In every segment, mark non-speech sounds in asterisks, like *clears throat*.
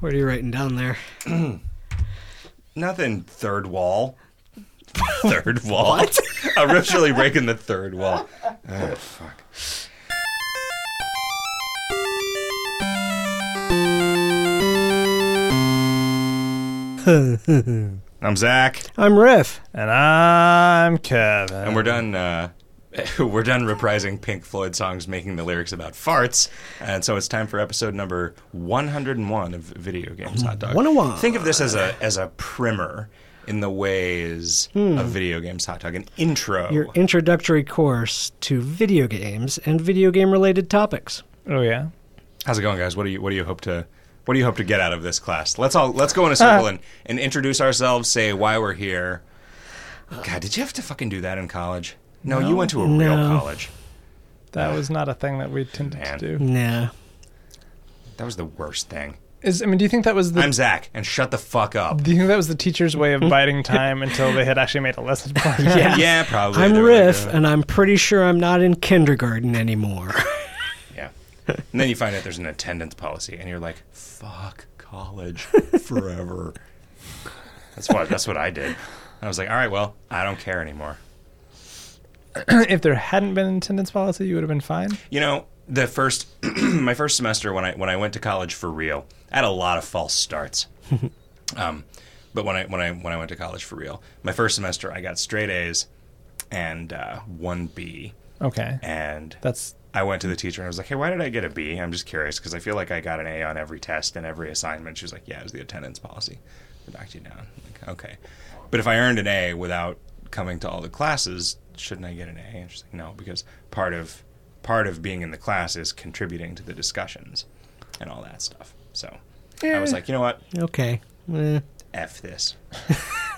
What are you writing down there? *clears throat* Nothing. Third wall. *laughs* third wall. What? I'm really breaking the third wall. *laughs* Oh fuck. *laughs* I'm Zach, I'm Riff. And I'm Kevin. and we're done. Uh, *laughs* we're done reprising Pink Floyd songs, making the lyrics about farts, and so it's time for episode number 101 of Video Games Hot Dog. 101. Think of this as a as a primer in the ways of hmm. Video Games Hot Dog, an intro. Your introductory course to video games and video game related topics. Oh yeah. How's it going, guys? What do you what do you hope to what do you hope to get out of this class? Let's all let's go in a ah. circle and, and introduce ourselves, say why we're here. God, did you have to fucking do that in college? No, you went to a real No. college. That was not a thing that we tended Man. to do. Nah. That was the worst thing. Is I mean, do you think that was the I'm Zach, and shut the fuck up. do you think that was the teacher's way of biding *laughs* time until they had actually made a lesson plan? *laughs* Yeah. Yeah, probably. I'm They were Riff, like, uh, and I'm pretty sure I'm not in kindergarten anymore. *laughs* yeah. And then you find out there's an attendance policy, and you're like, "Fuck college forever." that's what that's what I did. I was like, "All right, well, I don't care anymore." *clears throat* if there hadn't been an attendance policy, you would have been fine. You know, the first *clears throat* my first semester when I when I went to college for real, I had a lot of false starts. *laughs* um, but when I when I when I went to college for real, my first semester I got straight A's and uh, one B, Okay. and That's I went to the teacher and I was like, "Hey, why did I get a B? I'm just curious because I feel like I got an A on every test and every assignment." She was like, "Yeah, it was the attendance policy. They knocked you down." I'm like, okay, but if I earned an A without coming to all the classes, shouldn't I get an A? And she's like, "No, because part of part of being in the class is contributing to the discussions and all that stuff." So I was Eh. like, "You know what? okay. Eh, F this.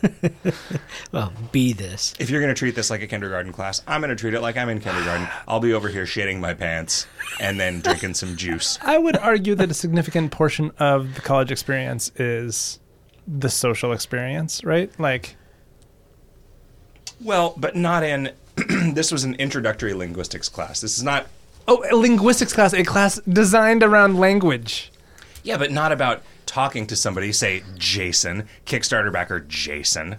*laughs* well, be this. If you're going to treat this like a kindergarten class, I'm going to treat it like I'm in kindergarten. *sighs* I'll be over here shitting my pants and then drinking some juice." I would argue that a significant portion of the college experience is the social experience, right? Like Well, but not in. *clears throat* this was an introductory linguistics class. This is not. Oh, a linguistics class, a class designed around language. Yeah, but not about talking to somebody. Say Jason, Kickstarter backer Jason.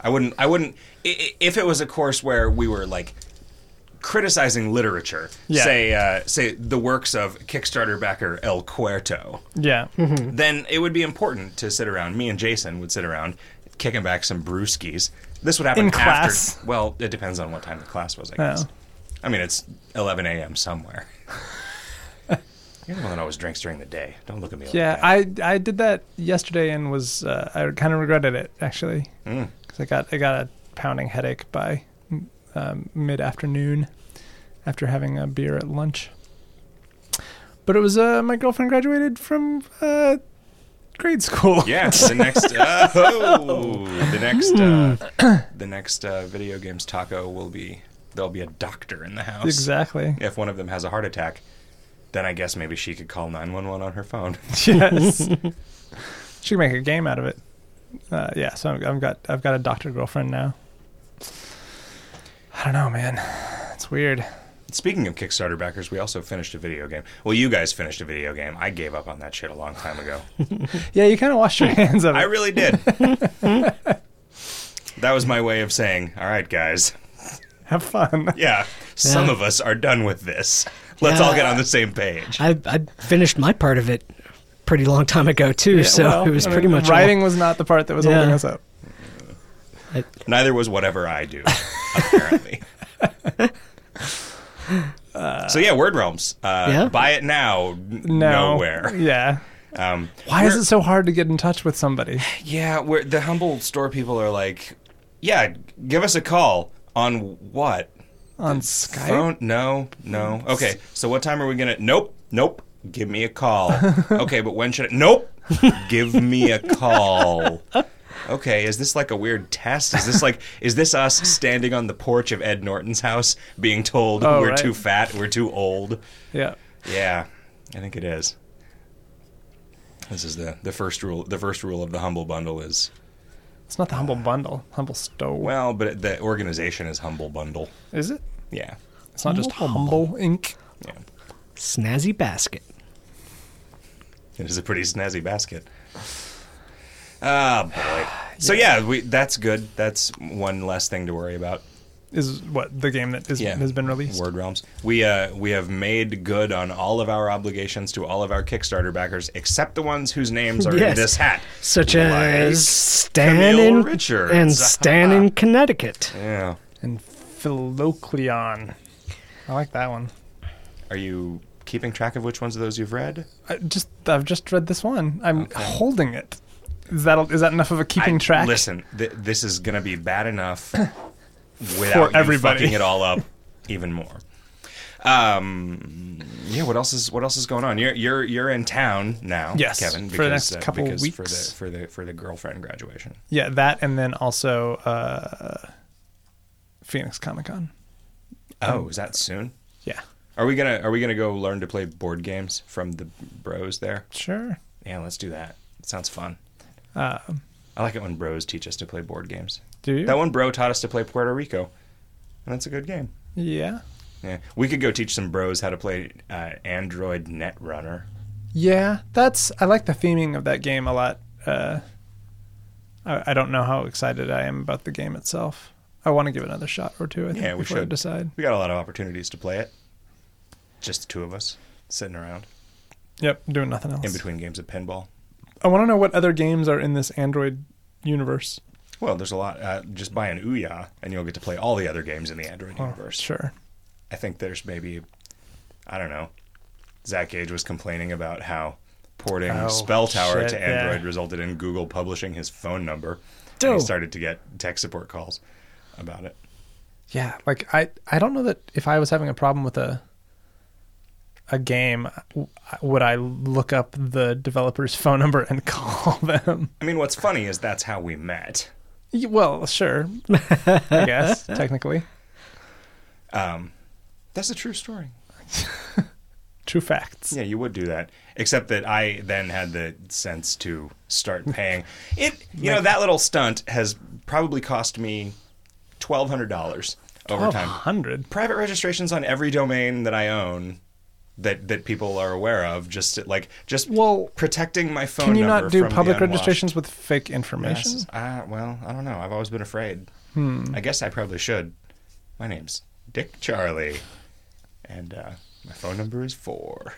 I wouldn't. I wouldn't. If it was a course where we were like criticizing literature, Yeah. say uh, say the works of Kickstarter backer El Cuerto, Yeah. then it would be important to sit around. Me and Jason would sit around, kicking back some brewskis. This would happen In after. class? Well, it depends on what time the class was. I guess. Oh. I mean, it's 11 a.m. somewhere. *laughs* You're the one that always drinks during the day. Don't look at me like Yeah, that. I I did that yesterday and was uh, I kind of regretted it actually Mm. because I got I got a pounding headache by um, mid afternoon after having a beer at lunch. But it was uh, my girlfriend graduated from uh, grade school. Yes, *laughs* the next, uh, oh, the next, uh, the next uh, video games taco will be there'll be a doctor in the house. exactly. If one of them has a heart attack, then I guess maybe she could call 911 on her phone. *laughs* *laughs* yes. she could make a game out of it. Uh, yeah, so I've, I've got I've got a doctor girlfriend now. I don't know, man. It's weird. Speaking of Kickstarter backers, we also finished a video game. Well, you guys finished a video game. I gave up on that shit a long time ago. *laughs* Yeah, you kind of washed your hands of it. I really did. *laughs* that was my way of saying, "All right, guys, Have fun. yeah, some Yeah. of us are done with this. Let's all get on the same page." I, I finished my part of it pretty long time ago, too, so well, it was I pretty mean, much all- writing was not the part that was Yeah. holding us up. Neither was whatever I do, *laughs* apparently. *laughs* so yeah, Word Realms. Uh, Yeah? Buy it now. n- No, Nowhere. *laughs* Yeah. Um, Why is it so hard to get in touch with somebody? Yeah, where the humble store people are like, yeah, give us a call on what? On Skype? Phone? No, no. Okay, so what time are we gonna? Nope, nope. Give me a call. *laughs* okay, but when should I? Nope. Give me a call. Okay, is this like a weird test? Is this like *laughs* is this us standing on the porch of Ed Norton's house being told Oh, we're right. too fat, we're too old? Yeah. Yeah, I think it is. This is the the first rule. The first rule of the humble bundle is It's not the Humble Bundle. Humble Stove. well, but the organization is humble bundle. is it? Yeah, It's not just Humble Humble Inc. yeah. Snazzy basket. It is a pretty snazzy basket. Ah, boy. *sighs* So yeah, we that's good. That's one less thing to worry about. Is what the game that is, Yeah. has been released. Word Realms. We uh we have made good on all of our obligations to all of our Kickstarter backers, except the ones whose names are in Yes. this hat. Such as Stan Camille in Richards. and Stan in *laughs* Connecticut. Yeah. And Philocleon. I like that one. Are you keeping track of which ones of those you've read? I just I've just read this one. I'm holding it. Is that is that enough of a keeping I- track? Listen, th- this is gonna be bad enough *coughs* without you everybody. fucking it all up *laughs* even more. Um, yeah. What else is what else is going on? You're you're you're in town now, Yes, Kevin. for the next couple because for the for the for the girlfriend graduation. Yeah, that and then also uh, Phoenix Comic Con. Oh, is that soon? Yeah, Are we gonna Are we gonna go learn to play board games from the bros there? sure. Yeah, let's do that. It sounds fun. Uh, I like it when bros teach us to play board games. do you? That one bro taught us to play Puerto Rico, and that's a good game. yeah, Yeah, we could go teach some bros how to play uh, Android Netrunner. yeah. That's I like the theming of that game a lot. Uh, I, I don't know how excited I am about the game itself. I want to give it another shot or two. I think Yeah, we should. decide. We got a lot of opportunities to play it. Just the two of us sitting around Yep, doing nothing else. in between games of pinball. I want to know what other games are in this Android universe. Well, there's a lot. Uh, just buy an Ouya, and you'll get to play all the other games in the Android Oh, universe. sure. I think there's maybe, I don't know. Zach Gage was complaining about how porting Oh, Spell Tower shit, to yeah. Android resulted in Google publishing his phone number. And he started to get tech support calls about it. Yeah, like I I don't know that if I was having a problem with a a game, would I look up the developer's phone number and *laughs* call them? I mean, what's funny is that's how we met. Well, sure, I guess *laughs* technically, Um, that's a true story. *laughs* true facts. Yeah, you would do that. Except that I then had the sense to start paying. It you know, that little stunt has probably cost me twelve hundred dollars over time. hundred. Private registrations on every domain that I own that that people are aware of, just like just Well, protecting my phone Can you number not do public registrations with fake information? masses. Uh, well, I don't know. I've always been afraid. Hmm. I guess I probably should. My name's Dick Charlie, and uh, my phone number is four.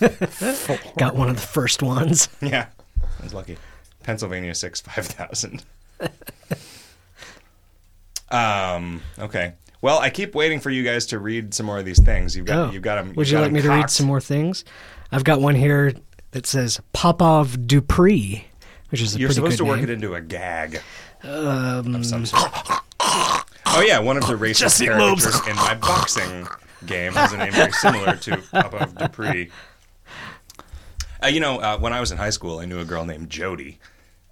*laughs* Got one of the first ones. *laughs* Yeah, I was lucky. Pennsylvania six five thousand. *laughs* um. Okay. Well, I keep waiting for you guys to read some more of these things. You've got. Oh. You've got them. Would you like me to read some more things? I've got one here that says Popov Dupree, which is a You're supposed to work it into a gag Um, of some sort. oh yeah, one of the *laughs* racist Jesse characters in my boxing game has a name very similar to Popov Dupree. Uh, you know, uh, when I was in high school, I knew a girl named Jody.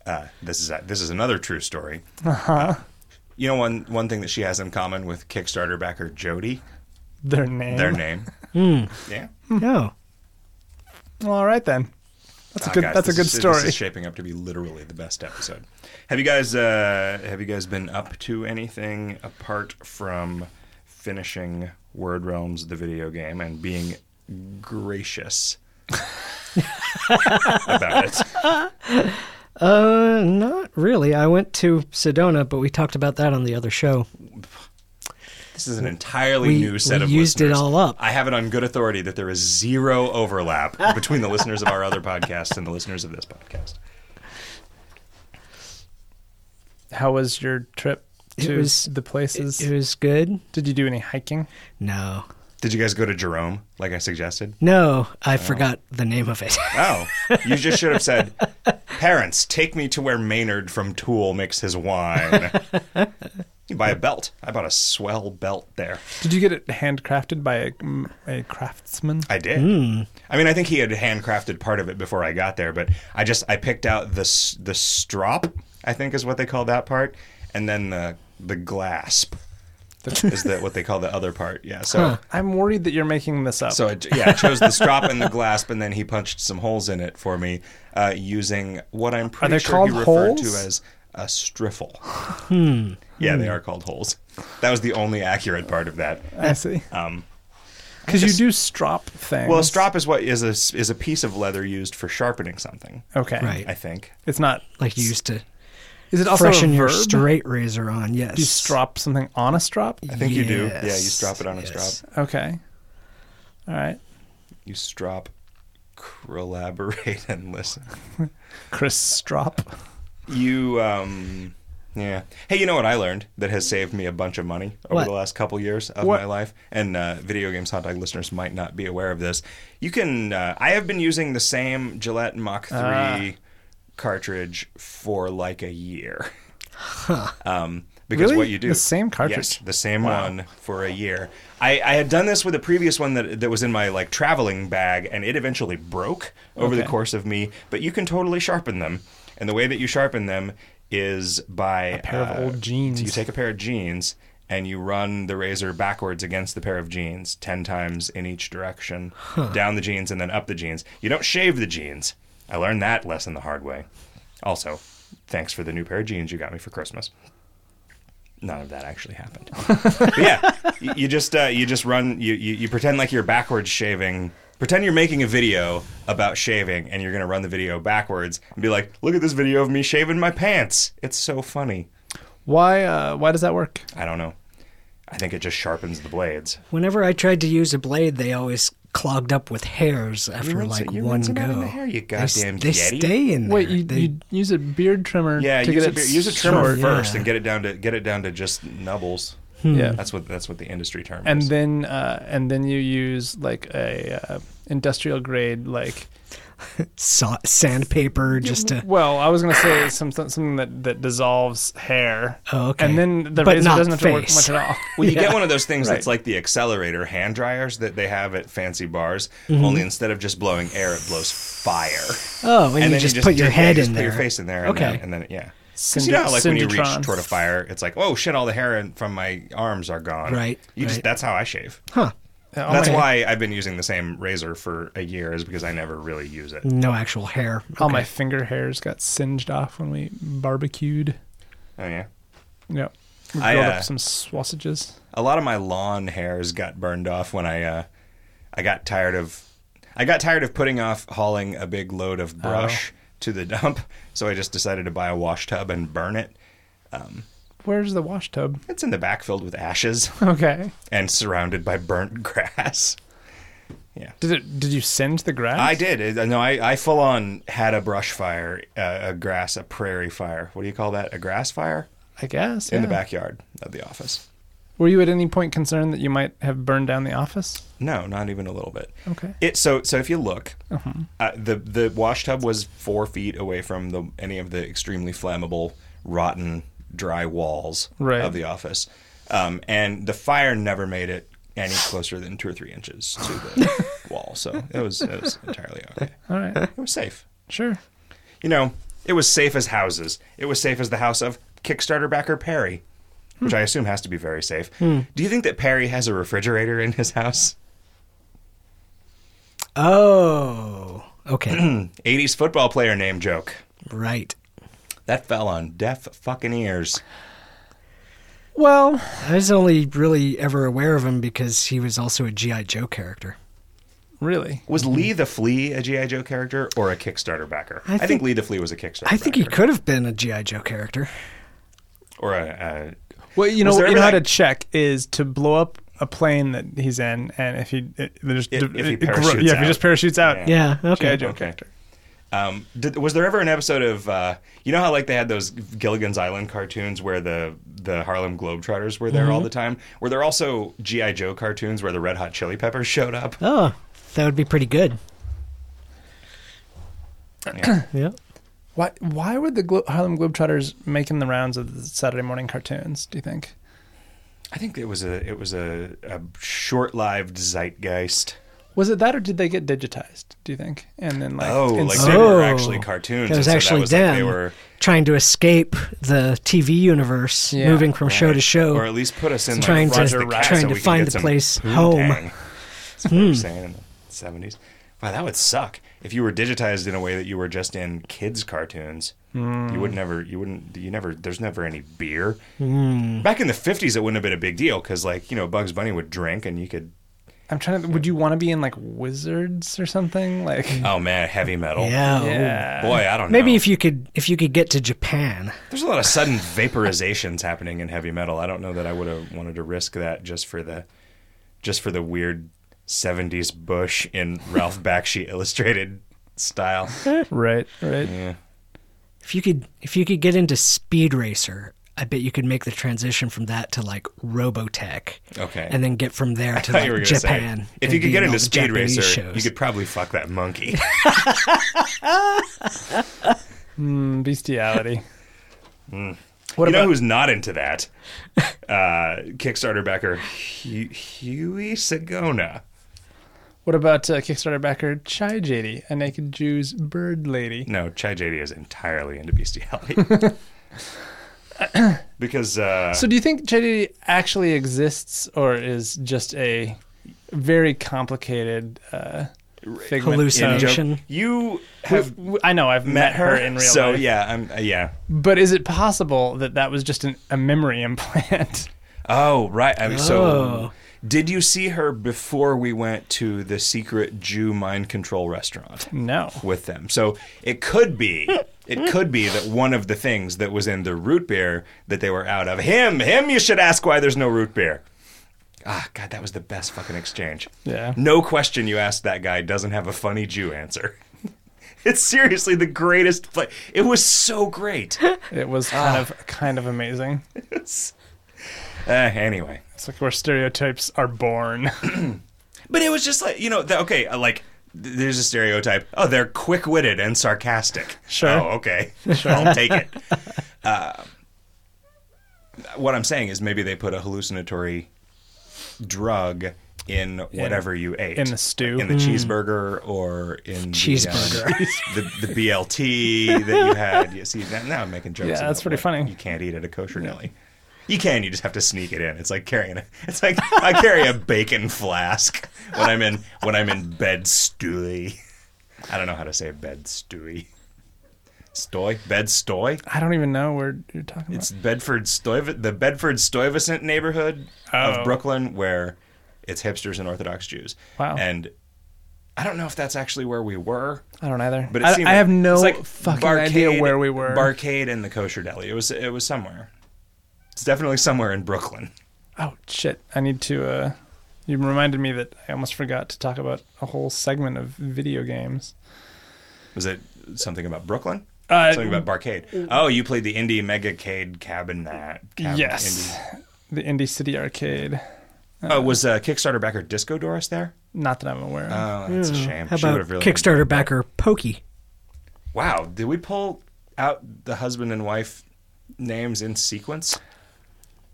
Uh, this is a, this is another true story. Uh-huh. You know, one one thing that she has in common with Kickstarter backer Jody, Their name. their name. *laughs* Hmm. Yeah, no. Well, all right then. That's a Ah, good. guys, that's a good is- story. This is shaping up to be literally the best episode. Have you guys uh, have you guys been up to anything apart from finishing Word Realms, the video game, and being gracious *laughs* about it? *laughs* Uh, not really. I went to Sedona, but we talked about that on the other show. This is an entirely We- new set we of used it all up. I have it on good authority that there is zero overlap *laughs* between the listeners of our other podcast and the listeners of this podcast. How was your trip It to was- the places? It was good. Did you do any hiking? No. Did you guys go to Jerome, like I suggested? No, I oh. forgot the name of it. Oh, *laughs* you just should have said, "Parents, take me to where Maynard from Tool makes his wine." *laughs* you buy a belt. I bought a swell belt there. Did you get it handcrafted by a, mm, a craftsman? I did. Hmm. I mean, I think he had handcrafted part of it before I got there, but I just I picked out the the strop. I think is what they call that part, and then the the glasp *laughs* is that what they call the other part. Yeah. So. Huh. I'm worried that you're making this up. So I, yeah, I chose the strop and the glasp, and then he punched some holes in it for me uh, using what I'm pretty sure he called referred to as a striffle. Hmm. Yeah, they are called holes. That was the only accurate part of that. I see. Um, Because you do strop things. Well, a strop is what is a is a piece of leather used for sharpening something. Okay. Right. I think. It's not. Like you used to Is it also freshen a your verb? straight razor on. Yes. Do you strop something on a strop? I think you do. Yeah, you Yes, strop it on a yes. strop. Okay. All right. You strop, collaborate, *laughs* and listen. Chris Strop. You um. Yeah. Hey, you know what I learned that has saved me a bunch of money over What? the last couple years of What? my life? And uh, video games hot dog listeners might not be aware of this. You can. Uh, I have been using the same Gillette Mach 3 Ah. Cartridge for like a year. Um, because Really? what you do The same cartridge? Yes, the same Wow. one for a year. I, I had done this with a previous one that that was in my like traveling bag, and it eventually broke over the course of me. But you can totally sharpen them, and the way that you sharpen them is by a pair of old jeans. You take a pair of jeans and you run the razor backwards against the pair of jeans ten times in each direction, down the jeans and then up the jeans. You don't shave the jeans. I learned that lesson the hard way. Also, thanks for the new pair of jeans you got me for Christmas none of that actually happened. *laughs* but yeah, you, you just uh, you just run you, you you pretend like you're backwards shaving. Pretend you're making a video about shaving, and you're gonna run the video backwards and be like, "Look at this video of me shaving my pants. It's so funny." Why? Uh, why does that work? I don't know. I think it just sharpens the blades. Whenever I tried to use a blade, they always clogged up with hairs after rinse like it- you one rinse go. them out in the hair, you They goddamn s- they, stay in there. Wait, you, They- you use a beard trimmer Yeah, to use get a, it beer- use a trimmer short. first Yeah. and get it down to get it down to just nubbles. Yeah. That's what that's what the industry term and is. then uh, and then you use like a uh, industrial grade like Sa- sandpaper just to. well I was gonna say some, something that, that dissolves hair Oh, okay. and then the But razor not doesn't have to work face. much at all *laughs* Well, you Yeah. get one of those things Right. that's like the accelerator hand dryers that they have at fancy bars. Mm-hmm. Only instead of just blowing air, it blows fire. Oh, and, you then just, put your yeah, head just in put there. your face in there. And Okay. Then, and then yeah. Because Cinder- you know, how, like when you reach toward a fire, it's like, oh shit, all the hair from my arms are gone. Right, You just right. that's how I shave. Huh. Yeah, all That's my, why I've been using the same razor for a year, is because I never really use it. No actual hair. all my finger hairs got singed off when we barbecued Oh yeah. yeah we I, grilled uh, up some sausages a lot of my lawn hairs got burned off when I uh, I got tired of I got tired of putting off hauling a big load of brush Oh. to the dump, so I just decided to buy a wash tub and burn it. Where's the wash tub It's in the back filled with ashes *laughs* okay and surrounded by burnt *laughs* grass. Yeah. did it did you send the grass I did. It- No, I, I full on had a brush fire, uh, a grass, a prairie fire. What do you call that? A grass fire I guess in the yeah. backyard of the office. were you at any point concerned that you might have burned down the office No, not even a little bit. okay It so so if you look, Uh-huh. uh, the the wash tub was four feet away from the any of the extremely flammable, rotten, dry walls Right. of the office, um, and the fire never made it any closer than two or three inches to the *laughs* wall. So it was it was entirely okay. all right It was safe. sure You know, it was safe as houses. It was safe as the house of Kickstarter backer Perry, which I assume has to be very safe. Do you think that Perry has a refrigerator in his house? Oh. Okay. *clears throat* 80s football player name joke. right. That fell on deaf fucking ears. well I was only really ever aware of him because he was also a G.I. Joe character. really Was mm-hmm. Lee the Flea a G.I. Joe character or a Kickstarter backer? I, I think, think- Lee the Flea was a Kickstarter I think he could have been a G.I. Joe character. Or a. Well, you know, you ever know how to check is to blow up a plane that he's in, and if he it, there's If- if he it gro- parachutes yeah, if he just parachutes out, Yeah. Yeah. Okay. G.I. Joe Okay. character. Um, did, was there ever an episode of uh, you know how like they had those Gilligan's Island cartoons where the the Harlem Globetrotters were there all Mm-hmm. the time? Were there also GI Joe cartoons where the Red Hot Chili Peppers showed up? Oh, that would be pretty good. Yeah. *coughs* Yeah. Why why were the Glo- Harlem Globetrotters making the rounds of the Saturday morning cartoons? Do you think? I think it was a it was a, a short lived zeitgeist. Was it that, or did they get digitized? Do you think? And then like oh, like instead- they were actually cartoons. It was and so actually that was like them they were trying to escape the TV universe, Yeah. moving from show to show. or at least put us in like, Trying to- Roger trying Rabbit to so we could find get the some place poontang. home. *laughs* That's what they were hmm. saying in the seventies. Wow, that would suck if you were digitized in a way that you were just in kids' cartoons. You would hmm. never, you wouldn't, you never. There's never any beer. Hmm. Back in the fifties, it wouldn't have been a big deal because, like, you know, Bugs Bunny would drink and you could I'm trying to. Would you want to be in like Wizards or something? Like, *laughs* Oh man, heavy metal. Yeah. yeah. Boy, I don't know. Maybe if you could if you could get to Japan. There's a lot of sudden vaporizations happening in heavy metal. I don't know that I would have wanted to risk that just for the just for the weird 70s bush in *laughs* Ralph Bakshi illustrated style. *laughs* Right. Right. Yeah. If you could if you could get into Speed Racer, I bet you could make the transition from that to like Robotech. Okay. And then get from there to I thought you were like Japan. say, if you could get into the Speed Japanese Racer, shows. you could probably fuck that monkey. *laughs* Mm, bestiality. What you know who's not into that? *laughs* Uh, Kickstarter backer Hu- Huey Sagona. what about uh, Kickstarter backer Chai JD, a naked Jew's bird lady? No, Chai JD is entirely into bestiality. *laughs* *coughs* because uh, So, do you think Chai JD actually exists, or is just a very complicated uh, figment? Hallucination. in joke, you have I know I've met her in real so life. So yeah, I'm uh, yeah. But is it possible that that was just an, a memory *laughs* implant? Oh right. I mean, so Oh. did you see her before we went to the secret Jew mind control restaurant? no. with them. So it could be, *laughs* it could be that one of the things that was in the root beer that they were out of him, him. You should ask why there's no root beer. Ah, God, that was the best fucking exchange. Yeah. No question you asked that guy doesn't have a funny Jew answer. *laughs* It's seriously the greatest play. It was so great. *laughs* It was Ah. kind of kind of amazing. It's- uh, anyway, It's like where stereotypes are born. *clears throat* but it was just like you know, the, okay, uh, like there's a stereotype. Oh, they're quick-witted and sarcastic. Sure. Oh, okay. *laughs* I'll take it. Uh, what I'm saying is maybe they put a hallucinatory drug in whatever you ate. in the stew. In the cheeseburger or in Cheeseburger. The, *laughs* um, the, the BLT that you had. You see, now, now I'm making jokes. Yeah, that's pretty funny. You can't eat at a kosher deli. You can. You just have to sneak it in. It's like carrying a. It's like I carry a bacon flask when I'm in when I'm in bed stewy. I don't know how to say bed stewy. Stoy bed stoy. I don't even know where you're talking about. It's Bedford Stuyv- the Bedford Stuyvesant neighborhood Oh. of Brooklyn where it's hipsters and Orthodox Jews. Wow. And I don't know if that's actually where we were. I don't either. but it I, seemed I like- have no it's like fucking idea Barcade- where we were. Barcade and the kosher deli. It was it was somewhere. It's definitely somewhere in Brooklyn. oh shit! I need to. uh You reminded me that I almost forgot to talk about a whole segment of video games. Was it something about Brooklyn? Uh, Something about Barcade. Oh, you played the Indie Megacade Cabin that. Cabin, yes, the Indie City Arcade. Indie. Oh, was uh, Kickstarter backer Disco Doris there? Not that I'm aware of. Oh, that's a shame. How She about would've really Kickstarter backer Pokey? Wow, did we pull out the husband and wife names in sequence?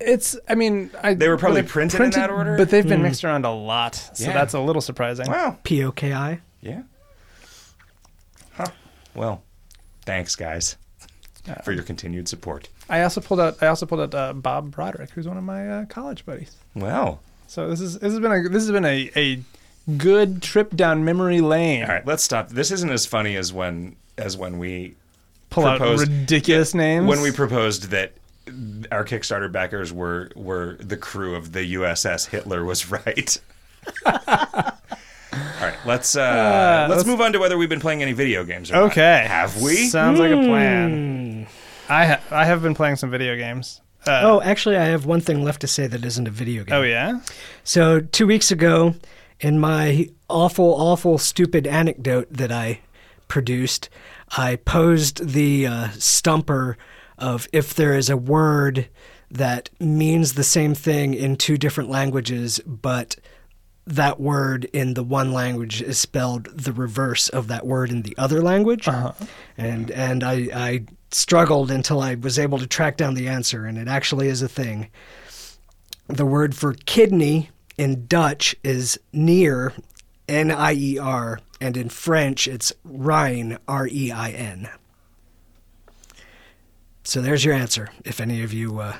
It's. I mean, I, They were probably they printed in that order? but they've been mixed around a lot, so Yeah. that's a little surprising. Wow. P O K I. Yeah. Huh. Well, thanks, guys, for your continued support. I also pulled out. I also pulled out uh, Bob Broderick, who's one of my uh, college buddies. Well, So this is this has been a this has been a, a good trip down memory lane. all right, let's stop. This isn't as funny as when as when we Pull out proposed- ridiculous names. when we proposed that our Kickstarter backers were were the crew of the USS Hitler was right. *laughs* All right, let's uh, let's, let's- move on to whether we've been playing any video games. Or not. okay, have we? Sounds like a Hmm. plan. I ha- I have been playing some video games. Uh, Oh, actually, I have one thing left to say that isn't a video game. oh yeah. So two weeks ago, in my awful, awful, stupid anecdote that I produced, I posed the uh, stumper of if there is a word that means the same thing in two different languages, but that word in the one language is spelled the reverse of that word in the other language. Uh-huh. And and I, I struggled until I was able to track down the answer, and it actually is a thing. The word for kidney in Dutch is near, N I E R, and in French it's rein, R E I N. So there's your answer. If any of you, uh,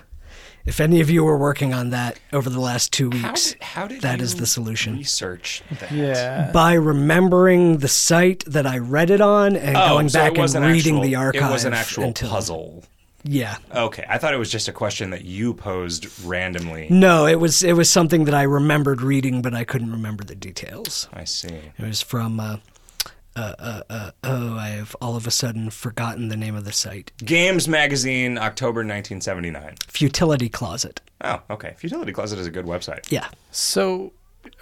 if any of you were working on that over the last two How weeks, did, how did that you is the solution. Research that. Yeah. By remembering the site that I read it on and Oh, going so back and an reading actual- the archive. It was an actual until, puzzle. Yeah. Okay, I thought it was just a question that you posed randomly. No, it was it was something that I remembered reading, but I couldn't remember the details. I see. It was from. Uh, uh, uh, uh, oh, I have all of a sudden forgotten the name of the site. Games Magazine, October 1979. Futility Closet. Oh, okay. Futility Closet is a good website. Yeah. So,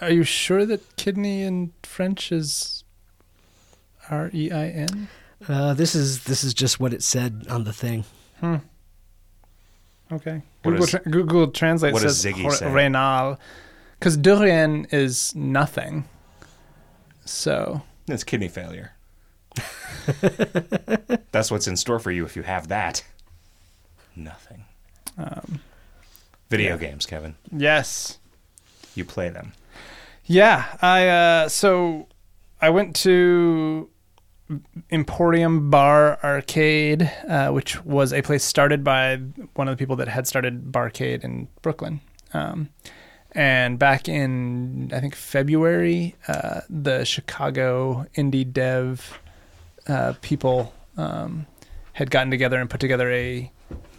are you sure that kidney in French is R E I N? Uh, this is this is just what it said on the thing. Hmm. Okay. What Google, is- tra- Google Translate what does says Ziggy re- say? renal, because de rien is nothing. So It's kidney failure. *laughs* That's what's in store for you if you have that. Nothing. um, Video games, Kevin. yes, You play them. yeah. I uh, so I went to Emporium Bar Arcade, uh, which was a place started by one of the people that had started Barcade in Brooklyn. Um, and back in I think February, uh, the Chicago indie dev uh, people um, had gotten together and put together a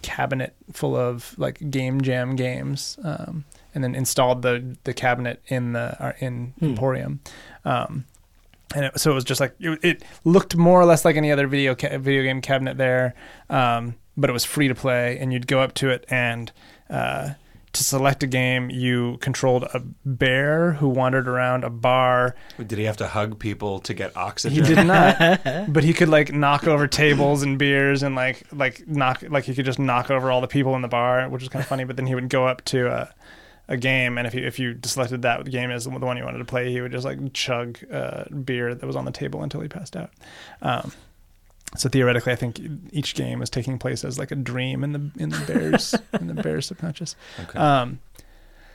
cabinet full of like game jam games, um, and then installed the the cabinet in the uh, in Hmm. Emporium. Um, and it, so it was just like it, it looked more or less like any other video ca- video game cabinet there, um, but it was free to play, and you'd go up to it and uh, to select a game, you controlled a bear who wandered around a bar. Did he have to hug people to get oxygen? He did not, *laughs* but he could like knock over tables and beers and like like knock like he could just knock over all the people in the bar, which is kind of funny. But then he would go up to a, a game, and if you if you selected that game as the one you wanted to play, he would just like chug uh, beer that was on the table until he passed out. Um, so theoretically, I think each game is taking place as like a dream in the in the bears *laughs* in the bears subconscious. Okay. Um,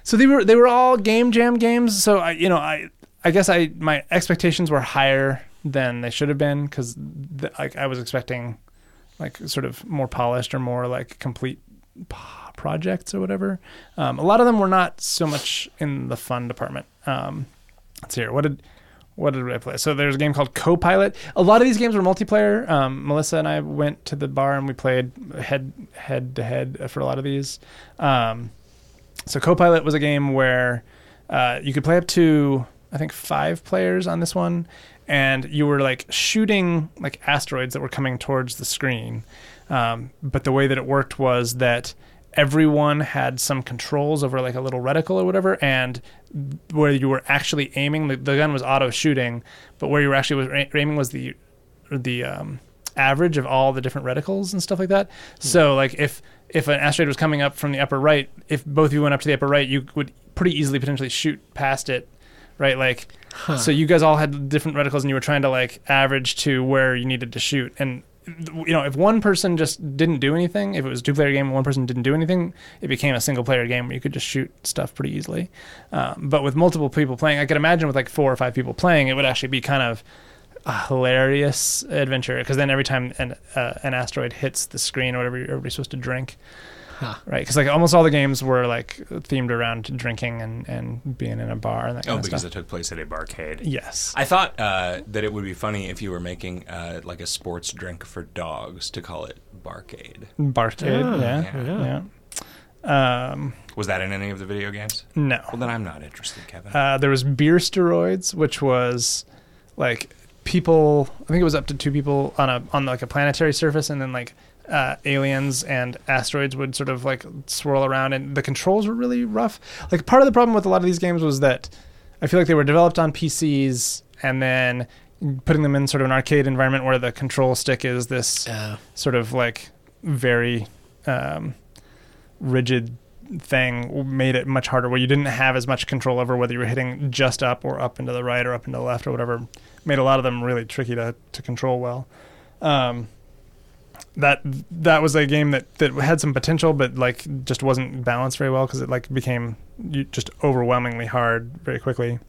so they were they were all game jam games. So I you know I I guess I my expectations were higher than they should have been because like I was expecting like sort of more polished or more like complete projects or whatever. Um, a lot of them were not so much in the fun department. Um, let's hear. What did what did I play? So there's a game called Copilot. A lot of these games were multiplayer. Um, Melissa and I went to the bar and we played head head to head for a lot of these. Um, so Copilot was a game where uh, you could play up to I think five players on this one, and you were like shooting like asteroids that were coming towards the screen. Um, but the way that it worked was that everyone had some controls over like a little reticle or whatever, and where you were actually aiming, the, the gun was auto shooting, but where you were actually was aiming was the the um, average of all the different reticles and stuff like that. So like if if an asteroid was coming up from the upper right, if both of you went up to the upper right, you would pretty easily potentially shoot past it, right? Like so you guys all had different reticles and you were trying to like average to where you needed to shoot and you know if one person just didn't do anything if it was a two player game and one person didn't do anything it became a single player game where you could just shoot stuff pretty easily. Um, but with multiple people playing i could imagine with like four or five people playing it would actually be kind of a hilarious adventure because then every time an, uh, an asteroid hits the screen or whatever everybody's supposed to drink Huh. right because like almost all the games were like themed around drinking and, and being in a bar and that kind Oh, of because stuff it took place at a barcade. yes I thought uh, that it would be funny if you were making uh, like a sports drink for dogs to call it Barcade. barcade Ah, yeah yeah. yeah um Was that in any of the video games? no Well, then I'm not interested, Kevin. Uh, there was beer steroids, which was like people. I think it was up to two people on a on like a planetary surface, and then like uh, aliens and asteroids would sort of like swirl around, and the controls were really rough. Like part of the problem with a lot of these games was that I feel like they were developed on PCs, and then putting them in sort of an arcade environment where the control stick is this Uh, sort of like very um, rigid thing made it much harder where you didn't have as much control over whether you were hitting just up or up into the right or up into the left or whatever. Made a lot of them really tricky to, to control well. Um, that that was a game that, that had some potential but like just wasn't balanced very well because it like became just overwhelmingly hard very quickly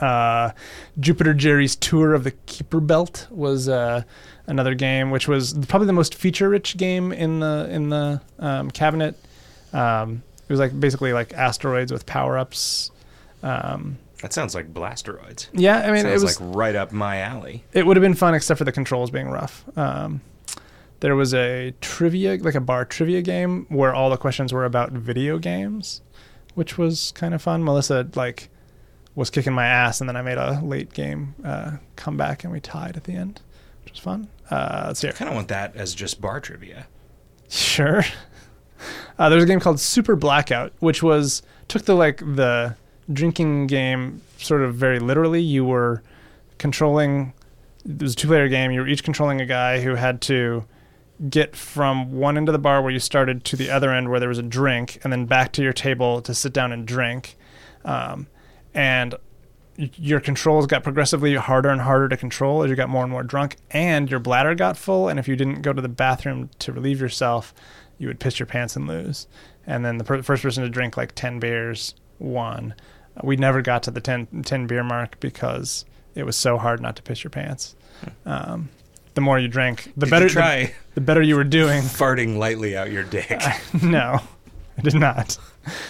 uh, Jupiter Jerry's Tour of the Kuiper Belt was uh, another game, which was probably the most feature-rich game in the in the um, cabinet. Um, it was like basically like asteroids with power-ups. Um, that sounds like Blasteroids. yeah, I mean sounds it was like right up my alley. it would have been fun except for the controls being rough. Um, there was a trivia, like a bar trivia game, where all the questions were about video games, which was kind of fun. Melissa like was kicking my ass, and then I made a late game uh, comeback, and we tied at the end, which was fun. Uh, let's see. I kind of want that as just bar trivia. *laughs* Sure. Uh, was a game called Super Blackout, which was took the like the drinking game sort of very literally. You were controlling. It was a two-player game. You were each controlling a guy who had to get from one end of the bar where you started to the other end where there was a drink, and then back to your table to sit down and drink. Um, and your controls got progressively harder and harder to control as you got more and more drunk, and your bladder got full. And if you didn't go to the bathroom to relieve yourself, you would piss your pants and lose. And then the per- first person to drink like 10 beers won. We never got to the 10, 10 beer mark because it was so hard not to piss your pants. Um, the more you drank, the Did better you try The, the better you were doing. *laughs* farting lightly out your dick. *laughs* no, I did not.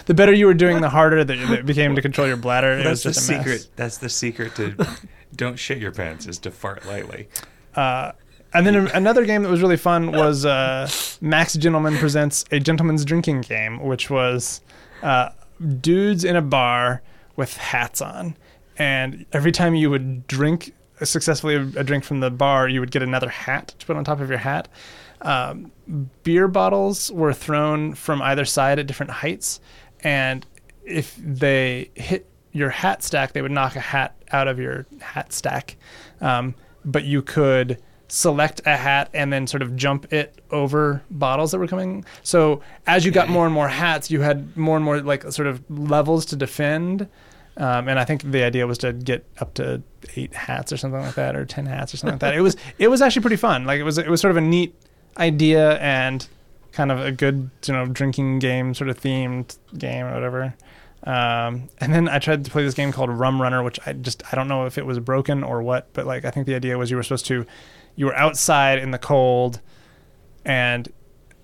The better you were doing, the harder that it became to control your bladder. it That's the a secret. mess. That's the secret to don't shit your pants is to fart lightly. Uh, and then another game that was really fun was uh, Max Gentleman presents a gentleman's drinking game, which was uh, dudes in a bar with hats on, and every time you would drink successfully a drink from the bar, you would get another hat to put on top of your hat. Um, beer bottles were thrown from either side at different heights, and if they hit your hat stack, they would knock a hat out of your hat stack. Um, but you could select a hat and then sort of jump it over bottles that were coming. So as you got more and more hats, you had more and more like sort of levels to defend. Um, and I think the idea was to get up to eight hats or something like that, or ten hats or something like that. It was *laughs* it was actually pretty fun. Like it was it was sort of a neat idea and kind of a good you know drinking game sort of themed game or whatever. Um, and then I tried to play this game called Rum Runner, which I just I don't know if it was broken or what, but like I think the idea was you were supposed to you were outside in the cold and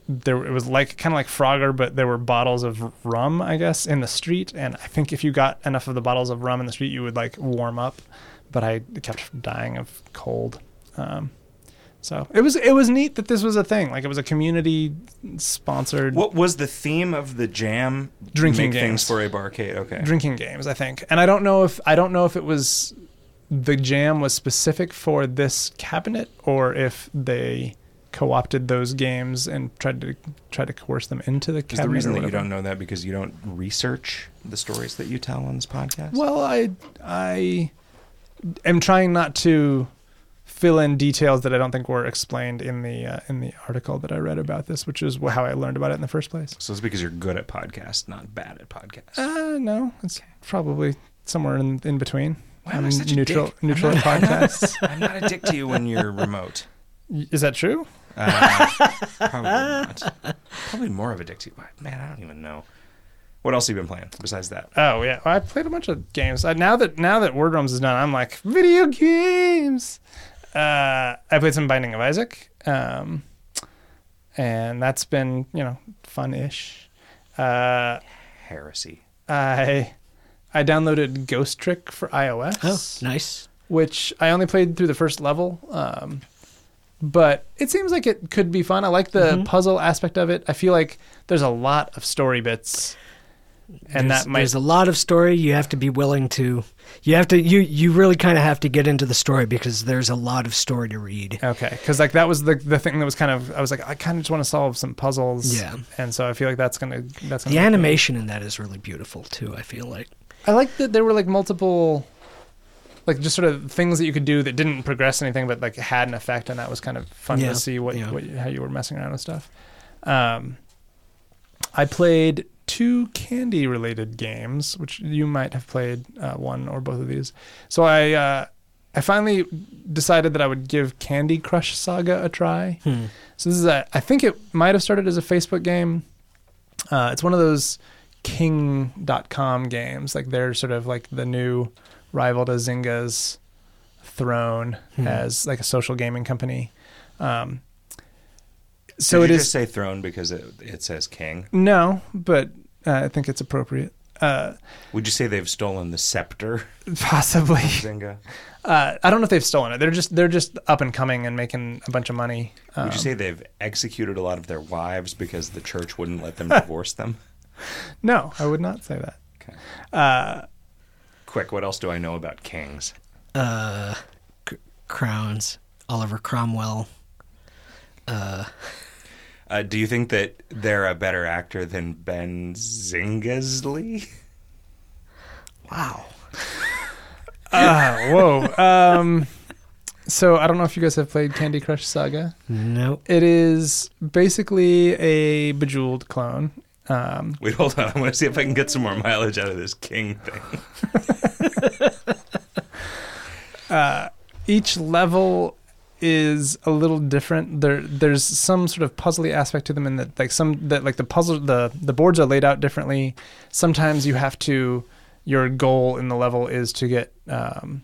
there it was like kind of like Frogger, but there were bottles of rum, I guess, in the street. And I think if you got enough of the bottles of rum in the street, you would like warm up. But I kept dying of cold. Um, so it was it was neat that this was a thing. Like it was a community sponsored What was the theme of the jam? Drinking games. things for a barcade. Okay. drinking games, I think. And I don't know if I don't know if it was the jam was specific for this cabinet or if they co-opted those games and tried to try to coerce them into the Is cabinet. the reason that you don't know that because you don't research the stories that you tell on this podcast? Well, I I am trying not to fill in details that I don't think were explained in the uh, in the article that I read about this, which is how I learned about it in the first place. So it's because you're good at podcasts, not bad at podcasts. Uh, no, it's probably somewhere in in between. Why am I I'm such neutral neutral I'm not- podcasts. I'm not a dick to you when you're remote. *laughs* Is that true? Uh, probably not. *laughs* Probably more of a dick to you. Man, I don't even know. What else have you been playing besides that? Oh yeah, well, I played a bunch of games. I, now that now that Word Drums is done, I'm like video games. Uh, I played some Binding of Isaac, um, and that's been you know fun-ish. Uh, Heresy. I I downloaded Ghost Trick for iOS, Oh, nice. which I only played through the first level. Um, but it seems like it could be fun. I like the Mhm. puzzle aspect of it. I feel like there's a lot of story bits, and there's, that might there's a lot of story. You have to be willing to. You have to. You you really kind of have to get into the story because there's a lot of story to read. Okay, because like that was the the thing that was kind of I was like I kind of just want to solve some puzzles. Yeah. and so I feel like that's gonna that's gonna The cool. animation in that is really beautiful too. I feel like. I like that there were like multiple, like just sort of things that you could do that didn't progress anything, but like had an effect, and that was kind of fun Yeah, to see what, yeah. what how you were messing around with stuff. Um, I played two candy related games, which you might have played uh, one or both of these. So I uh, I finally decided that I would give Candy Crush Saga a try. Hmm. So this is a I think it might have started as a Facebook game. Uh, it's one of those king.com games. Like they're sort of like the new rival to Zynga's throne Hmm. as like a social gaming company. Um, so Did it you is just say throne because it, it says king. no, but uh, I think it's appropriate. uh, Would you say they've stolen the scepter, *laughs* possibly. Zynga? Uh, I don't know if they've stolen it. They're just they're just up and coming and making a bunch of money. Um, Would you say they've executed a lot of their wives because the church wouldn't let them *laughs* divorce them? no? I would not say that. Okay. Uh, Quick, what else do I know about kings? Uh, C- Crowns, Oliver Cromwell. Uh, Uh, do you think that they're a better actor than Ben Zingersley? wow. *laughs* ah, whoa. Um, so I don't know if you guys have played Candy Crush Saga. Nope. It is basically a Bejeweled clone. Um, *laughs* Wait, hold on. I want to see if I can get some more mileage out of this king thing. *laughs* each level is a little different. There, there's some sort of puzzly aspect to them, and that like some that like the puzzle, the the boards are laid out differently. Sometimes you have to, your goal in the level is to get um,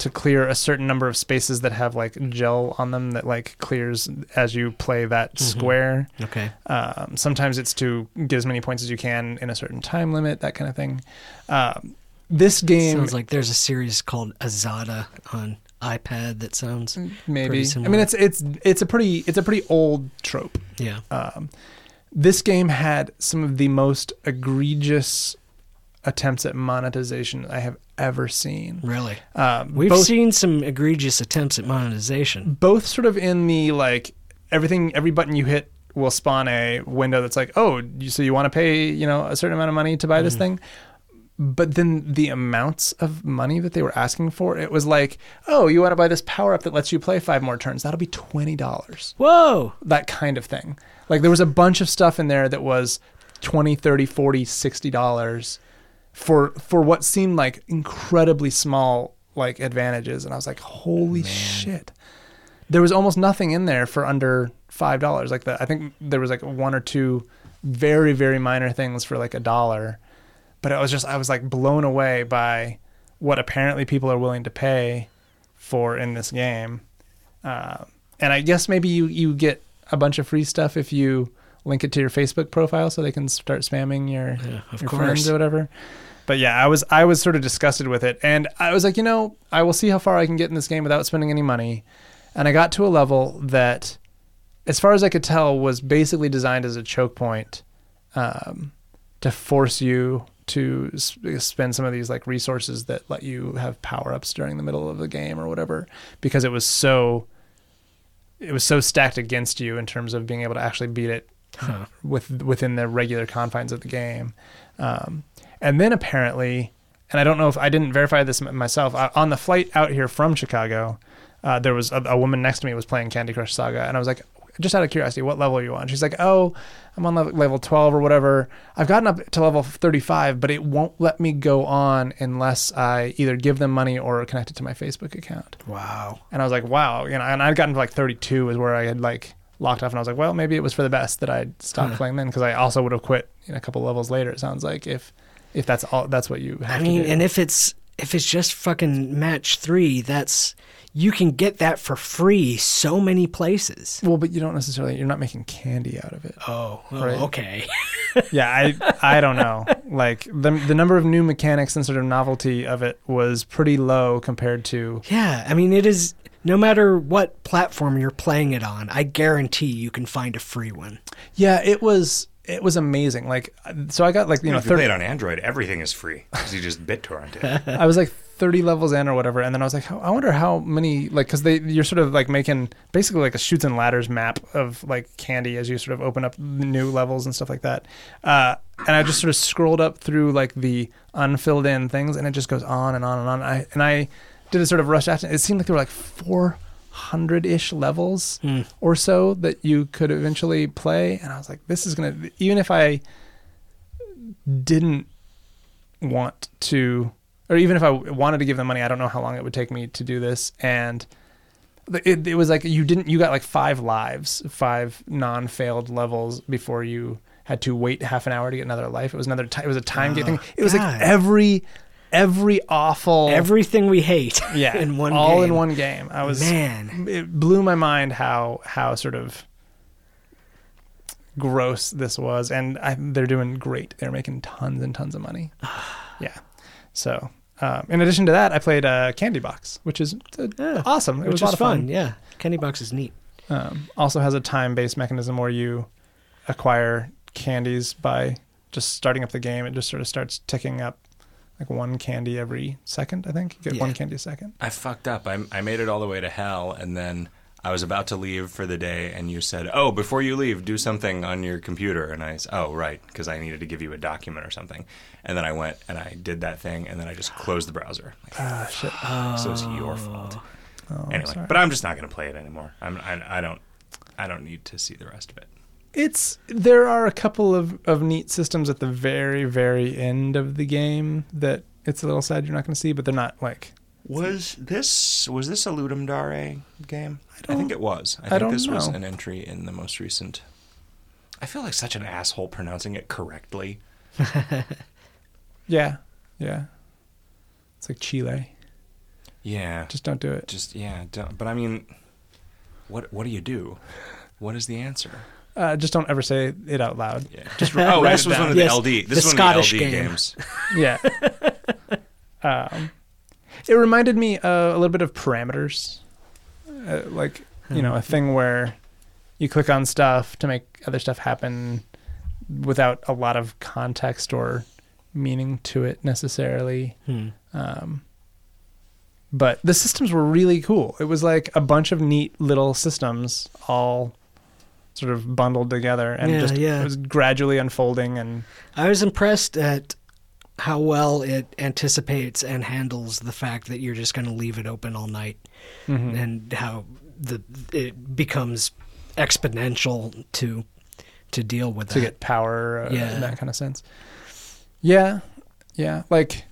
to clear a certain number of spaces that have like gel on them that like clears as you play that Mhm. square. Okay. Um, sometimes it's to get as many points as you can in a certain time limit, that kind of thing. Um, this game Sounds like there's a series called Azada on iPad that sounds. maybe. pretty I mean, it's it's it's a pretty it's a pretty old trope. Yeah. Um, this game had some of the most egregious attempts at monetization I have ever seen. Really. Um, We've both, seen some egregious attempts at monetization. both sort of in the like everything every button you hit will spawn a window that's like oh you, so you want to pay you know a certain amount of money to buy this Mhm. thing but then the amounts of money that they were asking for it was like oh you want to buy this power up that lets you play five more turns that'll be $20 Whoa. that kind of thing like there was a bunch of stuff in there that was 20 30 40 60 dollars for for what seemed like incredibly small like advantages. And i was like holy Man. shit. There was almost nothing in there for under five dollars. Like the i think there was like one or two very very minor things for like a dollar. But it was just i was like blown away by what apparently people are willing to pay for in this game. Uh, and i guess maybe you you get a bunch of free stuff if you link it to your facebook profile so they can start spamming your Yeah, your friends or whatever. But yeah, I was I was sort of disgusted with it, and I was like, you know, I will see how far I can get in this game without spending any money. And I got to a level that, as far as I could tell, was basically designed as a choke point, um, to force you to spend some of these like resources that let you have power ups during the middle of the game or whatever, because it was so. It was so stacked against you in terms of being able to actually beat it Huh. *laughs* with within the regular confines of the game. Um, and then apparently, and I don't know if I didn't verify this myself, uh, on the flight out here from Chicago, uh, there was a, a woman next to me was playing Candy Crush Saga, and I was like, just out of curiosity, what level are you on? She's like, oh, I'm on level, level 12 or whatever. I've gotten up to level 35, but it won't let me go on unless I either give them money or connect it to my Facebook account. Wow. And I was like, wow, you know, and I'd gotten to like 32 is where I had like locked off, and I was like, well, maybe it was for the best that I stopped Huh. playing then because I also would have quit you know, a couple levels later. It sounds like if if that's all that's what you have I mean, to do. and if it's if it's just fucking match three, that's you can get that for free so many places. well, but you don't necessarily you're not making candy out of it. Oh, Right. okay. *laughs* yeah, I I don't know. Like the the number of new mechanics and sort of novelty of it was pretty low compared to Yeah, I mean, it is. No matter what platform you're playing it on, I guarantee you can find a free one. yeah. It was it was amazing. Like so, I got like you You know, know if you play it on Android, everything is free because you just BitTorrent it. *laughs* *laughs* I was like 30 levels in or whatever, and then I was like, I wonder how many like because they you're sort of like making basically like a shoots and ladders map of like candy as you sort of open up new levels and stuff like that. Uh, and I just sort of scrolled up through like the unfilled in things, and it just goes on and on and on. I and I did a sort of rush action. It seemed like there were like 400 ish levels Hmm. or so that you could eventually play, and I was like, this is gonna even if I didn't want to or even if I wanted to give them money, I don't know how long it would take me to do this. And it, it was like you didn't, you got like five lives, five non-failed levels before you had to wait half an hour to get another life. It was another, ti it was a time Oh, thing. It was like every, every awful, Everything we hate. *laughs* yeah, in one all in one game. I was Man. it blew my mind how how sort of gross this was, and I, they're doing great. They're making tons and tons of money. *sighs* yeah. So, um, in addition to that, I played uh, Candy Box, which is uh, Yeah, awesome. It which was a lot of fun. fun. Yeah, Candy Box is neat. Um, also has a time-based mechanism where you acquire candies by just starting up the game. It just sort of starts ticking up like one candy every second. I think you get Yeah. one candy a second. I fucked up. I, I made it all the way to hell, and then I was about to leave for the day, and you said, "Oh, before you leave, do something on your computer." And I said, "Oh, right," because I needed to give you a document or something. And then I went and I did that thing, and then I just closed the browser. Like, Ah, shit. so it's your fault. Oh, anyway, sorry. but I'm just not going to play it anymore. I'm, I, I don't. I don't need to see the rest of it. It's there are a couple of, of neat systems at the very very end of the game that it's a little sad you're not going to see, but they're not like Was this was this a Ludum Dare game? I, don't- think it was. I I think don't this was know. an entry in the most recent. I feel like such an asshole pronouncing it correctly. *laughs* yeah yeah. It's like Chile. Yeah, Just don't do it. just yeah. Don't, but I mean, what what do you do? What is the answer? Uh, just don't ever say it out loud. Yeah, just *laughs* oh, write this was one of the Yes, LD. This the is one Scottish of the LD game. games. *laughs* Yeah. um, it reminded me uh, a little bit of parameters, uh, like you know, a thing where you click on stuff to make other stuff happen without a lot of context or meaning to it necessarily. Hmm. Um, but the systems were really cool. It was like a bunch of neat little systems all sort of bundled together and Yeah, just yeah. it was gradually unfolding and I was impressed at how well it anticipates and handles the fact that you're just going to leave it open all night, Mhm. and how the it becomes exponential to to deal with to that. get power uh, Yeah. in that kind of sense. Yeah, yeah. Like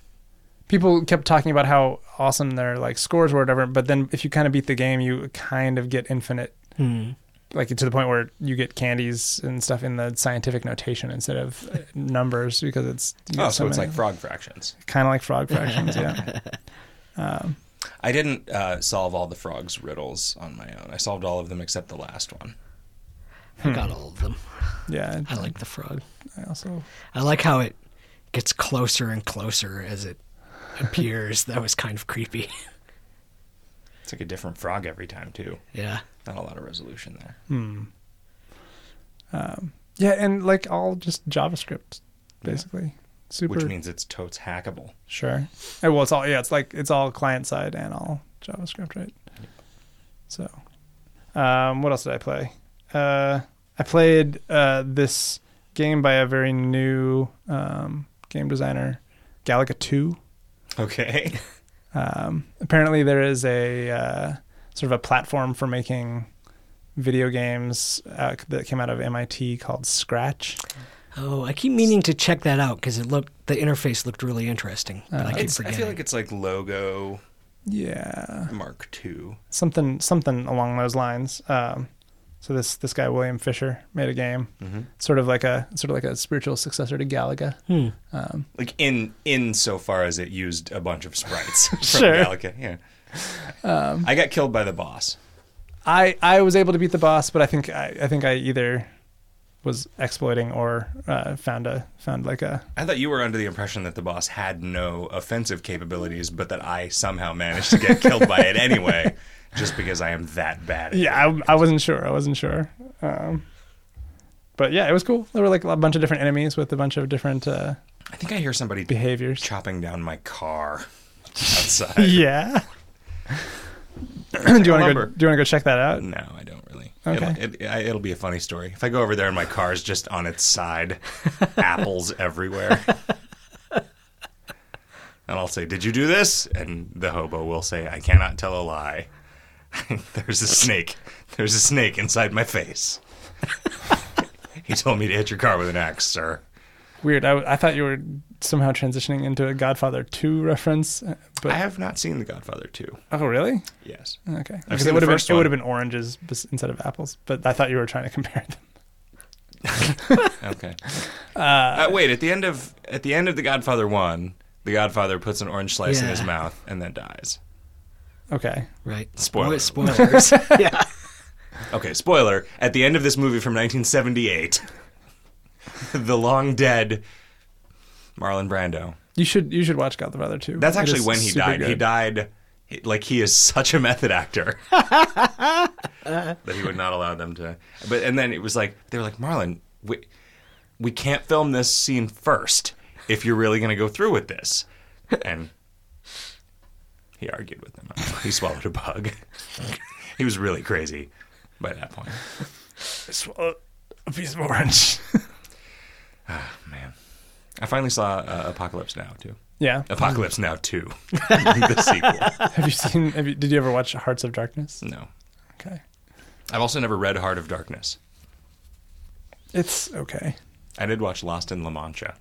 people kept talking about how awesome their like scores were, or whatever. But then if you kind of beat the game, you kind of get infinite, Hmm. Like to the point where you get candies and stuff in the scientific notation instead of uh, *laughs* numbers because it's Oh, get so it's many- like frog fractions. kind of like frog fractions. yeah. *laughs* Um, I didn't uh, solve all the frogs riddles on my own. I solved all of them except the last one. I got all of them. yeah. I like the frog. I also I like how it gets closer and closer as it appears. that was kind of creepy. *laughs* It's like a different frog every time too. yeah. Not a lot of resolution there. Hmm. Um, yeah, and like all just JavaScript, basically. Super. Which means it's totes hackable. sure. Uh, well, it's all yeah. It's like it's all client side and all JavaScript, right? So, um, what else did I play? Uh, I played uh, this game by a very new um, game designer, Galaga Two. Okay. *laughs* Um, apparently, there is a uh, sort of a platform for making video games uh, that came out of MIT called Scratch. Oh, I keep meaning to check that out because it looked the interface looked really interesting. But I keep It's, I feel like it's like Logo Yeah, Mark II. something something along those lines. Um, so this this guy William Fisher made a game, Mm-hmm. sort of like a sort of like a spiritual successor to Galaga. Hmm. Um, Like in in so far as it used a bunch of sprites *laughs* from Sure. Galaga. Yeah. um, I got killed by the boss. I I was able to beat the boss, but I think I, I think I either was exploiting or uh, found a found like a I thought you were under the impression that the boss had no offensive capabilities, but that I somehow managed to get *laughs* killed by it anyway, just because I am that bad. At yeah. I, I wasn't sure i wasn't sure um, but yeah it was cool there were like a bunch of different enemies with a bunch of different uh, I think I hear somebody behaviors chopping down my car *laughs* outside. yeah *laughs* do you want to go do you want to go check that out No, I don't. Okay. It'll, it, it'll be a funny story. If I go over there and my car's just on its side, *laughs* apples everywhere. And I'll say, Did you do this? And the hobo will say, I cannot tell a lie. *laughs* There's a snake. There's a snake inside my face. *laughs* he told me to hit your car with an axe, sir. weird I, I thought you were somehow transitioning into a godfather 2 reference uh, but I have not seen The Godfather 2. oh really Yes. okay because it would have been it would have been oranges instead of apples but i thought you were trying to *laughs* compare them *laughs* Okay. *laughs* Uh, wait, at the end of at the end of The Godfather 1, the Godfather puts an orange slice in his mouth and then dies. okay right. Spoiler. Spoil- Spoilers. yeah. Okay, spoiler. At the end of this movie from 1978, the long dead Marlon Brando. You should you should watch Godfather too. That's actually when he died. He died like he is such a method actor *laughs* that he would not allow them to. But and then it was like they were like Marlon, we we can't film this scene first if you're really going to go through with this. And he argued with them. He swallowed a bug. *laughs* he was really crazy by that point. *laughs* Swallow a piece of orange. Ah man, I finally saw uh, Apocalypse Now too. yeah. Apocalypse Now two, *laughs* the *laughs* sequel. Have you seen? Have you, did you ever watch Hearts of Darkness? No, Okay. I've also never read Heart of Darkness. It's okay. I did watch Lost in La Mancha,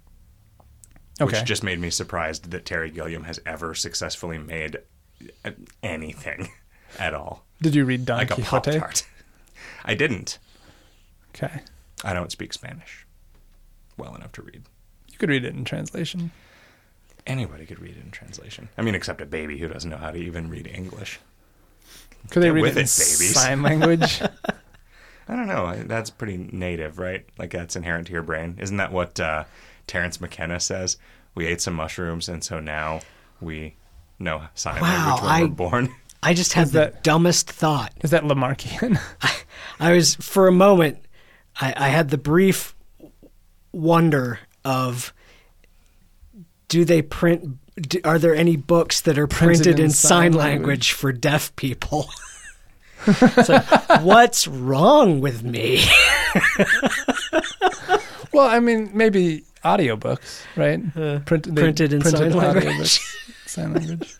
Okay. which just made me surprised that Terry Gilliam has ever successfully made uh, anything *laughs* at all, did you read Don like a Quixote? Tart. I didn't. Okay. I don't speak Spanish well enough to read. You could read it in translation. Anybody could read it in translation. I mean, except a baby who doesn't know how to even read English. Could they Get read with it in it, babies. sign language? *laughs* I don't know. That's pretty native, right? Like that's inherent to your brain. Isn't that what uh, Terence McKenna says? We ate some mushrooms, and so now we know sign Wow, language when I- we're born. I just had Is the that- dumbest thought. Is that Lamarckian? *laughs* I was for a moment, I, I had the brief wonder of, do they print? Do, are there any books that are Printed printed, in in, sign sign language. language for deaf people? *laughs* It's like, what's wrong with me? *laughs* well, I mean, maybe audiobooks, right? Uh, print, they printed in *laughs* sign language. audiobooks, sign language.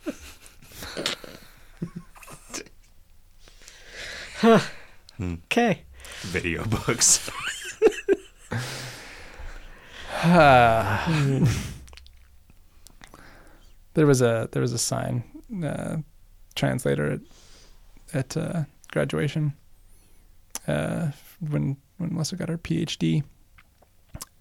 Okay. Video books. *sighs* there was a there was a sign uh, translator at at uh, graduation uh, when when Melissa got her PhD,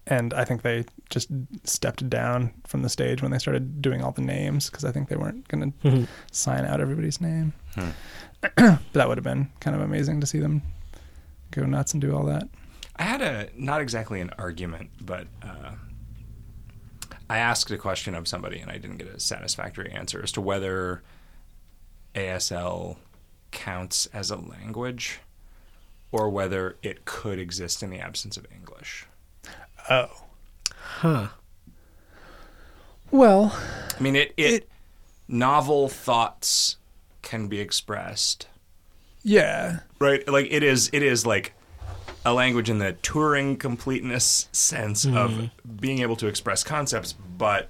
and I think they just stepped down from the stage when they started doing all the names because I think they weren't going to sign out everybody's name. Hmm. *clears throat* but that would have been kind of amazing to see them go nuts and do all that. I had a not exactly an argument, but uh, I asked a question of somebody and I didn't get a satisfactory answer as to whether ASL counts as a language or whether it could exist in the absence of English. Oh. Huh. Well, I mean, it, it, novel thoughts can be expressed, yeah. right? Like it is, it is like a language in the Turing completeness sense of mm-hmm. being able to express concepts, but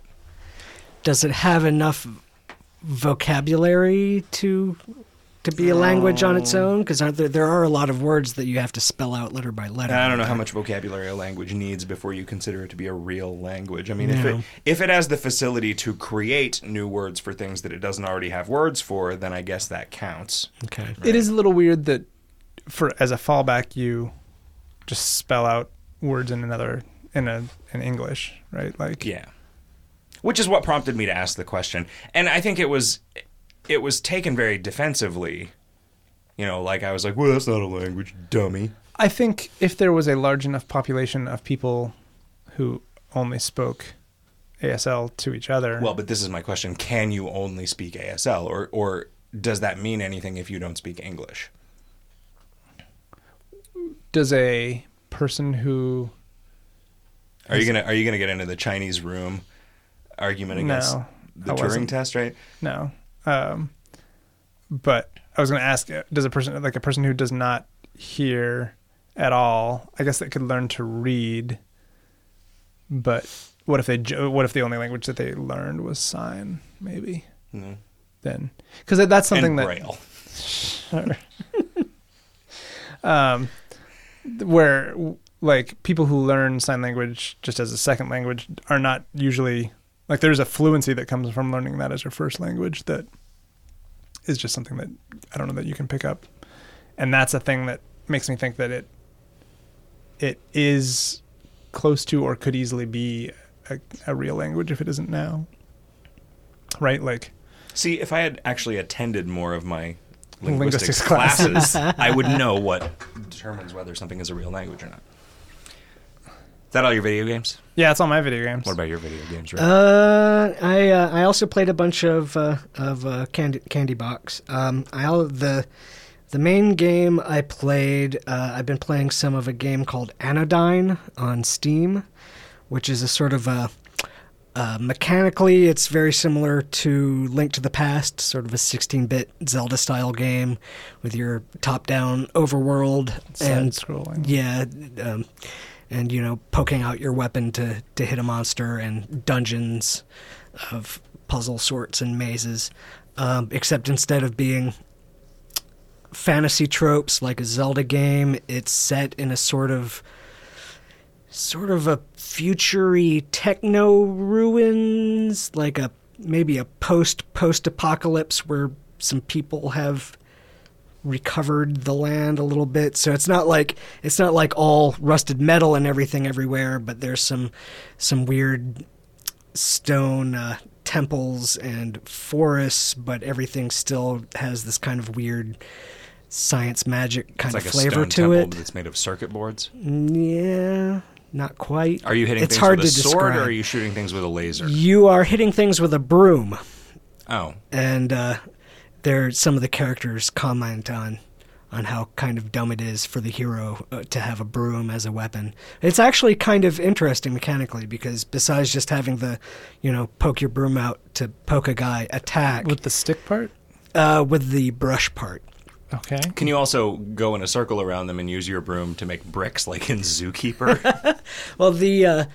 Does it have enough vocabulary to to be a language on its um, own? Because there there are a lot of words that you have to spell out letter by letter. I don't know how much vocabulary a language needs before you consider it to be a real language. I mean, if it if it has the facility to create new words for things that it doesn't already have words for, then I guess that counts. Okay. It is a little weird that for as a fallback you just spell out words in another in a in English, right? Like Yeah. Which is what prompted me to ask the question. And I think it was it was taken very defensively. You know, like I was like, "Well, that's not a language, dummy." I think if there was a large enough population of people who only spoke ASL to each other, Well, but this is my question. Can you only speak ASL or or does that mean anything if you don't speak English? Does a person who Are you going to are you going to get into the Chinese room argument against No, the Turing test, right? no, um, but I was going to ask, uh, does a person like a person who does not hear at all? I guess that could learn to read, but what if they what if the only language that they learned was sign? Maybe No. then because that's something and that Braille. *laughs* *laughs* um, where like people who learn sign language just as a second language are not usually like there's a fluency that comes from learning that as your first language that is just something that I don't know that you can pick up, and that's a thing that makes me think that it it is close to or could easily be a, a real language if it isn't now. Right, like See, if I had actually attended more of my linguistics, Linguistics classes, I would know what *laughs* determines whether something is a real language or not. Is that all your video games? Yeah, it's all my video games. What about your video games? Rick? Uh, I uh, I also played a bunch of uh, of uh, Candy Candy Box. Um, I al- the the main game I played. Uh, I've been playing some of a game called Anodyne on Steam, which is a sort of a uh, mechanically, it's very similar to Link to the Past, sort of a 16-bit Zelda-style game with your top-down overworld Side and scrolling. yeah, um, and you know, poking out your weapon to to hit a monster and dungeons of puzzle sorts and mazes. Um, except instead of being fantasy tropes like a Zelda game, it's set in a sort of sort of a futury techno ruins, like a maybe a post post apocalypse where some people have recovered the land a little bit. So it's not like it's not like all rusted metal and everything everywhere, but there's some some weird stone uh, temples and forests, but everything still has this kind of weird science magic kind it's of flavor to temple it. that's made of circuit boards. Yeah, not quite. Are you hitting It's things hard with a to sword or are you shooting things with a laser? You are hitting things with a broom, Oh, and uh, there some of the characters comment on on how kind of dumb it is for the hero uh, to have a broom as a weapon. It's actually kind of interesting mechanically because besides just having the, you know, poke your broom out to poke a guy, attack With the stick part? uh, with the brush part. Okay. can you also go in a circle around them and use your broom to make bricks like in Zookeeper? *laughs* Well, the uh,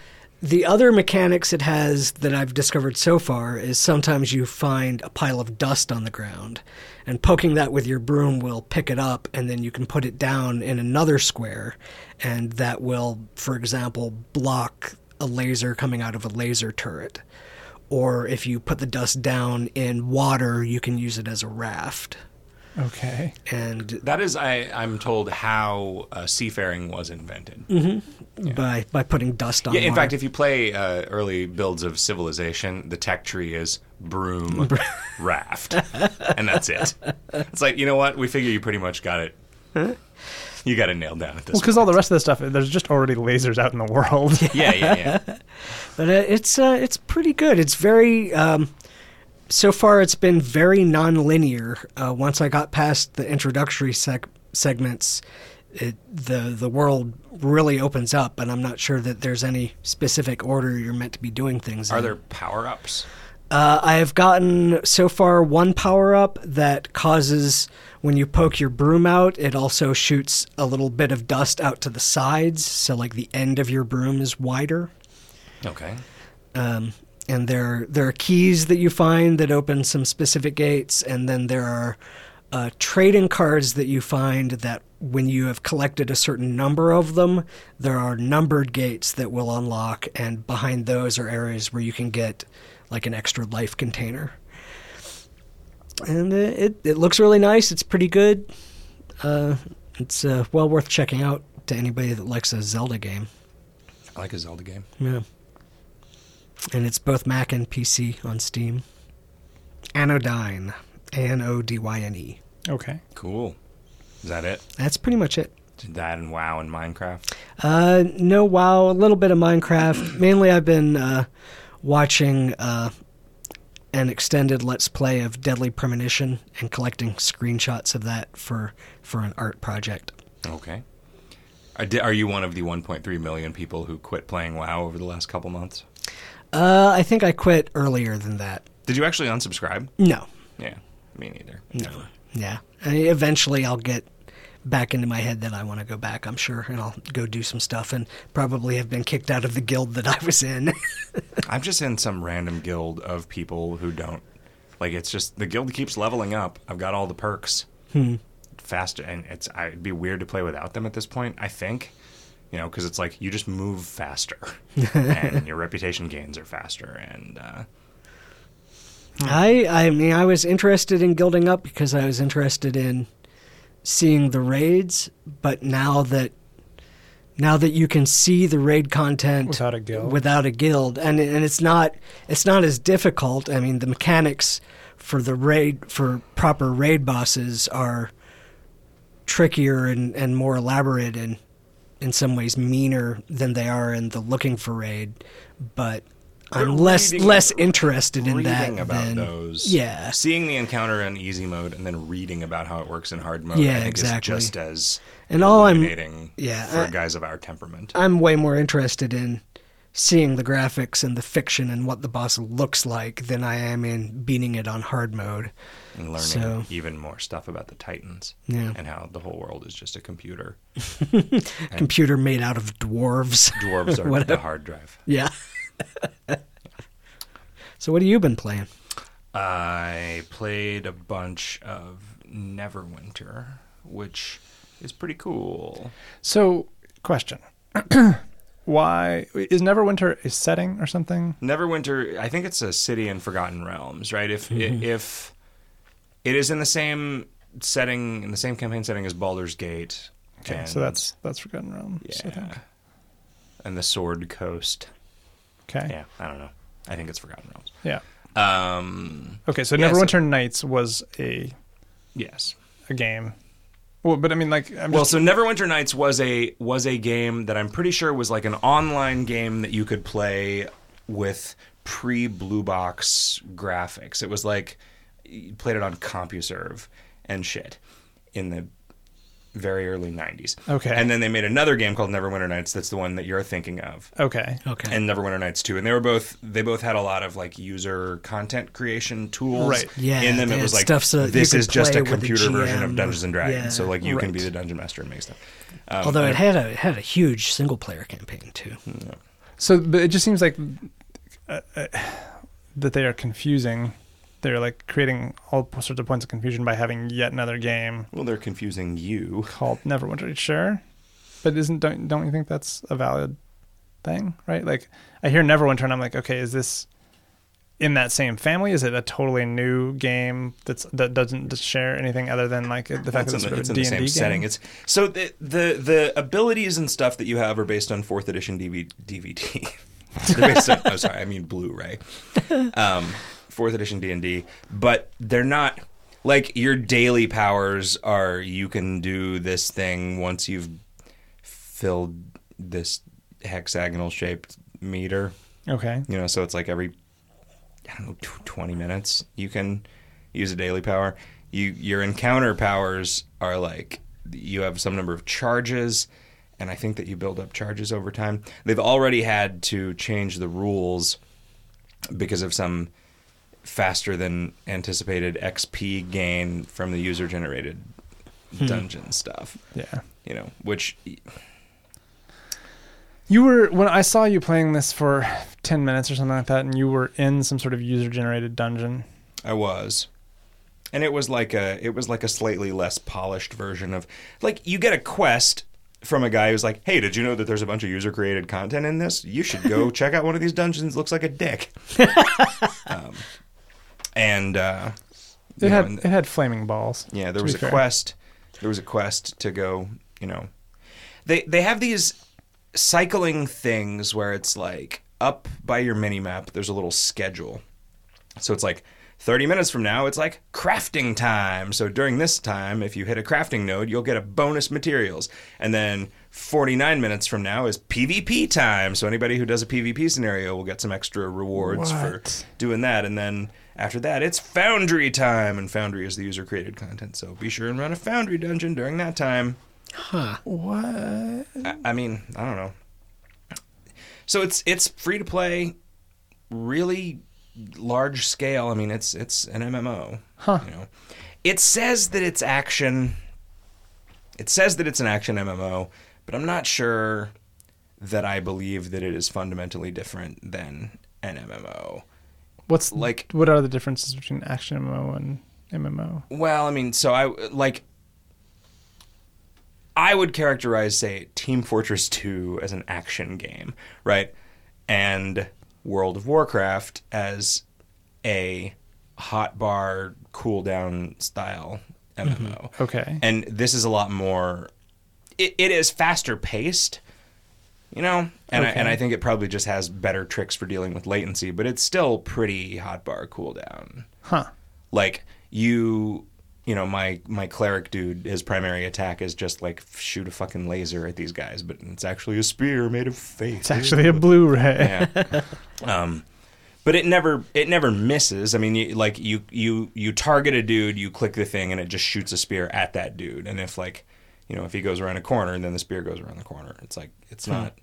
the other mechanics it has that I've discovered so far is sometimes you find a pile of dust on the ground, and poking that with your broom will pick it up, and then you can put it down in another square, and that will, for example, block a laser coming out of a laser turret. Or if you put the dust down in water, you can use it as a raft. Okay. And that is, I, I'm told, how uh, seafaring was invented. by by putting dust on Yeah, in water. fact, if you play uh, early builds of Civilization, the tech tree is broom, *laughs* raft, and that's it. It's like you know what? We figure you pretty much got it. You got it nailed down at this. Well, because all the rest of the stuff, there's just already lasers out in the world. yeah, yeah, yeah. *laughs* but uh, it's uh, it's pretty good. It's very um, so far. It's been very non-linear. Uh, once I got past the introductory seg- segments, it, the the world really opens up, and I'm not sure that there's any specific order you're meant to be doing things. Are in. there power ups? Uh, I have gotten so far one power up that causes when you poke your broom out, it also shoots a little bit of dust out to the sides, so like the end of your broom is wider. Okay. Um, and there there are keys that you find that open some specific gates, and then there are uh, trading cards that you find that when you have collected a certain number of them, there are numbered gates that will unlock, and behind those are areas where you can get like an extra life container. And it it looks really nice. It's pretty good. Uh, it's uh, well worth checking out to anybody that likes a Zelda game. I like a Zelda game. Yeah. And it's both Mac and PC on Steam. Anodyne. A N O D Y N E. okay. Cool. Is that it? That's pretty much it. That and WoW and Minecraft. Uh, no WoW, a little bit of Minecraft. Mainly, I've been uh, watching uh, an extended Let's Play of Deadly Premonition and collecting screenshots of that for for an art project. Okay. Are, are you one of the 1.3 million people who quit playing WoW over the last couple months? Uh, I think I quit earlier than that. Did you actually unsubscribe? No, Yeah, me neither. no, yeah. I mean, eventually, I'll get back into my head that I want to go back. I'm sure, and I'll go do some stuff, and probably have been kicked out of the guild that I was in. *laughs* I'm just in some random guild of people who don't like. It's just the guild keeps leveling up. I've got all the perks faster, and it's I, it'd be weird to play without them at this point. I think, you know, because it's like you just move faster, *laughs* and your reputation gains are faster, and uh, I I mean I was interested in guilding up because I was interested in seeing the raids, but now that now that you can see the raid content Without a guild. without a guild, and and it's not it's not as difficult. I mean the mechanics for the raid for proper raid bosses are trickier and, and more elaborate and in some ways meaner than they are in the looking for raid, but I'm But less reading- less interested in reading that about than those. yeah. Seeing the encounter in easy mode and then reading about how it works in hard mode. Yeah, I think exactly. Is just as And all I'm yeah, for I- guys of our temperament. I'm way more interested in seeing the graphics and the fiction and what the boss looks like than I am in beating it on hard mode. And learning So- even more stuff about the Titans Yeah. and how the whole world is just a computer. *laughs* Computer made out of dwarves. Dwarves *laughs* are Whatever. the hard drive. yeah. *laughs* so what have you been playing? I played a bunch of Neverwinter, which is pretty cool. So, question: *clears throat* Why is Neverwinter a setting or something? Neverwinter, I think it's a city in Forgotten Realms, right? If mm-hmm. if it is in the same setting, in the same campaign setting as Baldur's Gate. Okay, and- so that's that's Forgotten Realms. I think. yeah, and the Sword Coast. Okay. Yeah, I don't know. I think it's Forgotten Realms. Yeah. Um, Okay, so Yeah, so- Neverwinter Nights was a yes. a game. Well, but I mean, like, I'm Well, just, so Neverwinter Nights was a was a game that I'm pretty sure was like an online game that you could play with pre Blue Box graphics. It was like played it on CompuServe and shit in the very early 90s. Okay. And then they made another game called Neverwinter Nights that's the one that you're thinking of. okay. Okay. And Neverwinter Nights 2 and they were both they both had a lot of like user content creation tools Right. Yeah, in them it was like stuff so this is just a with the computer version of Dungeons and Dragons Yeah. so like you can be the dungeon master and make stuff um, Although it had a it had a huge single player campaign too. So, but it just seems like uh, uh, that they are confusing. They're like creating all sorts of points of confusion by having yet another game Well, they're confusing you. called Neverwinter. Sure, but isn't don't don't you think that's a valid thing, right? Like, I hear Neverwinter and I'm like, okay, is this in that same family? Is it a totally new game that's that doesn't share anything other than like the fact that It's the, it's in a the same setting. game? It's so the, the the abilities and stuff that you have are based on fourth edition DV, DVD. *laughs* they're on, oh, sorry, I mean Blu-ray. Um, fourth edition D and D, but they're not like your daily powers are. You can do this thing once you've filled this hexagonal shaped meter. okay. You know, so it's like every I don't know tw- twenty minutes you can use a daily power. You your encounter powers are like you have some number of charges, and I think that you build up charges over time. They've already had to change the rules because of some faster than anticipated XP gain from the user generated dungeon stuff. Yeah. You know, which You were when I saw you playing this for ten minutes or something like that, and you were in some sort of user-generated dungeon. I was. And it was like a it was like a slightly less polished version of like you get a quest from a guy who's like, "Hey, did you know that there's a bunch of user created content in this? You should go *laughs* check out one of these dungeons. Looks like a dick." *laughs* um, and uh, It know, had and- it had flaming balls. yeah, there was a fair. quest. There was a quest to go. You know, they they have these cycling things where it's like up by your mini map. There's a little schedule, so it's like 30 minutes from now. It's like crafting time. So during this time, if you hit a crafting node, you'll get a bonus materials, and then 49 minutes from now is PvP time. So anybody who does a PvP scenario will get some extra rewards for doing that. And then after that, it's Foundry time, and Foundry is the user created content. So be sure and run a Foundry dungeon during that time. Huh. What? I, I mean, I don't know. So it's it's free to play, really large scale. I mean, it's it's an MMO. Huh. You know, it says that it's action. It says that it's an action MMO, but I'm not sure that I believe that it is fundamentally different than an MMO. What's Like-? What are the differences between action MMO and MMO? Well, I mean, so I like. I would characterize, say, Team Fortress 2 as an action game, right? And World of Warcraft as a hotbar cooldown style MMO. Mm-hmm. Okay. And this is a lot more. It, it is faster paced, you know, and I, and I think it probably just has better tricks for dealing with latency, but it's still pretty hotbar cooldown. Huh. like you you know my my cleric dude his primary attack is just like shoot a fucking laser at these guys but it's actually a spear made of faith It's actually a Blu-ray. yeah. um, but it never it never misses. I mean, you, like you you you target a dude, you click the thing, and it just shoots a spear at that dude. And if like you know if he goes around a corner, then the spear goes around the corner. It's like it's not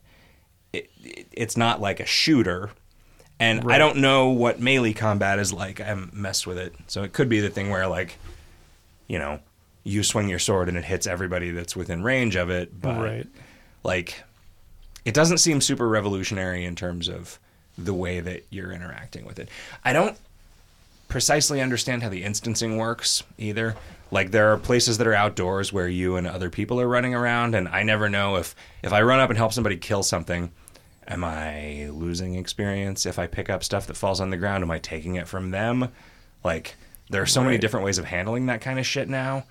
it, it it's not like a shooter. And I don't know what melee combat is like. I haven't messed with it, so it could be the thing where like you know you swing your sword and it hits everybody that's within range of it. But Right. like it doesn't seem super revolutionary in terms of the way that you're interacting with it. I don't precisely understand how the instancing works either. Like there are places that are outdoors where you and other people are running around and I never know if if I run up and help somebody kill something, am I losing experience? If I pick up stuff that falls on the ground, am I taking it from them? Like there are so many different ways of handling that kind of shit now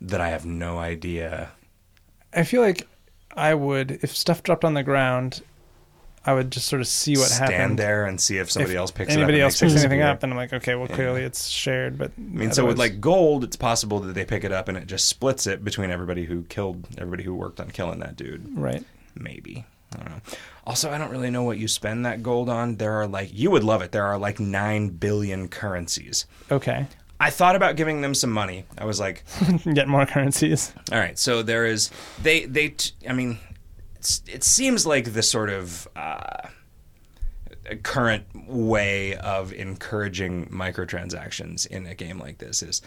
that I have no idea. I feel like I would, if stuff dropped on the ground, I would just sort of see what happens. stand happened. there and see if somebody If else picks anybody it up. else picks anything up, And then I'm like, okay, well, clearly it's shared. But I mean, so with like gold, it's possible that they pick it up and it just splits it between everybody who killed everybody who worked on killing that dude. right, Maybe. I don't know. Also, I don't really know what you spend that gold on. There are like you would love it. There are like nine billion currencies. okay, I thought about giving them some money. I was like, *laughs* get more currencies. all right. So there is they they. T- I mean, it's, it seems like the sort of. Uh, current way of encouraging microtransactions in a game like this is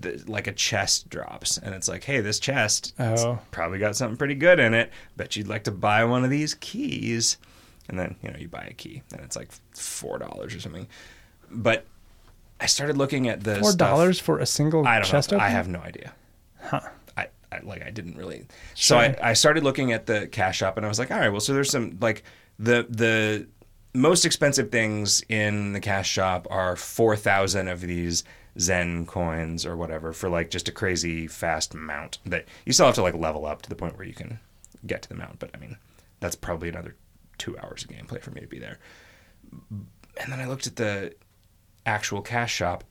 the, like a chest drops and it's like hey this chest Oh. probably got something pretty good in it bet you'd like to buy one of these keys and then you know you buy a key and it's like four dollars or something but i started looking at the Four dollars for a single I don't chest know. I have no idea. Huh. I, like I didn't really. Sure. So I, I started looking at the cash shop and I was like, all right, well, so there's some like the the most expensive things in the cash shop are four thousand of these Zen coins or whatever for like just a crazy fast mount that you still have to like level up to the point where you can get to the mount. But I mean, that's probably another two hours of gameplay for me to be there. And then I looked at the actual cash shop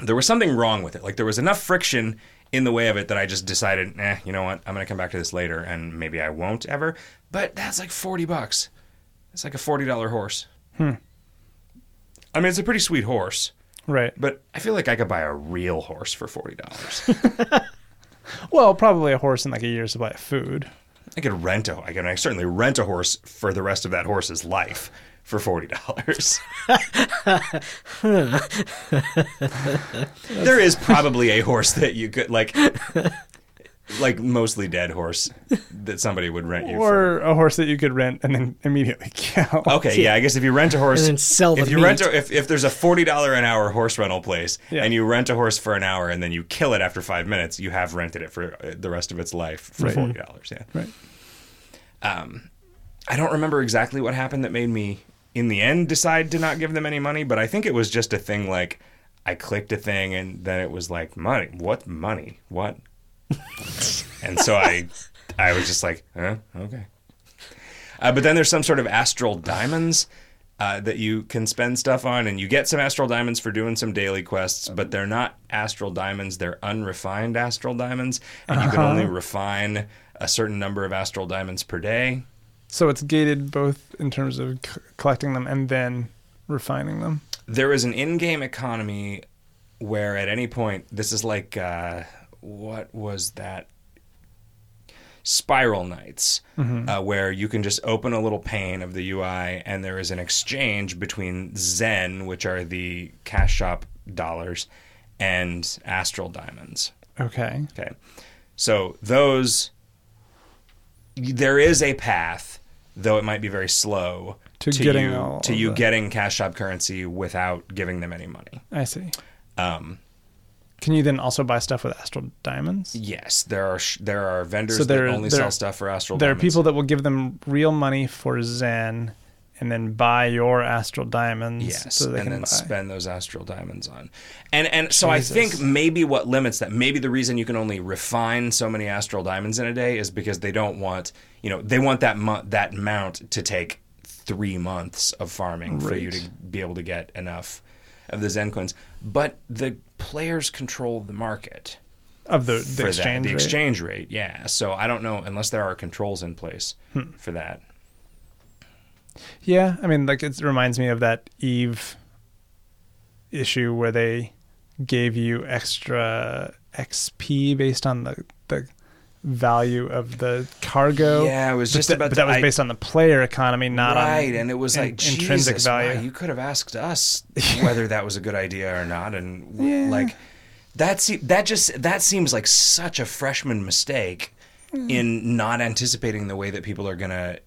there was something wrong with it. Like there was enough friction in the way of it that I just decided, eh, you know what? I'm gonna come back to this later, and maybe I won't ever. But that's like forty bucks. It's like a forty dollar horse. Hmm. I mean, it's a pretty sweet horse, Right. but I feel like I could buy a real horse for forty dollars. *laughs* Well, probably a horse in like a year's supply of food. I could rent a. I can I certainly rent a horse for the rest of that horse's life for forty dollars. *laughs* there is probably a horse that you could like, like mostly dead horse that somebody would rent you for. Or a horse that you could rent and then immediately kill. *laughs* Okay, yeah, I guess if you rent a horse And then sell the if you rent meat. a, if if there's a forty dollar an hour horse rental place Yeah. and you rent a horse for an hour and then you kill it after five minutes, you have rented it for uh, the rest of its life for Right. forty dollars. Yeah. Right. Um, I don't remember exactly what happened that made me, in the end, decide to not give them any money, but I think it was just a thing like I clicked a thing and then it was like money. What money? What? *laughs* and so I, I was just like, huh? okay. Uh, but then there's some sort of astral diamonds. Uh, that you can spend stuff on, and you get some astral diamonds for doing some daily quests, but they're not astral diamonds; they're unrefined astral diamonds, and you can only refine a certain number of astral diamonds per day. So it's gated both in terms of c- collecting them and then refining them. There is an in-game economy where, at any point, this is like uh, what was that? Spiral Knights, uh, where you can just open a little pane of the UI, and there is an exchange between Zen, which are the cash shop dollars, and Astral Diamonds. Okay. Okay. So those there is a path, though it might be very slow, To getting you, to you the- getting cash shop currency without giving them any money. I see. Um, Can you then also buy stuff with astral diamonds? yes, there are sh- there are vendors So there- that only there- sell stuff for astral. There are people that will give them real money for Zen and then buy your astral diamonds Yes, so they and can then buy. spend those astral diamonds on, and and so I think maybe what limits that, maybe the reason you can only refine so many astral diamonds in a day is because they don't want, you know, they want that mo- that mount to take three months of farming for you to be able to get enough. of the Zen coins, but the players control the market Of the, the exchange that. The rate. exchange rate, yeah. So I don't know unless there are controls in place Hmm. for that. Yeah, I mean, like it reminds me of that Eve issue where they gave you extra XP based on the the value of the cargo. Yeah, it was just that- about but that was I- based on the player economy, not right, on and it was in- like intrinsic Jesus, value. wow, you could have asked us *laughs* whether that was a good idea or not, and Yeah. like that. Se- that just that seems like such a freshman mistake Hmm. in not anticipating the way that people are gonna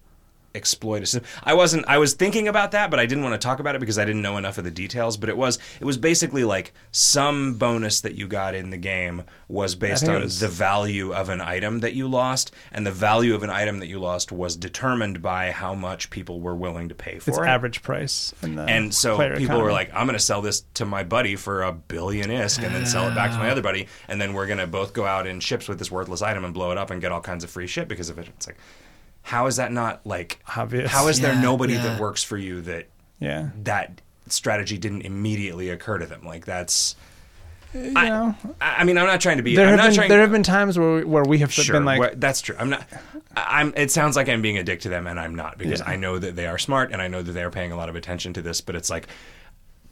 exploit a system. I wasn't. I was thinking about that, but I didn't want to talk about it because I didn't know enough of the details. But it was it was basically like some bonus that you got in the game was based on was- the value of an item that you lost, and the value of an item that you lost was determined by how much people were willing to pay for its it. average price. And so people were like, I'm going to sell this to my buddy for a billion isk and then sell it back to my other buddy. And then we're going to both go out in ships with this worthless item and blow it up and get all kinds of free shit because of it. It's like, how is that not like, Obvious. how is there Yeah, nobody yeah. that works for you that yeah, that strategy didn't immediately occur to them? Like, that's, you I- know, I I mean, I'm not trying to be, there I'm have not been trying there have been times where we, where we have Sure, been like, wh- that's true. I'm not. I- I'm. It sounds like I'm being a dick to them, and I'm not because Yeah. I know that they are smart, and I know that they are paying a lot of attention to this. But it's like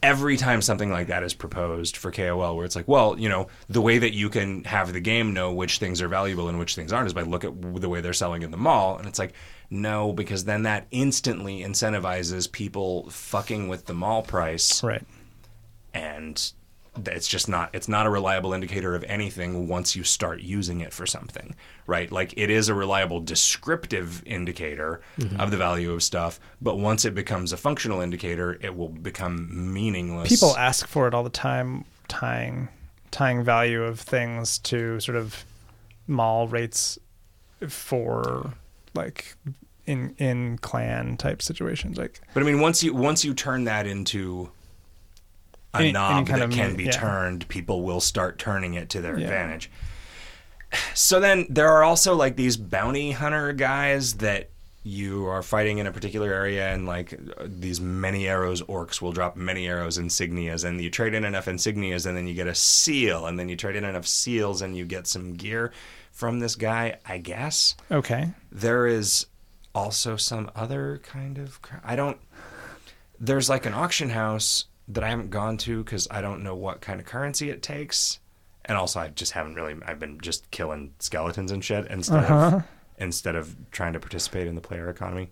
every time something like that is proposed for KOL, where it's like, well, you know, the way that you can have the game know which things are valuable and which things aren't is by look at the way they're selling in the mall, and it's like. No, because then that instantly incentivizes people fucking with the mall price right. and it's just not it's not a reliable indicator of anything once you start using it for something right like it is a reliable descriptive indicator mm-hmm. of the value of stuff but once it becomes a functional indicator it will become meaningless People ask for it all the time, tying tying value of things to sort of mall rates for like in in clan type situations. Like but i mean once you once you turn that into a Any- any knob kind that of can be yeah. turned people will start turning it to their Yeah. advantage so then there are also like these bounty hunter guys that you are fighting in a particular area and like these many arrows orcs will drop many arrows insignias and you trade in enough insignias and then you get a seal and then you trade in enough seals and you get some gear from this guy i guess okay, there is also some other kind of i don't there's like an auction house that i haven't gone to because i don't know what kind of currency it takes and also i just haven't really i've been just killing skeletons and shit instead Uh-huh. of instead of trying to participate in the player economy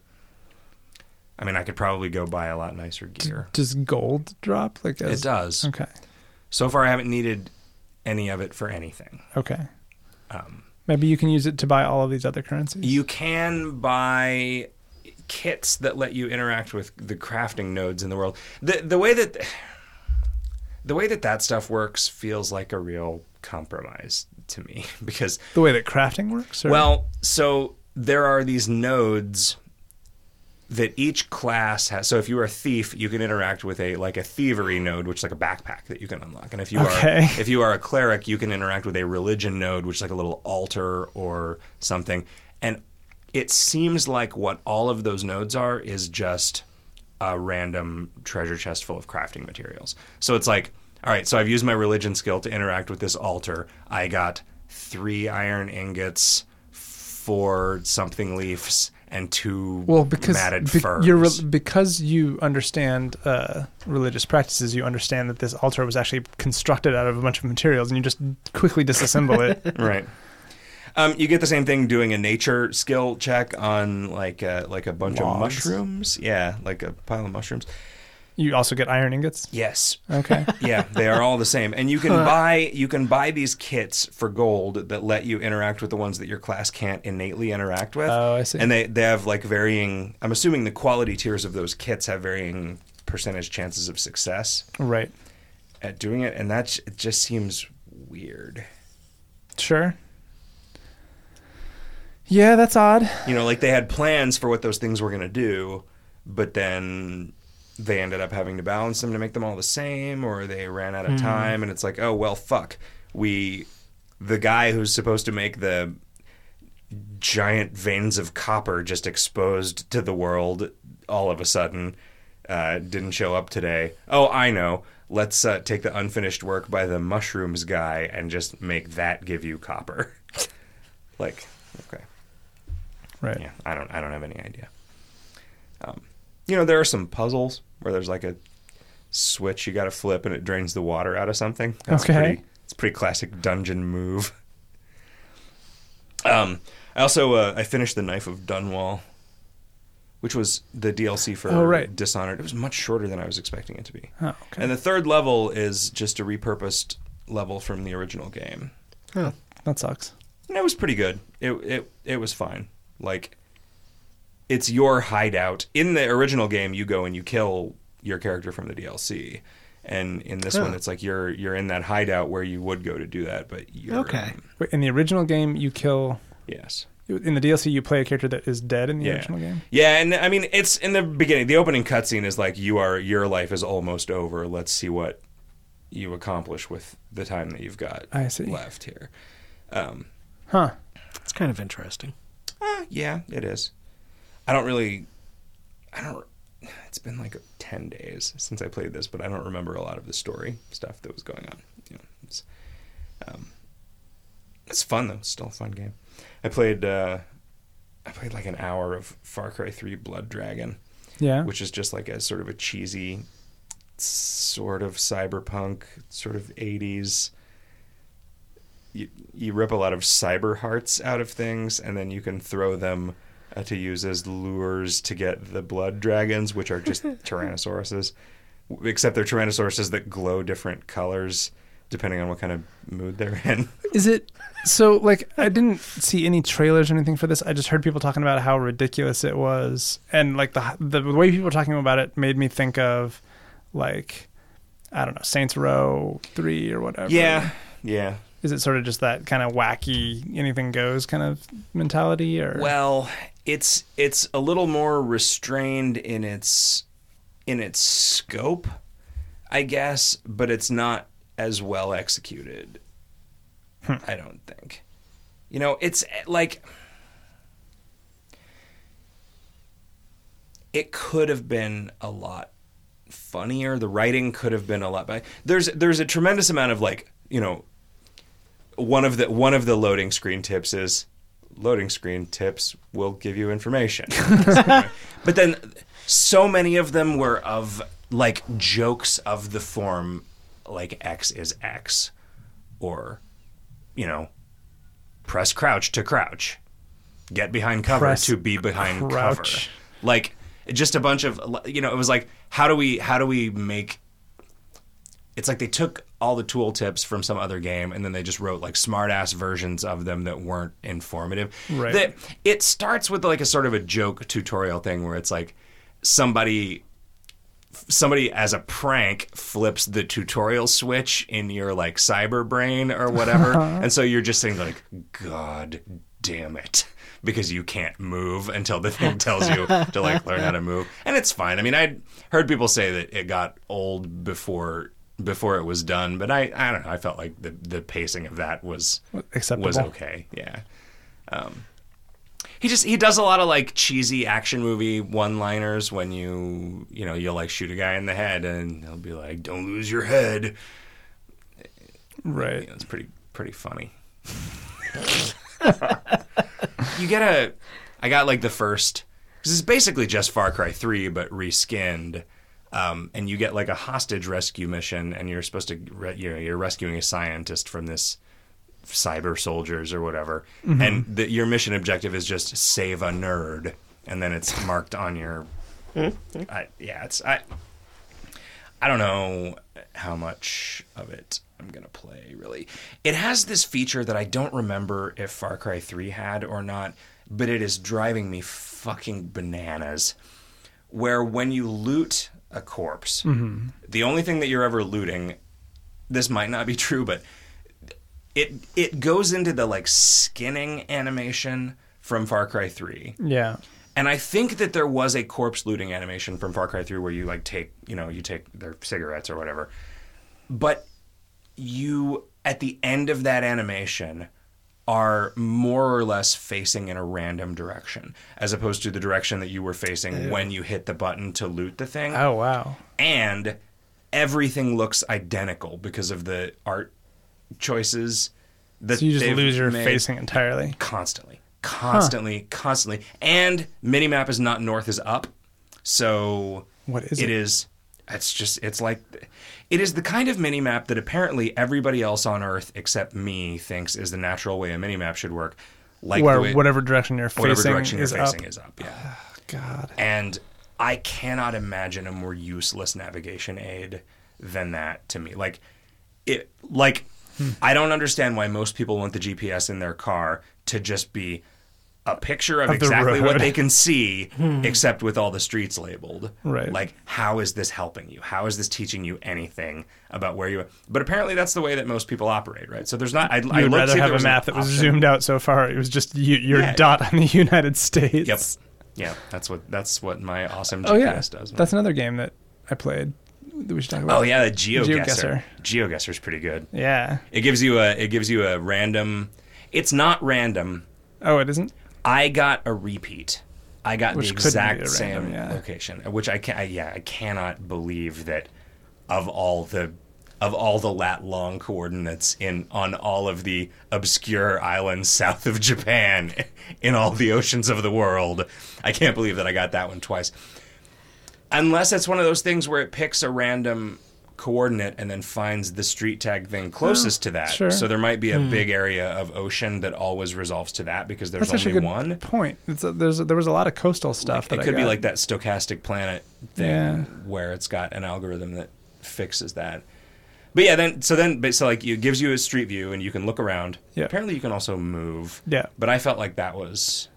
i mean i could probably go buy a lot nicer gear does gold drop? Like as, it does Okay, so far i haven't needed any of it for anything okay. um, Maybe you can use it to buy all of these other currencies. You can buy kits that let you interact with the crafting nodes in the world. The the way that the way that that stuff works feels like a real compromise to me *laughs* because the way that crafting works. Or? well, so there are these nodes that each class has. So if you are a thief, you can interact with a like a thievery node, which is like a backpack that you can unlock. And if you Okay. are if you are a cleric, you can interact with a religion node, which is like a little altar or something. And it seems like what all of those nodes are is just a random treasure chest full of crafting materials. So it's like, all right, so I've used my religion skill to interact with this altar. I got three iron ingots, four something leaves, and two well, because matted be- furs. you're re- because you understand uh, religious practices, you understand that this altar was actually constructed out of a bunch of materials, and you just quickly disassemble it. *laughs* right. Um, you get the same thing doing a nature skill check on like a, like a bunch of mushrooms. Yeah, like a pile of mushrooms. You also get iron ingots. Yes, Okay. *laughs* yeah, they are all the same, and you can buy you can buy these kits for gold that let you interact with the ones that your class can't innately interact with. Oh, I see. And they they have like varying. I'm assuming the quality tiers of those kits have varying percentage chances of success right. at doing it, and that it just seems weird. Sure. Yeah, that's odd. You know, like they had plans for what those things were going to do, but then they ended up having to balance them to make them all the same, or they ran out of time, and it's like, oh well, fuck. We, the guy who's supposed to make the giant veins of copper just exposed to the world all of a sudden uh, didn't show up today. Oh, I know. let's uh, take the unfinished work by the mushrooms guy and just make that give you copper. *laughs* like, okay, Right. yeah, I don't, I don't have any idea. Um, you know, there are some puzzles where there's like a switch you got to flip and it drains the water out of something. That's Okay. pretty, it's a pretty classic dungeon move. Um, I also uh, I finished the Knife of Dunwall, which was the DLC for Oh, right. Dishonored. It was much shorter than I was expecting it to be. Oh, okay. And the third level is just a repurposed level from the original game. Oh, that sucks. And it was pretty good. It it it was fine. Like it's your hideout. In the original game you go and you kill your character from the DLC. And in this Oh. one it's like you're you're in that hideout where you would go to do that, but you're Okay. um, in the original game, you kill. yes. In the DLC, you play a character that is dead in the Yeah. original game. Yeah, and I mean it's in the beginning. The opening cutscene is like you are your life is almost over. Let's see what you accomplish with the time that you've got I see. left here. Um, Huh. it's kind of interesting. Uh, yeah, it is. I don't really. I don't. It's been like ten days since I played this, but I don't remember a lot of the story stuff that was going on. You know, it's, um, it's fun though. It's still a fun game. I played. Uh, I played like an hour of Far Cry Three Blood Dragon. Yeah. which is just like a sort of a cheesy sort of cyberpunk sort of 80s you, you rip a lot of cyber hearts out of things and then you can throw them uh, to use as lures to get the blood dragons which are just *laughs* tyrannosauruses except they're tyrannosauruses that glow different colors depending on what kind of mood they're in *laughs* Is it so? Like, I didn't see any trailers or anything for this. I just heard people talking about how ridiculous it was, and like the the way people were talking about it made me think of, like, I don't know, Saints Row three or whatever. yeah yeah Is it sort of just that kind of wacky, anything goes kind of mentality, or Well, it's it's a little more restrained in its in its scope, I guess, but it's not as well executed. I don't think. You know, it's eh, like it could have been a lot funnier. The writing could have been a lot better. There's there's a tremendous amount of like, you know, one of the one of the loading screen tips is loading screen tips will give you information. *laughs* but then so many of them were of like jokes of the form like X is X or you know press crouch to crouch. Get behind cover Press to be behind crouch. cover. Like just a bunch of you know it was like how do we how do we make it's like they took all the tool tips from some other game and then they just wrote like smart ass versions of them that weren't informative. Right. That it starts with like a sort of a joke tutorial thing where it's like somebody somebody as a prank flips the tutorial switch in your like cyber brain or whatever *laughs* and so you're just saying like god damn it because you can't move until the thing tells you to like learn how to move and it's fine i mean i heard people say that it got old before before it was done but i i don't know i felt like the the pacing of that was acceptable? was okay. Yeah. Um, he just he does a lot of like cheesy action movie one liners when you you know you'll like shoot a guy in the head and he'll be like don't lose your head. Right. You know, it's pretty pretty funny. you get a I got like the first because it's basically just Far Cry three but reskinned. Um, and you get like a hostage rescue mission, and you're supposed to, re- you know, you're rescuing a scientist from this cyber soldiers or whatever, and the, your mission objective is just save a nerd, and then it's marked on your. I, yeah, it's I. I don't know how much of it I'm gonna play. Really, it has this feature that I don't remember if Far Cry Three had or not, but it is driving me fucking bananas. Where when you loot a corpse, mm-hmm. the only thing that you're ever looting, this might not be true, but it it goes into the like skinning animation from Far Cry 3. Yeah. And I think that there was a corpse looting animation from Far Cry 3 where you like take, you know, you take their cigarettes or whatever. But you at the end of that animation are more or less facing in a random direction as opposed to the direction that you were facing when you hit the button to loot the thing Oh wow. and everything looks identical because of the art choices that So you just lose your facing entirely. constantly, constantly, constantly. And minimap is not north is up, so What is it it? is. It's just it's like it is the kind of minimap that apparently everybody else on Earth except me thinks is the natural way a minimap should work. Like Where way, whatever direction you're whatever facing direction is you're facing up. is up. Yeah. *sighs* God. And I cannot imagine a more useless navigation aid than that to me. Like it like Hmm. I don't understand why most people want the GPS in their car to just be a picture of, Of exactly what they can see *laughs* hmm. except with all the streets labeled. Right. Like how is this helping you? How is this teaching you anything about where you are? But apparently that's the way that most people operate, right? So there's not I, would rather have a map that was option. zoomed out so far. It was just you, your Yeah. dot on the *laughs* United States. Yep. Yeah, that's what that's what my awesome GPS Oh yeah, does. that's another game that I played that we should talk about. Oh yeah, the GeoGuessr. GeoGuessr. GeoGuessr's pretty good. yeah. It gives you a it gives you a random. It's not random. Oh, it isn't. I got a repeat. I got Which the exact same random, yeah. location, which I can I, yeah I cannot believe that of all the of all the lat long coordinates in on all of the obscure islands *laughs* south of Japan in all the oceans of the world, I can't believe that I got that one twice. Unless it's one of those things where it picks a random coordinate and then finds the street tag thing closest to that. sure. So there might be a hmm. big area of ocean that always resolves to that because there's That's only a good one. point. A, there's a, there was a lot of coastal stuff It that I could be got. like that stochastic planet thing Yeah. where it's got an algorithm that fixes that. But yeah, then so then but so like it gives you a street view and you can look around. Yeah. Apparently you can also move. Yeah. But I felt like that was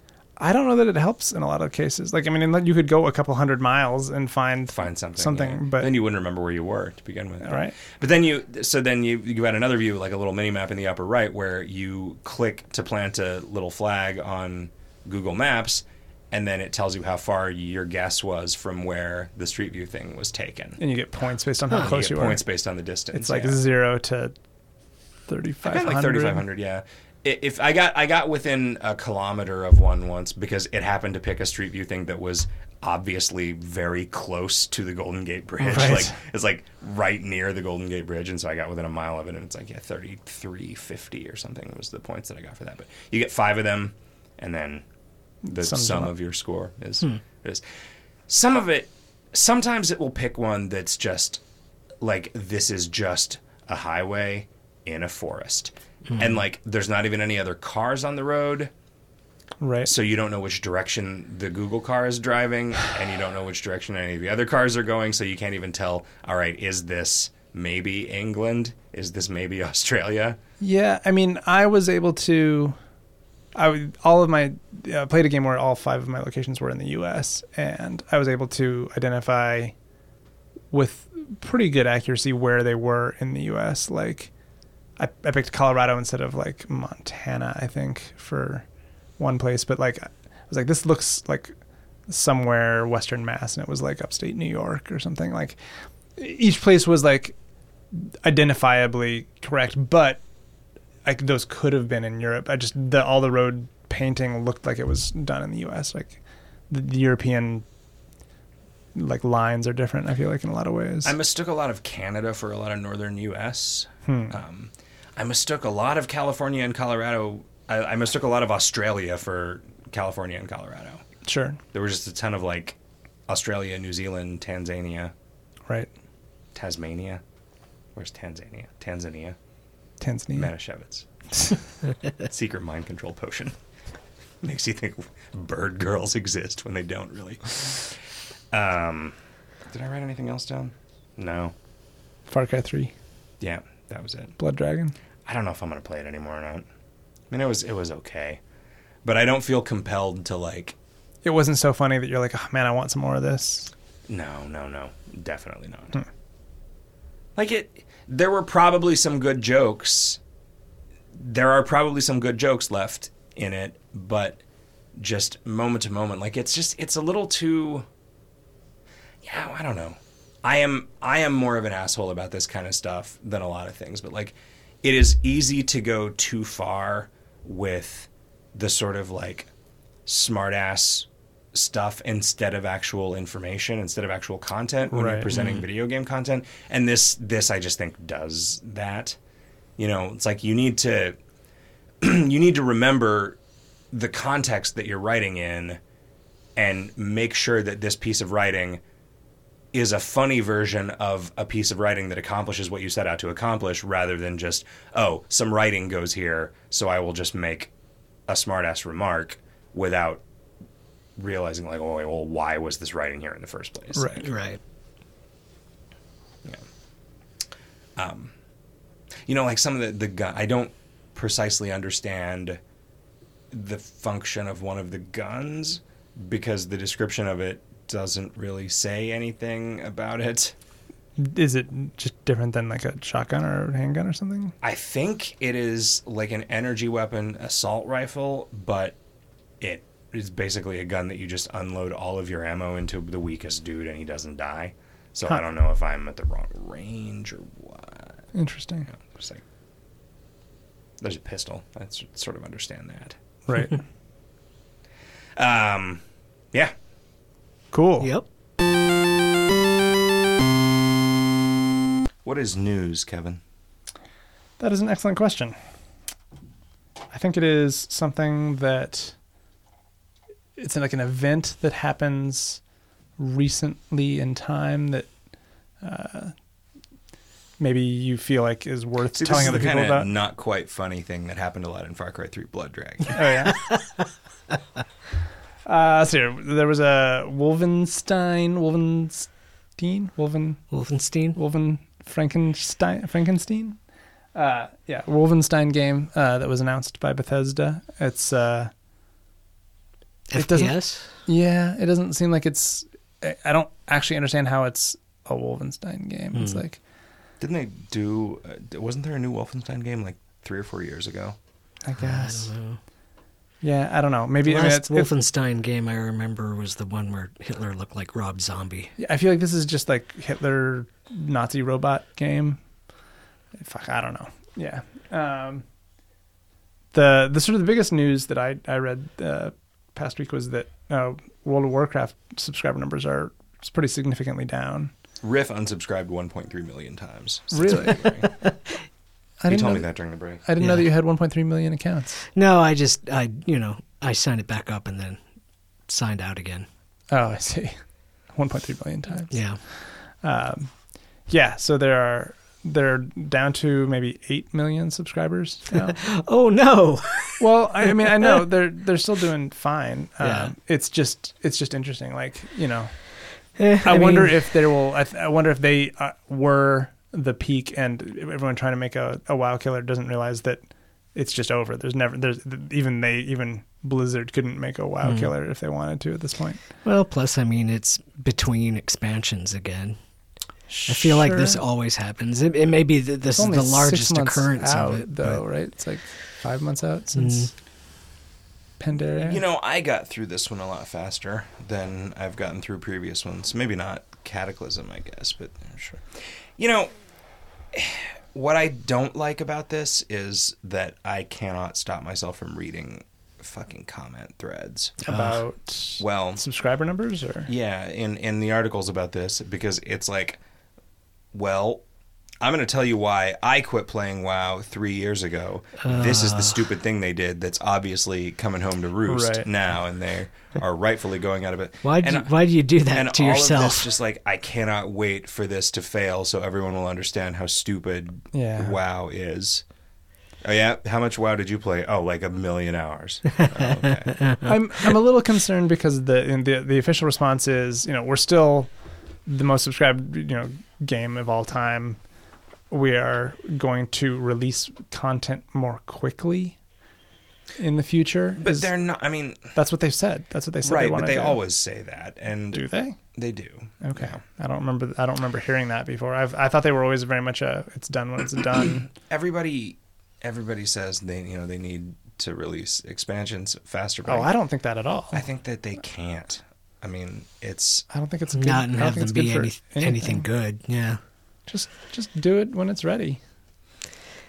I don't know that it helps in a lot of cases. Like I mean, you could go a couple hundred miles and find find something. Something, yeah. but- then you wouldn't remember where you were to begin with. Right. But then you so then you you got another view like a little mini map in the upper right where you click to plant a little flag on Google Maps and then it tells you how far your guess was from where the street view thing was taken. and you get points based on how You close get you, points are. based on the distance. It's like yeah. zero to thirty five got hundred. like 3500 yeah if i got i got within a kilometer of one once because it happened to pick a street view thing that was obviously very close to the golden gate bridge. *laughs* Right. like it's like right near the golden gate bridge. And so i got within a mile of it and it's like yeah 3350 or something was the points that i got for that. But you get five of them and then the Sums sum of your score is hmm. is. Some of it sometimes it will pick one that's just like this is just a highway in a forest and like there's not even any other cars on the road Right. so you don't know which direction the google car is driving and you don't know which direction any of the other cars are going so you can't even tell all right is this maybe england is this maybe *laughs* australia Yeah, I mean, I was able to. I all of my uh, played a game where all five of my locations were in the U.S. and I was able to identify with pretty good accuracy where they were in the U.S. Like, I, I picked Colorado instead of like Montana, I think, for one place, but like I was like, this looks like somewhere Western Mass, and it was like upstate New York or something. Like, each place was like identifiably correct, but like those could have been in Europe. I just the all the road painting looked like it was done in the U.S. Like the, the European like lines are different. I feel like in a lot of ways. i mistook a lot of canada for a lot of northern us Hmm. um, i mistook a lot of california and colorado I, I mistook a lot of australia for california and colorado sure, there was just a ton of like australia new zealand tanzania right? tasmania where's tanzania tanzania Tanzania. Manischewitz. *laughs* Secret mind control potion. *laughs* Makes you think bird girls exist when they don't really. Um, did I write anything else down? No. Far Cry Three, Yeah, that was it. Blood Dragon. I don't know if I'm gonna play it anymore or not. I mean, it was it was okay, but I don't feel compelled to like. It wasn't so funny that you're like, oh man, I want some more of this. No, no, no, definitely not. Hmm. Like it, there were probably some good jokes. There are probably some good jokes left in it, but just moment to moment, like it's just it's a little too. Yeah, I don't know. I am I am more of an asshole about this kind of stuff than a lot of things, but like, it is easy to go too far with the sort of like smartass stuff instead of actual information, instead of actual content when you're Right. presenting mm-hmm. video game content. And this this I just think does that. You know, it's like you need to *clears throat* you need to remember the context that you're writing in and make sure that this piece of writing is a funny version of a piece of writing that accomplishes what you set out to accomplish rather than just oh some writing goes here so i will just make a smartass remark without realizing like oh well why was this writing here in the first place Right. Right. Yeah. Um, You know like some of the the gun i don't precisely understand the function of one of the guns because the description of it doesn't really say anything about it Is it just different than like a shotgun or a handgun or something? I think it is like an energy weapon assault rifle, but it is basically a gun that you just unload all of your ammo into the weakest dude and he doesn't die. So Huh. I don't know if I'm at the wrong range or what. Interesting. Just like, there's a pistol. I sort of understand that. Right. *laughs* Um, yeah. Cool. Yep. What is news, Kevin? That is an excellent question. I think it is something that it's like an event that happens recently in time that uh, maybe you feel like is worth See, telling this other is the people kind about. of not quite funny thing that happened a lot in Far Cry 3 Blood Dragon. Oh yeah. *laughs* uh, so here, there was a Wolfenstein, Wolfenstein, Wolfen, Wolfenstein. Wolfen Frankenstein, Frankenstein. Uh, yeah, Wolfenstein game uh, that was announced by Bethesda. It's uh, It doesn't- yeah, it doesn't seem like it's. I- I don't actually understand how it's a Wolfenstein game. It's Hmm. like Didn't they do? Uh, wasn't there a new Wolfenstein game like three or four years ago? I I guess. don't know. Yeah, I don't know. Maybe The I mean, last it's, it's, Wolfenstein game I remember was the one where Hitler looked like Rob Zombie. Yeah, I feel like this is just like Hitler Nazi robot game. Fuck, I don't know. Yeah. Um, the the sort of the biggest news that I I read uh, past week was that uh, World of Warcraft subscriber numbers are pretty significantly down. Riff unsubscribed 1.3 million times. Really? *laughs* February. I he didn't told know, me that during the break. I didn't know that you had 1.3 million accounts. No, I just I you know I signed it back up and then signed out again. Oh, I see. *laughs* 1.3 million times. Yeah. Um, yeah. So there are they're down to maybe eight million subscribers now. *laughs* Oh no. *laughs* Well, I, I mean, I know they're they're still doing fine. Um, Yeah. It's just it's just interesting. Like you know, Eh, I, wonder mean, if there will. I, th- I wonder if they uh, were the peak, and everyone trying to make a, a WoW killer doesn't realize that it's just over. There's never there's even they even Blizzard couldn't make a WoW Mhm. killer if they wanted to at this point. Well, plus I mean it's between expansions again. I feel like this always happens. It, it may be that this It's is the largest months occurrence out, of it, though, but- right? It's like five months out since Pandaria. You know, I got through this one a lot faster than I've gotten through previous ones. Maybe not Cataclysm, I guess, but sure. You know, what I don't like about this is that I cannot stop myself from reading fucking comment threads. about Well, subscriber numbers or Yeah, in in the articles about this because it's like, well, I'm going to tell you why I quit playing WoW three years ago. this is the ah. stupid thing they did that's obviously coming home to roost Right. now, and they are rightfully going out of it. Why and, do why do you do that and to all of yourself? this, just like I cannot wait for this to fail, so everyone will understand how stupid Yeah. WoW is. Oh yeah, how much WoW did you play? Oh, like a million hours. Oh, *laughs* okay. I'm I'm a little concerned because the in the the official response is you know we're still the most subscribed you know game of all time. We are going to release content more quickly in the future. But Is- they're not. I mean, that's what they've said. That's what they said. right? they but they do. always say that, and do they. They do. Okay, Yeah. I don't remember. I don't remember hearing that before. I've I thought they were always very much a it's done when it's done. *clears throat* Everybody, everybody says they, you know, they need to release expansions faster. Oh, I don't think that at all. I think that they can't. I mean, it's I don't think it's good. Not I and have them be good for any, anything good. Yeah. Just just do it when it's ready.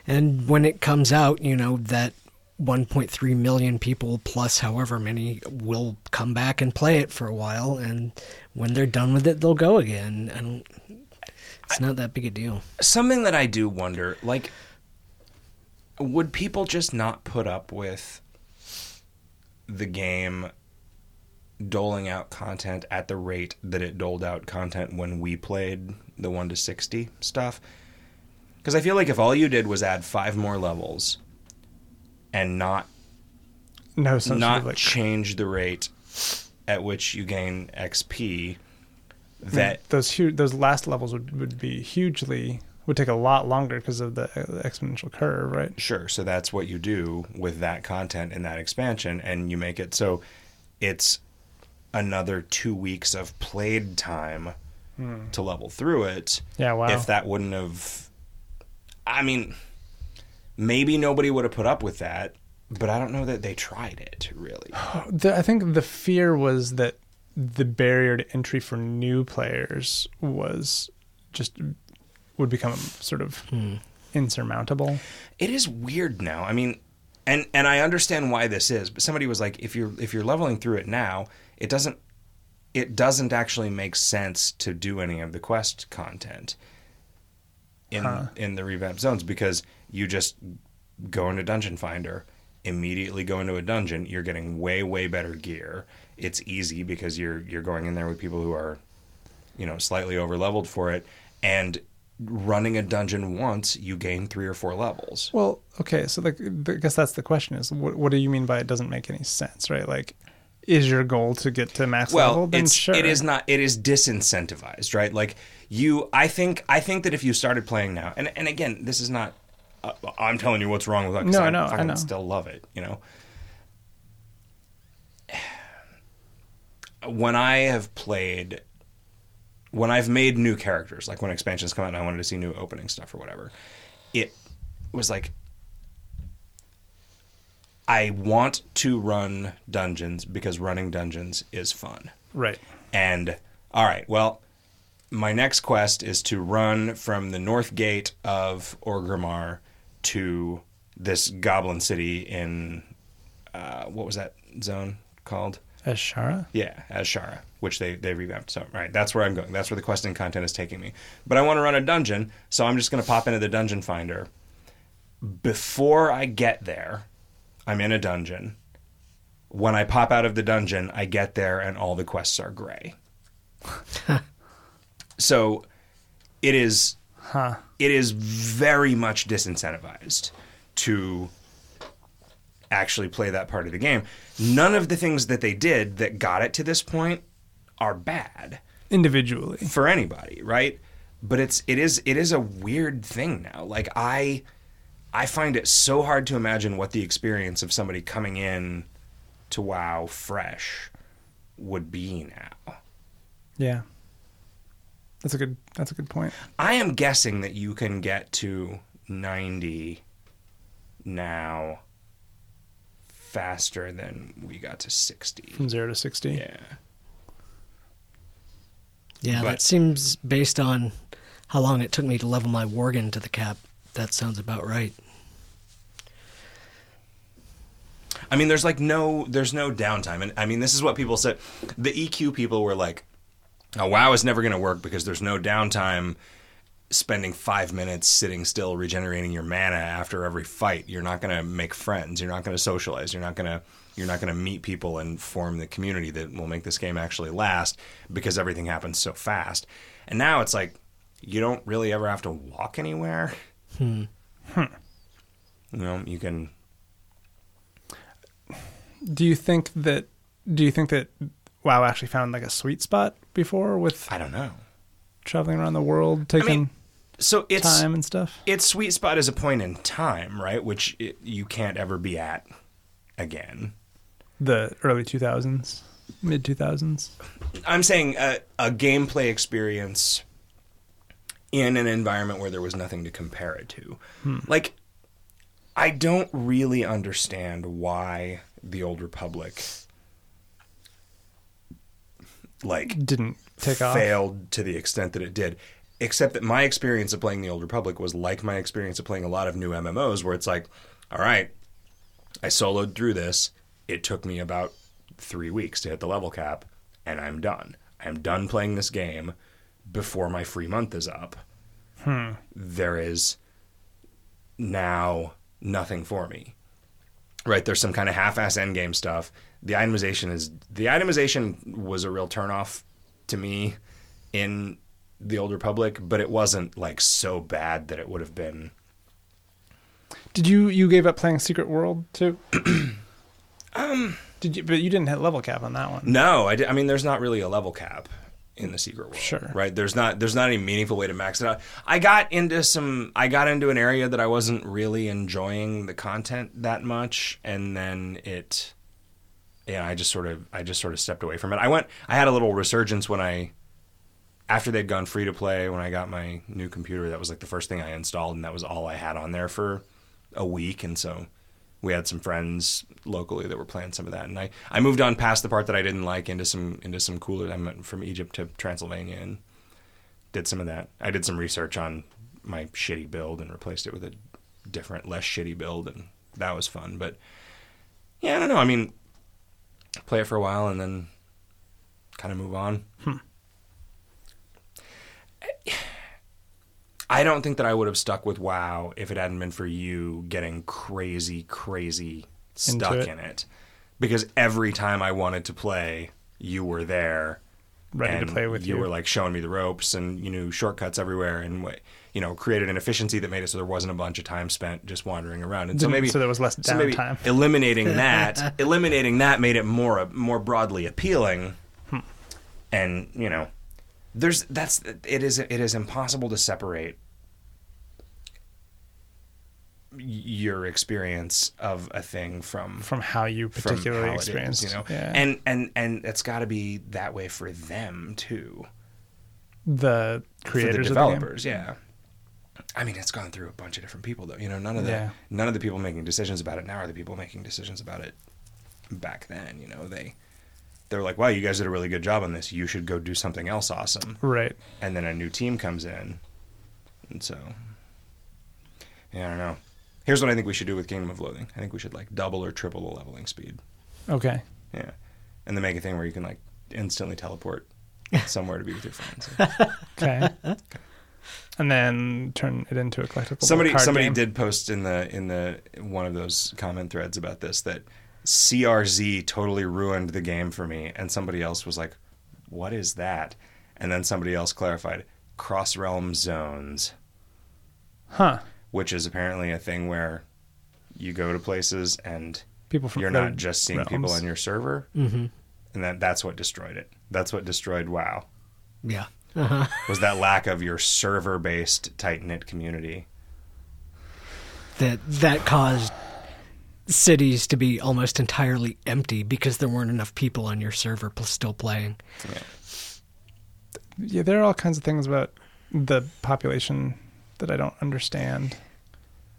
And when it comes out, you know that 1.3 million people plus however many will come back and play it for a while, and when they're done with it, they'll go again. And it's not that big a deal. Something that I do wonder, like, would people just not put up with the game doling out content at the rate that it doled out content when we played the 1 to 60 stuff? Because I feel like if all you did was add five more levels and not No, not like change the rate at which you gain XP, that those huge those last levels would, would be hugely would take a lot longer because of the uh, exponential curve, right? Sure. So that's what you do with that content and that expansion, and you make it so it's another two weeks of played time to level through it. Yeah, wow. If that wouldn't have, I mean, maybe nobody would have put up with that, but I don't know that they tried it really. *sighs* The, I think the fear was that the barrier to entry for new players was just would become sort of hmm. insurmountable. It is weird now. I mean, and and I understand why this is, but somebody was like, if you're if you're leveling through it now, it doesn't it doesn't actually make sense to do any of the quest content in Huh. in the revamped zones because you just go into Dungeon Finder, immediately go into a dungeon, you're getting way way better gear. It's easy because you're you're going in there with people who are you know slightly over leveled for it and running a dungeon once you gain 3 or 4 levels. Well, okay, so like I guess that's the question is what, what do you mean by it doesn't make any sense, right? Like is your goal to get to max well level? Then it's sure. it is not it is disincentivized right like you i think i think that if you started playing now and and again this is not uh, i'm telling you what's wrong with that. No, I, no, I know. still love it you know *sighs* when i have played when i've made new characters like when expansions come out and i wanted to see new opening stuff or whatever it was like i want to run dungeons because running dungeons is fun right. and all right, well, my next quest is to run from the north gate of Orgrimmar to this goblin city in uh, what was that zone called? Azshara? Yeah, Azshara, which they they revamped. So right, that's where I'm going. That's where the questing content is taking me. But I want to run a dungeon, so I'm just going to pop into the dungeon finder. Before I get there, I'm in a dungeon. When I pop out of the dungeon, I get there and all the quests are gray. *laughs* so it is Huh. it is very much disincentivized to actually play that part of the game. None of the things that they did that got it to this point are bad Individually. for anybody, right? But it's it is it is a weird thing now. Like I I find it so hard to imagine what the experience of somebody coming in to WoW fresh would be now. Yeah. That's a good that's a good point. I am guessing that you can get to 90 now faster than we got to 60. From 0 to 60. Yeah. Yeah, But- that seems based on how long it took me to level my Worgen to the cap. That sounds about right. I mean, there's like no, there's no downtime, and I mean, this is what people said. The EQ people were like, "Oh, WoW is never going to work because there's no downtime. Spending five minutes sitting still, regenerating your mana after every fight, you're not going to make friends. You're not going to socialize. You're not going to, you're not going to meet people and form the community that will make this game actually last because everything happens so fast. And now it's like you don't really ever have to walk anywhere. Hmm. Hmm. You know, you can Do you think that do you think that WoW actually found like a sweet spot before with I don't know. traveling around the world, taking mean, So it's time and stuff? its sweet spot is a point in time, right? Which it, you can't ever be at again. The early 2000s, mid 2000s. I'm saying a, a gameplay experience in an environment where there was nothing to compare it to. Hmm. Like, I don't really understand why the Old Republic like Didn't take off. failed to the extent that it did. Except that my experience of playing the Old Republic was like my experience of playing a lot of new MMOs, where it's like, all right, I soloed through this. It took me about three weeks to hit the level cap, and I'm done. I'm done playing this game before my free month is up. There is now nothing for me. Right, there's some kind of half-ass endgame stuff. The itemization is the itemization was a real turnoff to me in the Old Republic, but it wasn't like so bad that it would have been. Did you you gave up playing Secret World too? um, *clears throat* did you? But you didn't hit level cap on that one. No, I, di- I mean, there's not really a level cap in the secret world. Sure. Right. There's not. There's not any meaningful way to max it out. I got into some. I got into an area that I wasn't really enjoying the content that much, and then it. Yeah, I just sort of. I just sort of stepped away from it. I went. I had a little resurgence when I. After they'd gone free to play, when I got my new computer, that was like the first thing I installed, and that was all I had on there for a week, and so we had some friends locally that were playing some of that, and I, I moved on past the part that I didn't like into some into some cooler. I went from Egypt to Transylvania and did some of that. I did some research on my shitty build and replaced it with a different, less shitty build, and that was fun. But yeah, I don't know. I mean, play it for a while and then kind of move on. Hmm. I don't think that I would have stuck with WoW if it hadn't been for you getting crazy, crazy stuck it. in it. Because every time I wanted to play, you were there, Ready and to play with you. You were like showing me the ropes, and you knew shortcuts everywhere, and you know created an efficiency that made it so there wasn't a bunch of time spent just wandering around. And so maybe so there was less so downtime. *laughs* eliminating that, *laughs* eliminating that made it more more broadly appealing. Hmm. And you know, there's that's it is it is impossible to separate your experience of a thing from from how you particularly how it is, you know? yeah. and and and it's got to be that way for them too. The creators the of the developers yeah. I mean it's gone through a bunch of different people though. You know none of the Yeah. none of the people making decisions about it now are the people making decisions about it back then you know? They they're like wow you guys did a really good job on this. You should go do something else awesome. Right. and then a new team comes in. And so yeah i don't know here's what i think we should do with kingdom of loathing i think we should like double or triple the leveling speed Okay. yeah and then make a thing where you can like instantly teleport *laughs* somewhere to be with your friends *laughs* Okay. and then turn it into a collectible. somebody card somebody game. did post in the in the one of those comment threads about this that CRZ totally ruined the game for me and somebody else was like what is that and then somebody else clarified cross realm zones Huh. Which is apparently a thing where you go to places and People from you're not just seeing people on your server Mm-hmm. and that that's what destroyed it that's what destroyed WoW Yeah. Uh-huh. was that lack of your server based tight knit community That that caused cities to be almost entirely empty because there weren't enough people on your server pl- still playing. Yeah, there are all kinds of things about the population that I don't understand.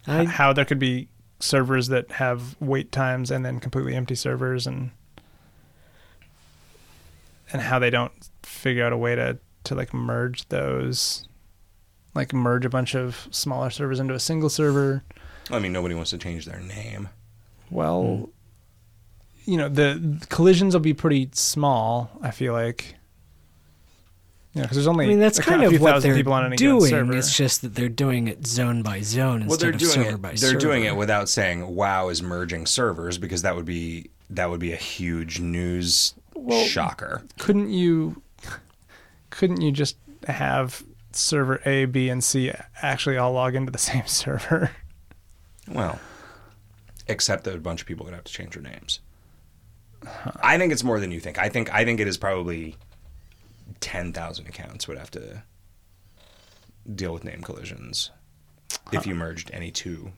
I, How there could be servers that have wait times and then completely empty servers, and and how they don't figure out a way to to like merge those, like merge a bunch of smaller servers into a single server. I mean nobody wants to change their name Well, hmm. you know the, the collisions will be pretty small. I feel like. Yeah, because there's only I mean, that's kind of what they're people on any doing. server. It's just that they're doing it zone by zone well instead they're of doing server it by they're server. doing it without saying wow is merging servers because that would be that would be a huge news Well- shocker couldn't you couldn't you just have server A, B, and C actually all log into the *laughs* same server? well except that a bunch of people would have to change their names i think it's more than you think i think i think it is probably 10,000 accounts would have to deal with name collisions if uh, you merged any two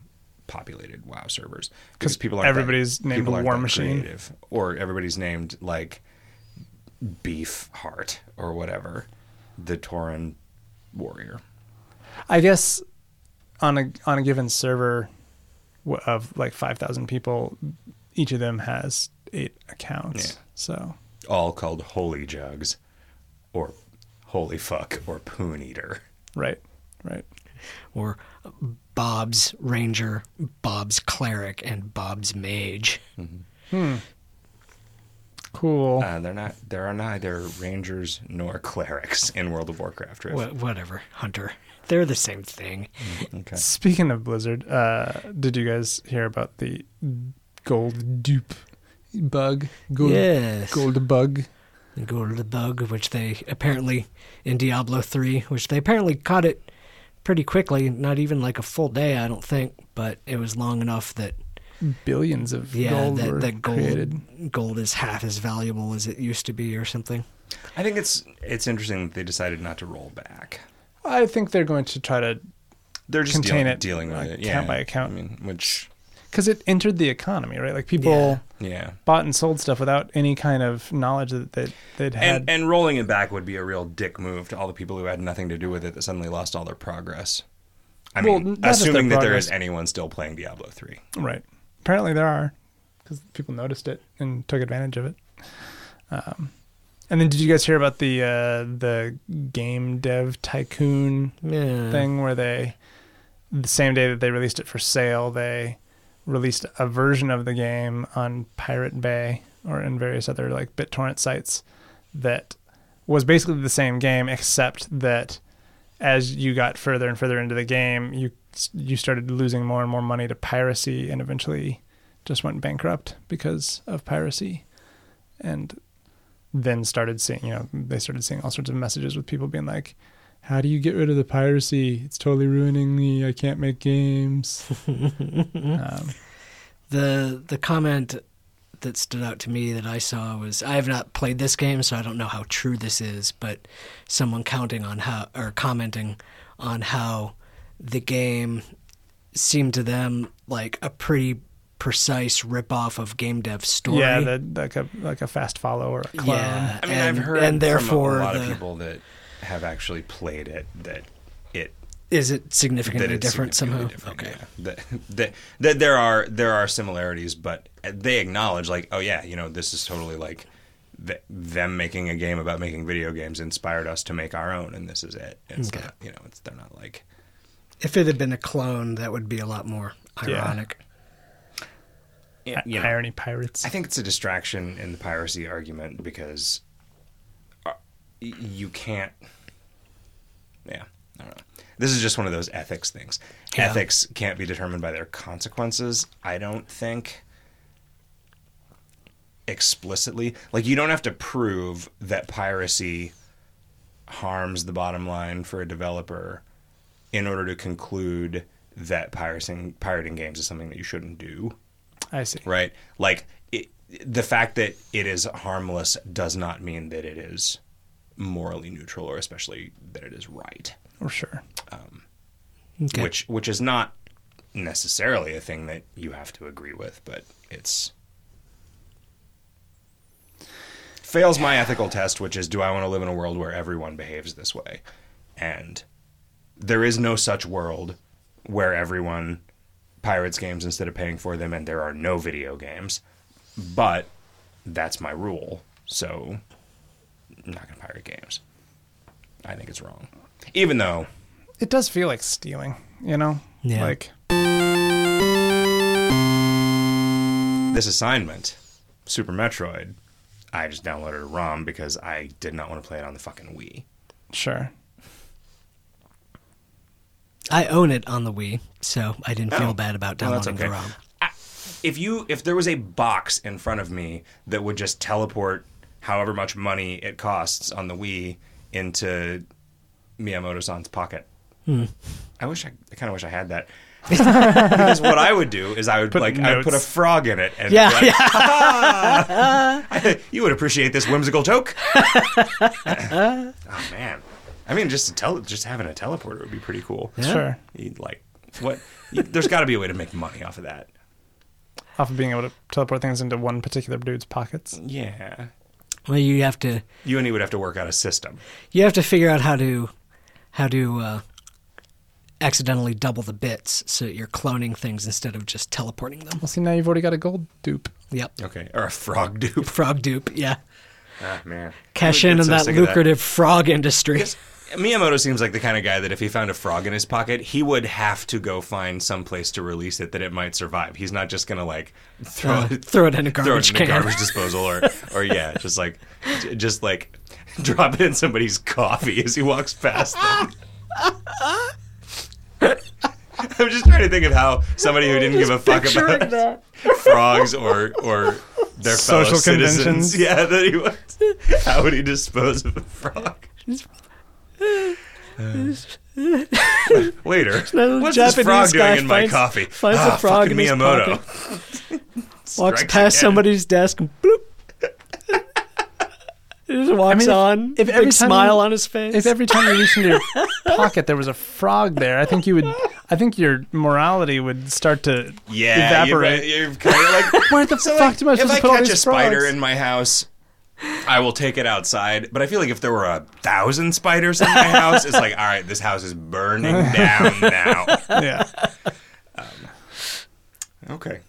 populated WoW servers 'Cause people that- everybody's named people aren't War Machine. creative. or everybody's named like Beef Heart or whatever, the Tauren warrior. I guess on a on a given server of like five thousand people, each of them has eight accounts. Yeah. So all called Holy Jugs, or Holy Fuck, or Poon Eater. right, right. or Bob's Ranger, Bob's Cleric, and Bob's Mage. Cool. Uh, they're not. There are neither rangers nor clerics in World of Warcraft. Riff. Wha whatever, Hunter. They're the same thing. Okay. Speaking of Blizzard, uh, did you guys hear about the gold dupe bug? Gold, yes. gold bug. They go to the bug, which they apparently in Diablo 3, which they apparently caught it pretty quickly, not even like a full day, I don't think, but it was long enough that Billions of yeah, gold that, that gold created. gold is half as valuable as it used to be or something. I think it's it's interesting that they decided not to roll back. I think they're going to try to They're just Contain dealing, it, dealing with like, it, yeah, account by account. I mean, which because it entered the economy, right? Like people Yeah. yeah, bought and sold stuff without any kind of knowledge that that they'd had. and and rolling it back would be a real dick move to all the people who had nothing to do with it that suddenly lost all their progress. I Well, mean, not just their assuming that there progress. is anyone still playing Diablo three. Right. Apparently there are, because people noticed it and took advantage of it. Um, and then did you guys hear about the uh, the game dev tycoon Yeah. thing where they the same day that they released it for sale, they released a version of the game on Pirate Bay or in various other like BitTorrent sites that was basically the same game except that as you got further and further into the game, you you started losing more and more money to piracy and eventually just went bankrupt because of piracy. And then started seeing, you know, they started seeing all sorts of messages with people being like, how do you get rid of the piracy? It's totally ruining me. I can't make games. *laughs* um, The the comment that stood out to me that I saw was I have not played this game, so I don't know how true this is, but someone counting on how or commenting on how the game seemed to them like a pretty precise ripoff of game dev story. yeah, the, like a like a fast follow or a clone. Yeah. I mean, and, I've heard and therefore a lot the, of people that have actually played it that it is it significantly that it's different somehow? different, okay. yeah. That, that that there are there are similarities, but they acknowledge like, oh yeah, you know, this is totally like th- them making a game about making video games inspired us to make our own, and this is it. It's Okay. not, you know, it's they're not like If it had been a clone, that would be a lot more ironic. yeah, you know, Irony pirates. I think it's a distraction in the piracy argument because uh, you can't. Yeah, I don't know. This is just one of those ethics things. Yeah. Ethics can't be determined by their consequences. I don't think explicitly. Like you don't have to prove that piracy harms the bottom line for a developer in order to conclude that pirating pirating games is something that you shouldn't do I see. right? Like it, the fact that it is harmless does not mean that it is morally neutral, or especially that it is right. For sure. Um, okay. Which which is not necessarily a thing that you have to agree with, but it's fails my ethical test, which is do I want to live in a world where everyone behaves this way? And there is no such world where everyone pirates games instead of paying for them and there are no video games. But that's my rule. So I'm not going to pirate games. I think it's wrong. Even though It does feel like stealing, you know? Yeah. Like this assignment, Super Metroid, I just downloaded a ROM because I did not want to play it on the fucking Wii. sure. I own it on the Wii, so I didn't feel Oh. bad about Well, that's downloading okay. the ROM. If you if there was a box in front of me that would just teleport however much money it costs on the Wii into Miyamoto-san's pocket. Hmm. I wish I, I kind of wish I had that. because what I would do is I would Put like I would put a frog in it and Yeah, like, "Ha-ha! *laughs* you would appreciate this whimsical joke. *laughs* oh man, I mean just to tele- just having a teleporter would be pretty cool. Sure. You'd like what? You, there's got to be a way to make money off of that. Off of being able to teleport things into one particular dude's pockets. Yeah, Well, you have to you and he would have to work out a system. you have to figure out how to how to uh, accidentally double the bits so that you're cloning things instead of just teleporting them. Well, see, now you've already got a gold dupe. Yep. Okay, or a frog dupe. Frog dupe, yeah. Ah man, Cash in on so that sick of lucrative frog industry. Because, Miyamoto seems like the kind of guy that if he found a frog in his pocket, he would have to go find some place to release it that it might survive. He's not just gonna like throw Uh, it, throw it in a throw garbage it in a garbage disposal, or or yeah, just like just like drop it in somebody's coffee as he walks past them. *laughs* I'm just trying to think of how somebody who didn't give a fuck about that. frogs or or their fellow Social citizens. conventions. Yeah, that he would. How would he dispose of a frog? Waiter, No, what's this Japanese frog guy doing in my finds- coffee? finds a ah, frog fucking in his Miyamoto. *laughs* Walks past again. somebody's desk and bloop. *laughs* He just walks mean, on. if big every time smile you- on his face. If every time you reached into your *laughs* pocket there was a frog there, I think you would. I think your morality would start to Yeah, evaporate. You're, you're kind of like. Where the So, fuck like, am I if supposed I to put all catch a these spider in my house, I will take it outside. But I feel like if there were a thousand spiders in my house, it's like, all right, this house is burning *laughs* down now. yeah, um, Okay.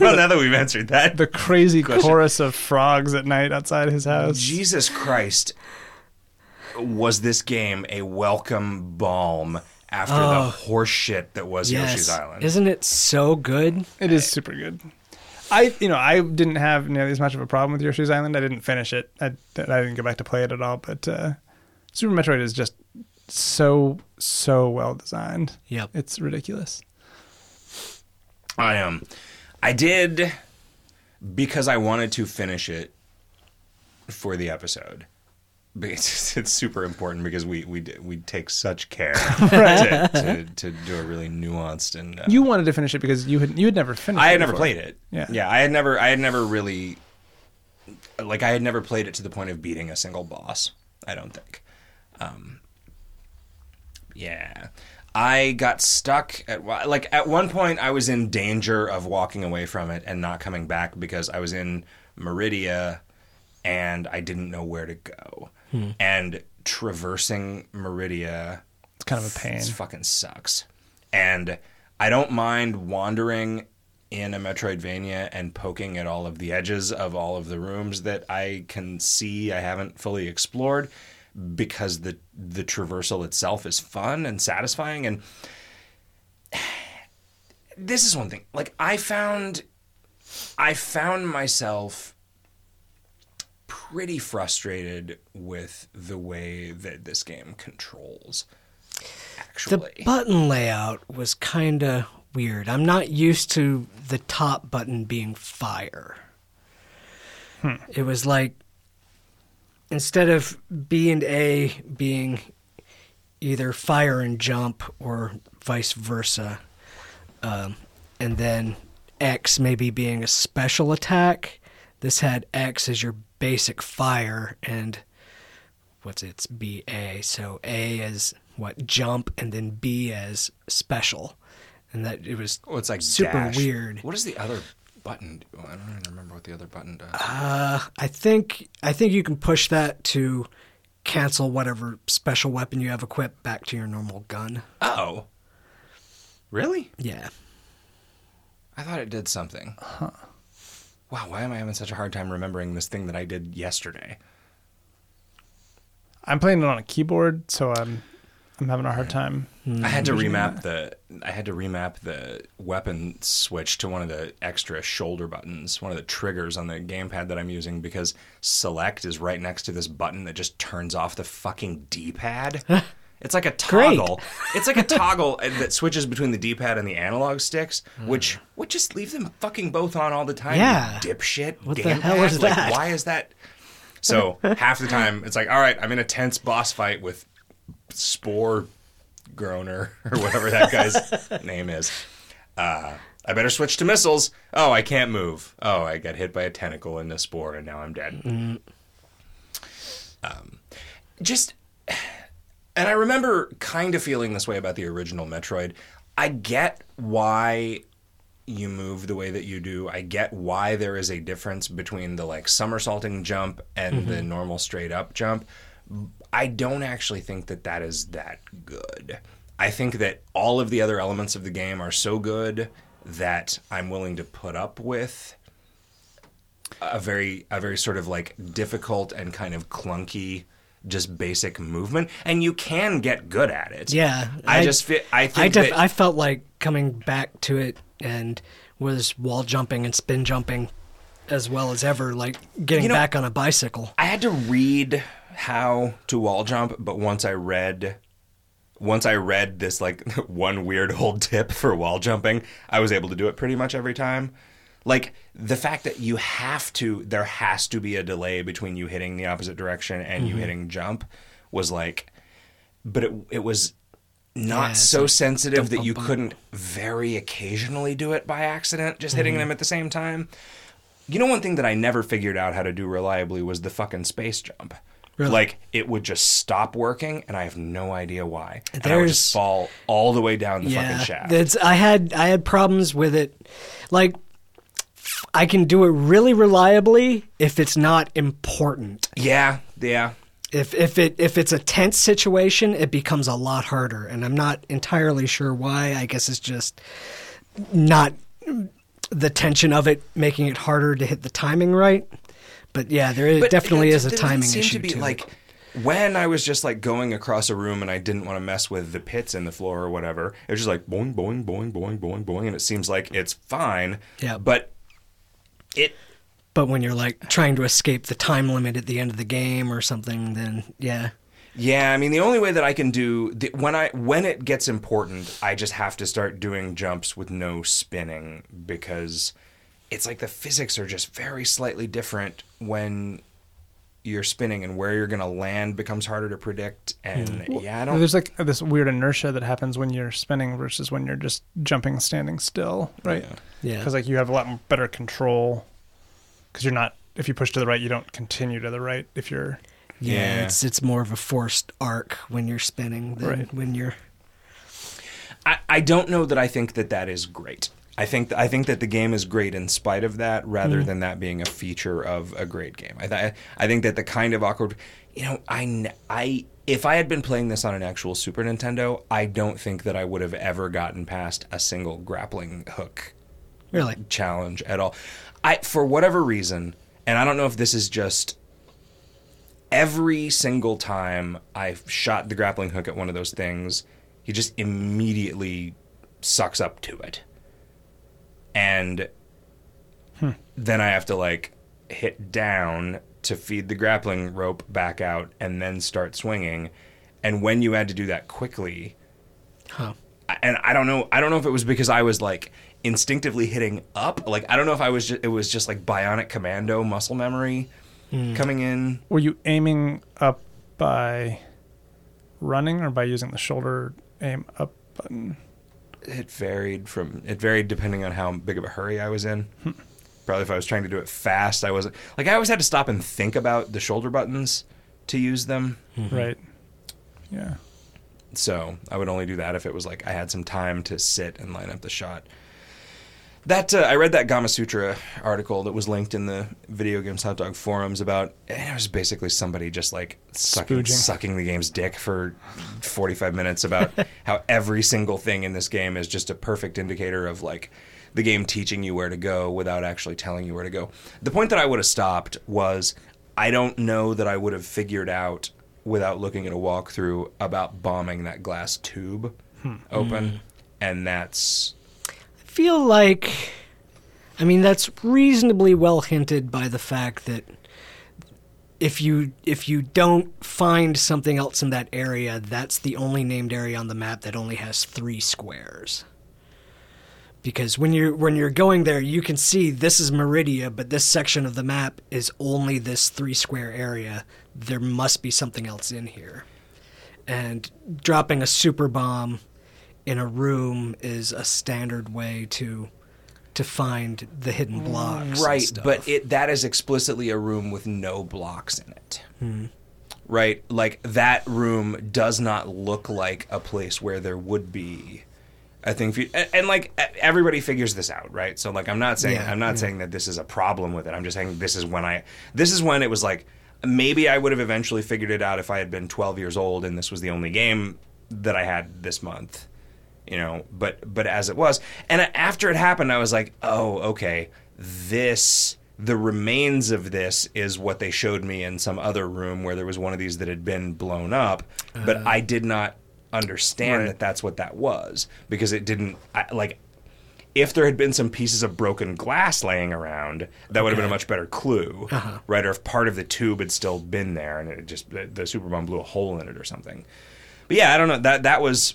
Well, now that we've answered that, the crazy Question. chorus of frogs at night outside his house. Jesus Christ, was this game a welcome balm after the Oh. horse shit that was Yoshi's Island? isn't it so good? It is super good. I, you know, I didn't have nearly as much of a problem with Yoshi's Island. I didn't finish it. I, I didn't go back to play it at all. But uh, Super Metroid is just so so well designed. Yep. It's ridiculous. I um, I did because I wanted to finish it for the episode. *laughs* Because it's super important because we we we take such care *laughs* to, to, to do a really nuanced and uh, You wanted to finish it because you had you had never finished. I had never before. played it. Yeah. yeah. I had never. I had never really, like, I had never played it to the point of beating a single boss. I don't think. Um, yeah, I got stuck at like at one point I was in danger of walking away from it and not coming back because I was in Maridia and I didn't know where to go. Hmm. And traversing Maridia It's kind of a pain. it fucking sucks. And I don't mind wandering in a Metroidvania and poking at all of the edges of all of the rooms that I can see I haven't fully explored because the the traversal itself is fun and satisfying and *sighs* this is one thing like I found I found myself pretty frustrated with the way that this game controls Actually, The button layout was kind of weird. I'm not used to the top button being fire. It was like instead of B and A being either fire and jump or vice versa, um, and then X maybe being a special attack. This had X as your basic fire and what's? It's B A. So A as what jump and then B as special, and that it was oh, it's like super dash. weird. What is the other button do? I don't even remember what the other button does. Uh, I think I think you can push that to cancel whatever special weapon you have equipped back to your normal gun. oh, really? Yeah. I thought it did something. Wow, why am I having such a hard time remembering this thing that I did yesterday? I'm playing it on a keyboard, so I'm I'm having a hard time. Hmm. I had to Visioning remap the I had to remap the weapon switch to one of the extra shoulder buttons, one of the triggers on the gamepad that I'm using because select is right next to this button that just turns off the fucking D-pad. *laughs* It's like a Great. toggle. It's like a toggle *laughs* that switches between the D-pad and the analog sticks, which would just leave them fucking both on all the time. you Yeah. dipshit. What the gamepad. hell is Like, that? why is that? So *laughs* half the time it's like, all right, I'm in a tense boss fight with Spore Groner *laughs* or whatever that guy's name is. Uh, I better switch to missiles. Oh, I can't move. Oh, I got hit by a tentacle and a spore, and now I'm dead. Um, just, and I remember kind of feeling this way about the original Metroid. I get why you move the way that you do. I get why there is a difference between the like somersaulting jump and the mm-hmm. normal straight up jump. I don't actually think that that is that good. I think that all of the other elements of the game are so good that I'm willing to put up with a very a very sort of like difficult and kind of clunky just basic movement, and you can get good at it. Yeah, I, just feel. I think I def- that, I felt like coming back to it and was wall jumping and spin jumping as well as ever, like getting You know- back on a bicycle. I had to read how to wall jump, but once I read once I read this like *laughs* one weird old tip for wall jumping, I was able to do it pretty much every time. Like the fact that you have to there has to be a delay between you hitting the opposite direction and Mm-hmm. you hitting jump was like but it it was not Yeah, so like sensitive that you couldn't very occasionally do it by accident, just hitting Mm-hmm. them at the same time. You know, one thing that I never figured out how to do reliably was the fucking space jump. Really? Like it would just stop working, and I have no idea why. And I would just fall all the way down the fucking shaft. I had I had problems with it. Like I can do it really reliably if it's not important. yeah, yeah. If if it if it's a tense situation, it becomes a lot harder, and I'm not entirely sure why. I guess it's just not the tension of it making it harder to hit the timing right. But yeah, there is, But definitely it- is a timing issue to be to it. like when I was just like going across a room and I didn't want to mess with the pits in the floor or whatever. It was just like boing, boing, boing, boing, boing, boing, and it seems like it's fine. Yeah. But it. But when you're like trying to escape the time limit at the end of the game or something, then yeah, Yeah, I mean the only way that I can do the, when I when it gets important, I just have to start doing jumps with no spinning because it's like the physics are just very slightly different when you're spinning and where you're going to land becomes harder to predict and yeah, I don't There's like this weird inertia that happens when you're spinning versus when you're just jumping standing still, right? Yeah. yeah. Because like you have a lot better control. Because you're not, if you push to the right, you don't continue to the right. If you're Yeah, Yeah. it's it's more of a forced arc when you're spinning than Right. when you're. I, I don't know that I think that that is great. I think I think that the game is great in spite of that, rather hmm. than that being a feature of a great game. I th- I think that the kind of awkward, you know, I I if I had been playing this on an actual Super Nintendo, I don't think that I would have ever gotten past a single grappling hook Really? challenge at all. I for whatever reason, and I don't know if this is just every single time I've shot the grappling hook at one of those things, he just immediately sucks up to it. And hmm. then I have to like hit down to feed the grappling rope back out and then start swinging. And when you had to do that quickly, Huh. and I don't know. I don't know if it was because I was like instinctively hitting up. Like I don't know if I was. Just, it was just like bionic commando muscle memory hmm. coming in. were you aiming up by running or by using the shoulder aim up button? It varied from. It varied depending on how big of a hurry I was in. Hmm. Probably if I was trying to do it fast, I wasn't. Like I always had to stop and think about the shoulder buttons to use them. Mm-hmm. Right. Yeah. So I would only do that if it was like I had some time to sit and line up the shot. That uh, I read that Gamasutra article that was linked in the video games hot dog forums about. And it was basically somebody just like sucking, sucking the game's dick for forty five minutes about *laughs* how every single thing in this game is just a perfect indicator of like the game teaching you where to go without actually telling you where to go. The point that I would have stopped was I don't know that I would have figured out without looking at a walkthrough about bombing that glass tube open. And that's feel like, I mean, that's reasonably well hinted by the fact that if you if you don't find something else in that area, that's the only named area on the map that only has three squares. Because when you're when you're going there, you can see this is Maridia, but this section of the map is only this three square area. There must be something else in here. And dropping a super bomb in a room is a standard way to to find the hidden blocks. right, but it that is explicitly a room with no blocks in it. Hmm. Right, like that room does not look like a place where there would be I think you. And, and like everybody figures this out, right? So like I'm not saying Yeah, I'm not yeah. saying that this is a problem with it. I'm just saying this is when I this is when it was like maybe I would have eventually figured it out if I had been 12 years old and this was the only game that I had this month you know but but as it was and after it happened i was like oh okay this the remains of this is what they showed me in some other room where there was one of these that had been blown up, but uh. I did not understand that that's what that was because it didn't I, like if there had been some pieces of broken glass laying around, that would have been a much better clue, uh-huh. right? Or if part of the tube had still been there and it just the, the super bomb blew a hole in it or something. But yeah, I don't know. That that was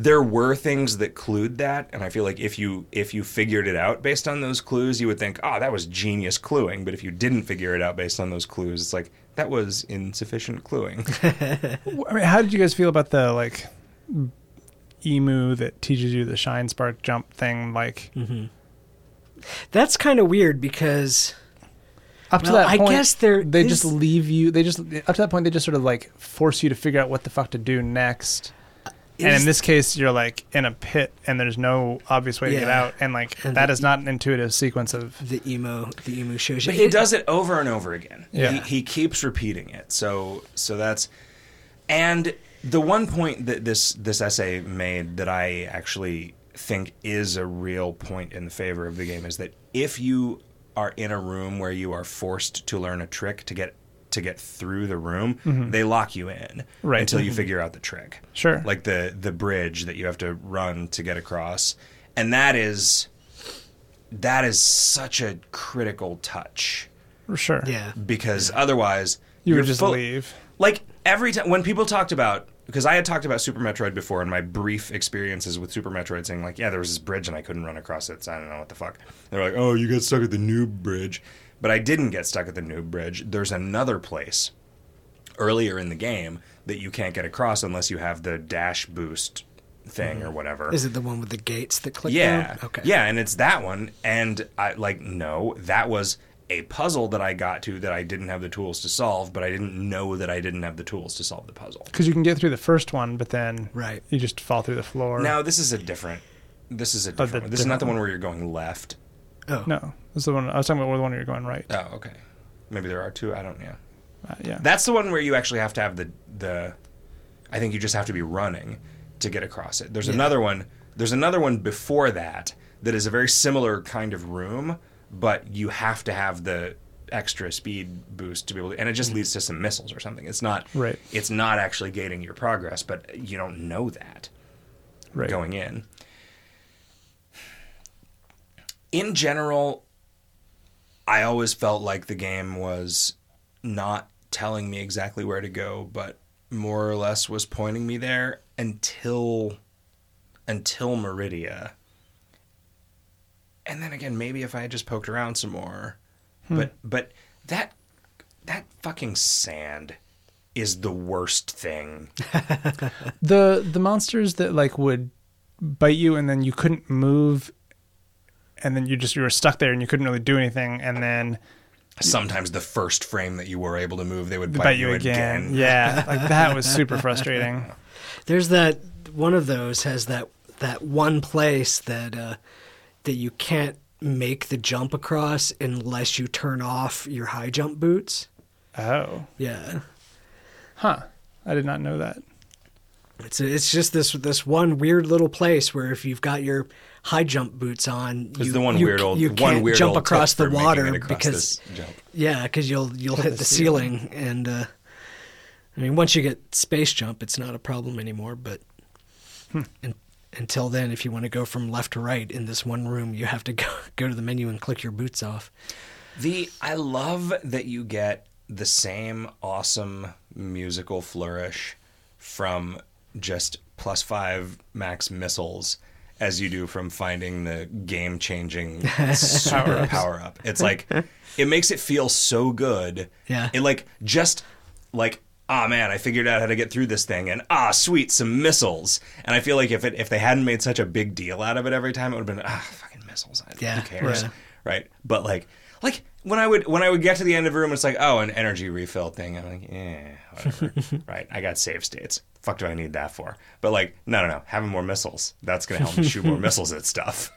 there were things that clued that, and I feel like if you if you figured it out based on those clues, you would think, oh, that was genius cluing. But if you didn't figure it out based on those clues, it's like that was insufficient cluing. *laughs* I mean, how did you guys feel about the like emu that teaches you the shine spark jump thing? Like mm-hmm. That's kind of weird because up to Well, that I point, guess there they is- just leave you. They just up to that point, they just sort of like force you to figure out what the fuck to do next. And in this case, you're like in a pit, and there's no obvious way to get Yeah. out, and like And that the- is not an intuitive sequence of. the emo the emo shows you. But he does it over and over again. Yeah. He, he keeps repeating it. So so that's and the one point that this this essay made that I actually think is a real point in the favor of the game is that if you are in a room where you are forced to learn a trick to get to get through the room, mm-hmm. they lock you in Right. until you mm-hmm. figure out the trick. Sure. Like the the bridge that you have to run to get across. And that is that is such a critical touch Sure. yeah. because otherwise You would just full- leave. Like every time when people talked about because I had talked about Super Metroid before in my brief experiences with Super Metroid, saying like, yeah, there was this bridge and I couldn't run across it, so I don't know what the fuck. They're like, oh, you got stuck at the noob bridge, but I didn't get stuck at the noob bridge. There's another place earlier in the game that you can't get across unless you have the dash boost thing or mm-hmm. whatever. Is it the one with the gates that click Yeah. down? Okay. Yeah, and it's that one. And I like no, that was a puzzle that I got to that I didn't have the tools to solve, but I didn't know that I didn't have the tools to solve the puzzle. Because you can get through the first one, but then Right. you just fall through the floor. Now this is a different. This is a Oh, the different. one. This is not the one where you're going left. Oh. no, the one I was talking about. The one you're going right. Oh, okay. Maybe there are two. I don't. Yeah. Uh, yeah. That's the one where you actually have to have the the. I think you just have to be running to get across it. There's Yeah. another one. There's another one before that that is a very similar kind of room, but you have to have the extra speed boost to be able to, and it just leads to some missiles or something. It's not. Right. It's not actually gating your progress, but you don't know that right. going in. In general, I always felt like the game was not telling me exactly where to go, but more or less was pointing me there until until Maridia. And then again, maybe if I had just poked around some more. Hmm. But but that that fucking sand is the worst thing. *laughs* The the monsters that like would bite you and then you couldn't move, and then you just you were stuck there and you couldn't really do anything, and then Sometimes the first frame that you were able to move, they would bite, bite you again. *laughs* Yeah, *laughs* like that was super frustrating. There's that one of those has that that one place that uh, that you can't make the jump across unless you turn off your high jump boots. Oh, Yeah. huh? I did not know that. It's it's just this this one weird little place where if you've got your high jump boots on, It's you, the one you, weird old you one can't weird jump across the water across because yeah, because you'll you'll *laughs* Hit the the ceiling. ceiling, and uh, I mean once you get space jump, it's not a problem anymore. But Hmm. un until then, if you want to go from left to right in this one room, you have to *laughs* go go to the menu and click your boots off. The I love that you get the same awesome musical flourish from just plus five max missiles as you do from finding the game changing *laughs* super power up. It's like it makes it feel so good. Yeah. It like just like ah man, I figured out how to get through this thing and ah sweet some missiles. And I feel like if it if they hadn't made such a big deal out of it every time, it would have been ah fucking missiles. Yeah, Who cares? right. right? But like, like when I would when I would get to the end of a room, it's like, oh, an energy refill thing. I'm like, yeah, whatever. *laughs* right? I got save states. Fuck, do I need that for? But like, no, no, no. Having more missiles. That's gonna help me shoot more *laughs* missiles at stuff.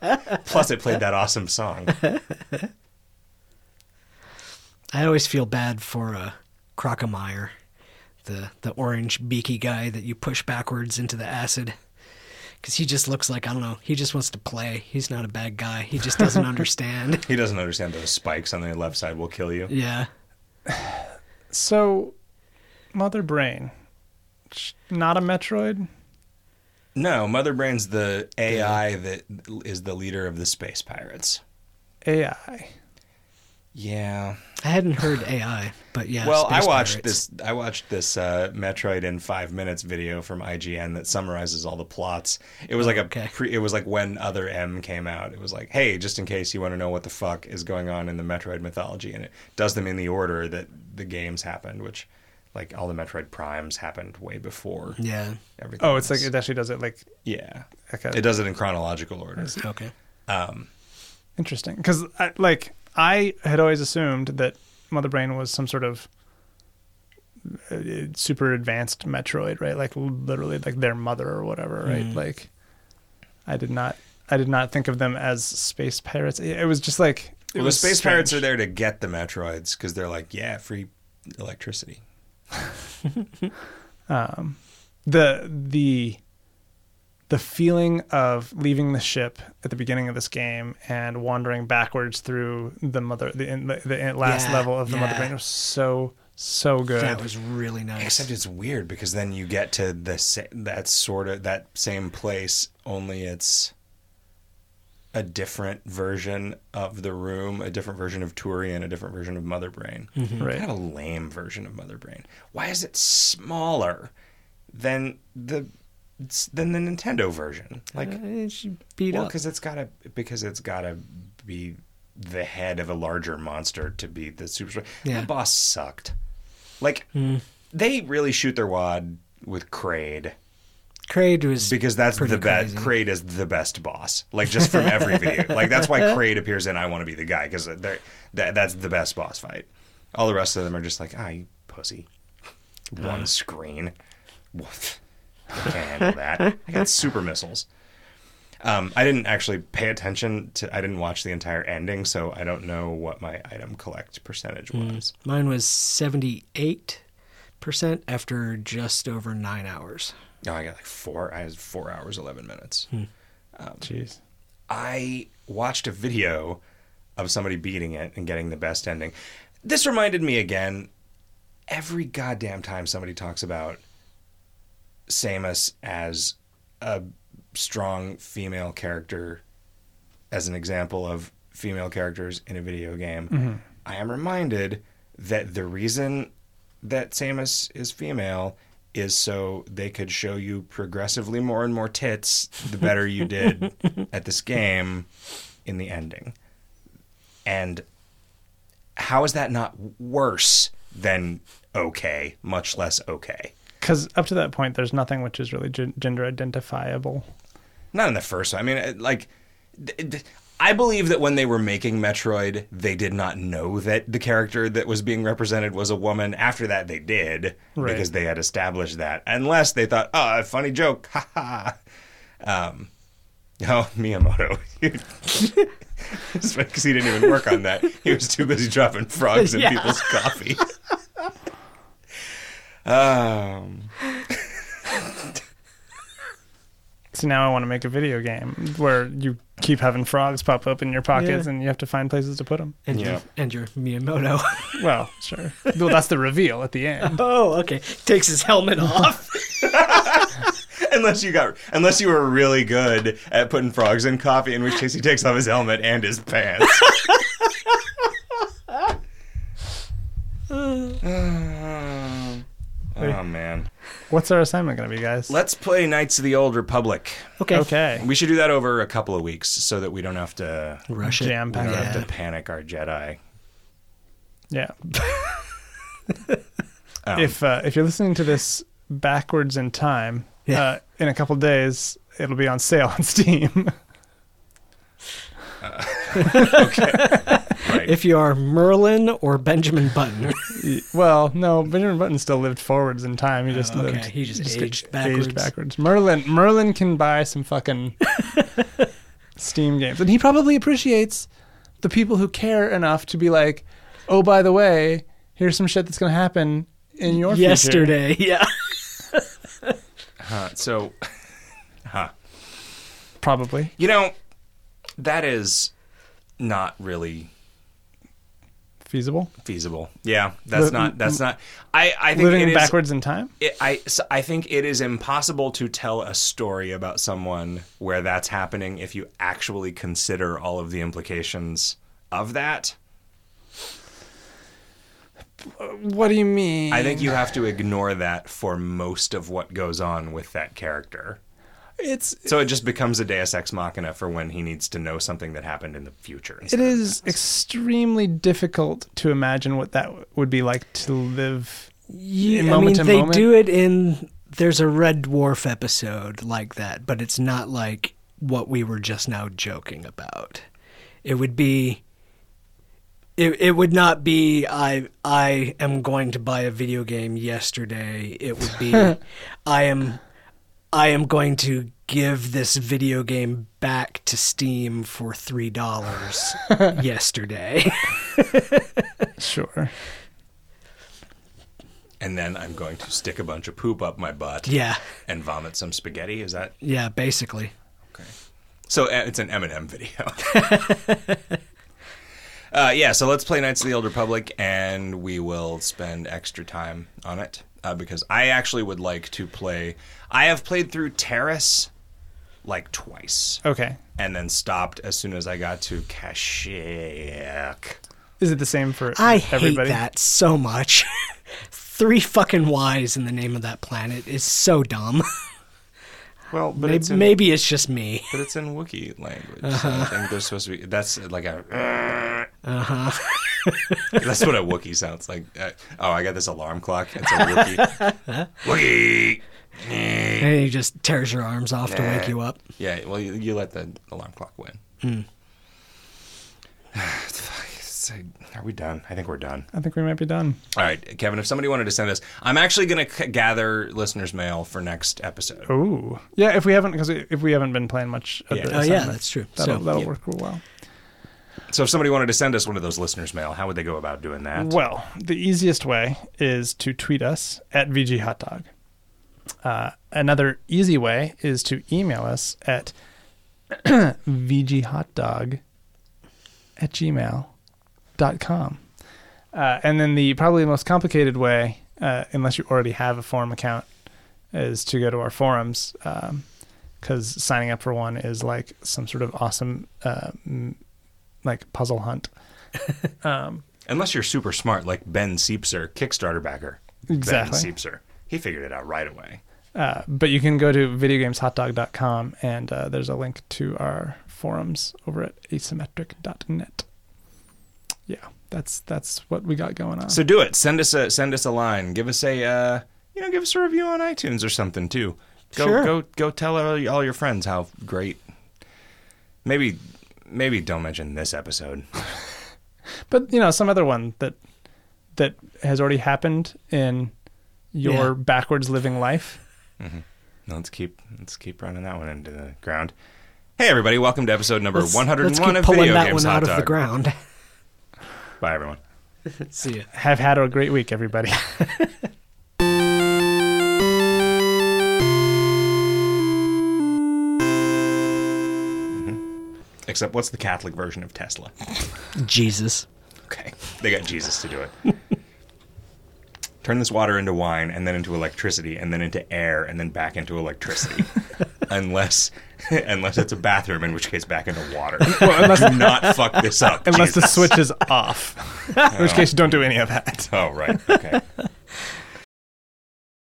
Plus, it played that awesome song. *laughs* I always feel bad for uh, Crocomire, the the orange beaky guy that you push backwards into the acid, because he just looks like I don't know. He just wants to play. He's not a bad guy. He just doesn't *laughs* understand. He doesn't understand those spikes on the left side will kill you. Yeah. So, Mother Brain, sh- not a Metroid. No, Mother Brain's the AI that is the leader of the space pirates. AI. Yeah. I hadn't heard AI, but yeah. well, I watched Pirates. this. I watched this uh, Metroid in five minutes video from IGN that summarizes all the plots. It was like a. Okay. Pre, it was like when Other M came out. It was like, hey, just in case you want to know what the fuck is going on in the Metroid mythology, and it does them in the order that the games happened, which, like, all the Metroid Primes happened way before Yeah. everything. Oh, it's like it actually does it like yeah, like a, it does it in chronological order. Okay. Um, interesting because like I had always assumed that Mother Brain was some sort of uh, super advanced Metroid, right? Like literally like their mother or whatever, right? Mm. Like I did not I did not think of them as space pirates. It it was just like it well, the space strange. pirates are there to get the Metroids because they're like, yeah, free electricity. *laughs* um, the the the feeling of leaving the ship at the beginning of this game and wandering backwards through the mother the, in the, the last Yeah, level of the mother yeah. brain was so so good. That was really nice. Except it's weird because then you get to the sa- that sort of that same place, only it's a different version of the room, a different version of Tourian, a different version of Mother Brain. right. Kind of a lame version of Mother Brain. Why is it smaller than the than the Nintendo version? Like, Uh, it should beat well, up. because it's gotta because it's gotta be the head of a larger monster to be the super. Yeah. That boss sucked. Like Hmm. they really shoot their wad with Kraid Kraid was because that's the best. Kraid is the best boss. Like just from every *laughs* video. Like that's why Kraid appears in I Want to Be the Guy because that that's the best boss fight. All the rest of them are just like ah you pussy. One screen. Woof. I can't handle that. I got super missiles. Um, I didn't actually pay attention to. I didn't watch the entire ending, so I don't know what my item collect percentage was. Mine was seventy eight percent after just over nine hours. No, I got like four. I had four hours eleven minutes. Hmm. Um, Jeez. I watched a video of somebody beating it and getting the best ending. This reminded me again. Every goddamn time somebody talks about Samus as a strong female character, as an example of female characters in a video game, mm-hmm. I am reminded that the reason that Samus is female is so they could show you progressively more and more tits the better you did *laughs* at this game in the ending. And how is that not worse than okay, much less okay? Because up to that point, there's nothing which is really gen- gender identifiable. Not in the first one. I mean, like, I believe that when they were making Metroid, they did not know that the character that was being represented was a woman. After that, they did Right. because they had established that. Unless they thought, oh, a funny joke, *laughs* ha ha. Um, oh, Miyamoto. *laughs* Because he didn't even work on that. He was too busy dropping frogs in *laughs* Yeah. people's coffee. um, So now I want to make a video game where you keep having frogs pop up in your pockets Yeah. and you have to find places to put them. And Yeah. your and your Miyamoto. *laughs* Well, sure. *laughs* well, that's the reveal at the end. oh, okay. Takes his helmet off. *laughs* unless you got, unless you were really good at putting frogs in coffee, in which case he takes off his helmet and his pants. *sighs* *sighs* *sighs* oh man, What's our assignment going to be, guys? let's play Knights of the Old Republic. Okay. Okay. We should do that over a couple of weeks so that we don't have to, Rush it. Jam we pack. don't Yeah. have to panic our Jedi. Yeah. *laughs* Um, if uh, if you're listening to this backwards in time, Yeah. uh, in a couple days it'll be on sale on Steam. *laughs* *laughs* right. If you are Merlin or Benjamin Button. *laughs* well, no, Benjamin Button still lived forwards in time. He just Oh, okay. lived. He just got aged backwards. backwards. Merlin Merlin can buy some fucking *laughs* Steam games, and he probably appreciates the people who care enough to be like, "Oh, by the way, here's some shit that's going to happen in your future." Yesterday. *laughs* Yeah. Huh, so, huh. Probably. You know, that is not really Feasible. feasible. Yeah, that's Li- not. That's not. I. I think Living it is- backwards in time? It, I. so I think it is impossible to tell a story about someone where that's happening if you actually consider all of the implications of that. What do you mean? I think you have to ignore that for most of what goes on with that character. It's So it just becomes a Deus Ex Machina for when he needs to know something that happened in the future. it instead of is past. extremely difficult to imagine what that would be like to live. You, In I moment mean, to they moment? do it in. There's a Red Dwarf episode like that, but it's not like what we were just now joking about. It would be. It, it would not be I I am going to buy a video game yesterday. It would be *laughs* I am I am going to give this video game back to Steam for three dollars *laughs* yesterday. *laughs* Sure. and then I'm going to stick a bunch of poop up my butt yeah, and vomit some spaghetti. Is that yeah, basically. okay? So uh, it's an Eminem video. *laughs* uh, yeah, so let's play Knights of the Old Republic, and we will spend extra time on it uh, because I actually would like to play. I have played through Taris like twice, Okay. and then stopped as soon as I got to Kashyyyk. Is it the same for I hate everybody? that so much. *laughs* Three fucking Y's in the name of that planet is so dumb. *laughs* Well, but maybe, it's in, maybe it's just me. but it's in Wookiee language. So I think there's supposed to be. That's like a. Uh huh. *laughs* That's what a Wookiee sounds like. Uh, oh, I got this alarm clock. It's a Wookiee. *laughs* Wookiee. And he just tears your arms off to wake you up. Yeah, well, you, you let the alarm clock win. *sighs* Fuck, it's Are we done? I think we're done. I think we might be done. All right, Kevin. If somebody wanted to send us, I'm actually going to c- gather listeners' mail for next episode. Ooh. Yeah, if we haven't, because if we haven't been playing much of Yeah. the Oh yeah, that's true. that'll, So that'll yeah. work real well. So if somebody wanted to send us one of those listeners' mail, how would they go about doing that? Well, the easiest way is to tweet us at VG Hot Dog. Uh, another easy way is to email us at *clears throat* VG Hot Dog at gmail.com. Uh, and then the probably most complicated way, uh, unless you already have a forum account, is to go to our forums because signing up for one is like some sort of awesome uh, m- like puzzle hunt. *laughs* um, Unless you're super smart, like Ben Siepser, Kickstarter backer. Exactly. Ben Siepser. He figured it out right away. Uh, but you can go to videogameshotdog.com and uh, there's a link to our forums over at asymmetric.net. Yeah, that's that's what we got going on. So do it. Send us a send us a line. Give us a uh, you know give us a review on iTunes or something too. Go Sure. go go tell all, all your friends how great. Maybe maybe don't mention this episode. *laughs* but you know, some other one that that has already happened in your Yeah. backwards living life. Mm-hmm. Let's keep let's keep running that one into the ground. Hey everybody, welcome to episode number let's, 101 let's of Video that Games one Hot out of the Dog. *laughs* ground. Bye everyone. *laughs* See ya. Have had a great week, everybody. *laughs* Mm-hmm. Except what's the Catholic version of Tesla? Jesus. Okay. They got Jesus to do it. *laughs* Turn this water into wine and then into electricity and then into air and then back into electricity. *laughs* unless *laughs* unless it's a bathroom, in which case back into water. *laughs* well, unless Do not fuck this up. unless the switch is off, in which oh. case don't do any of that. Oh right. Okay.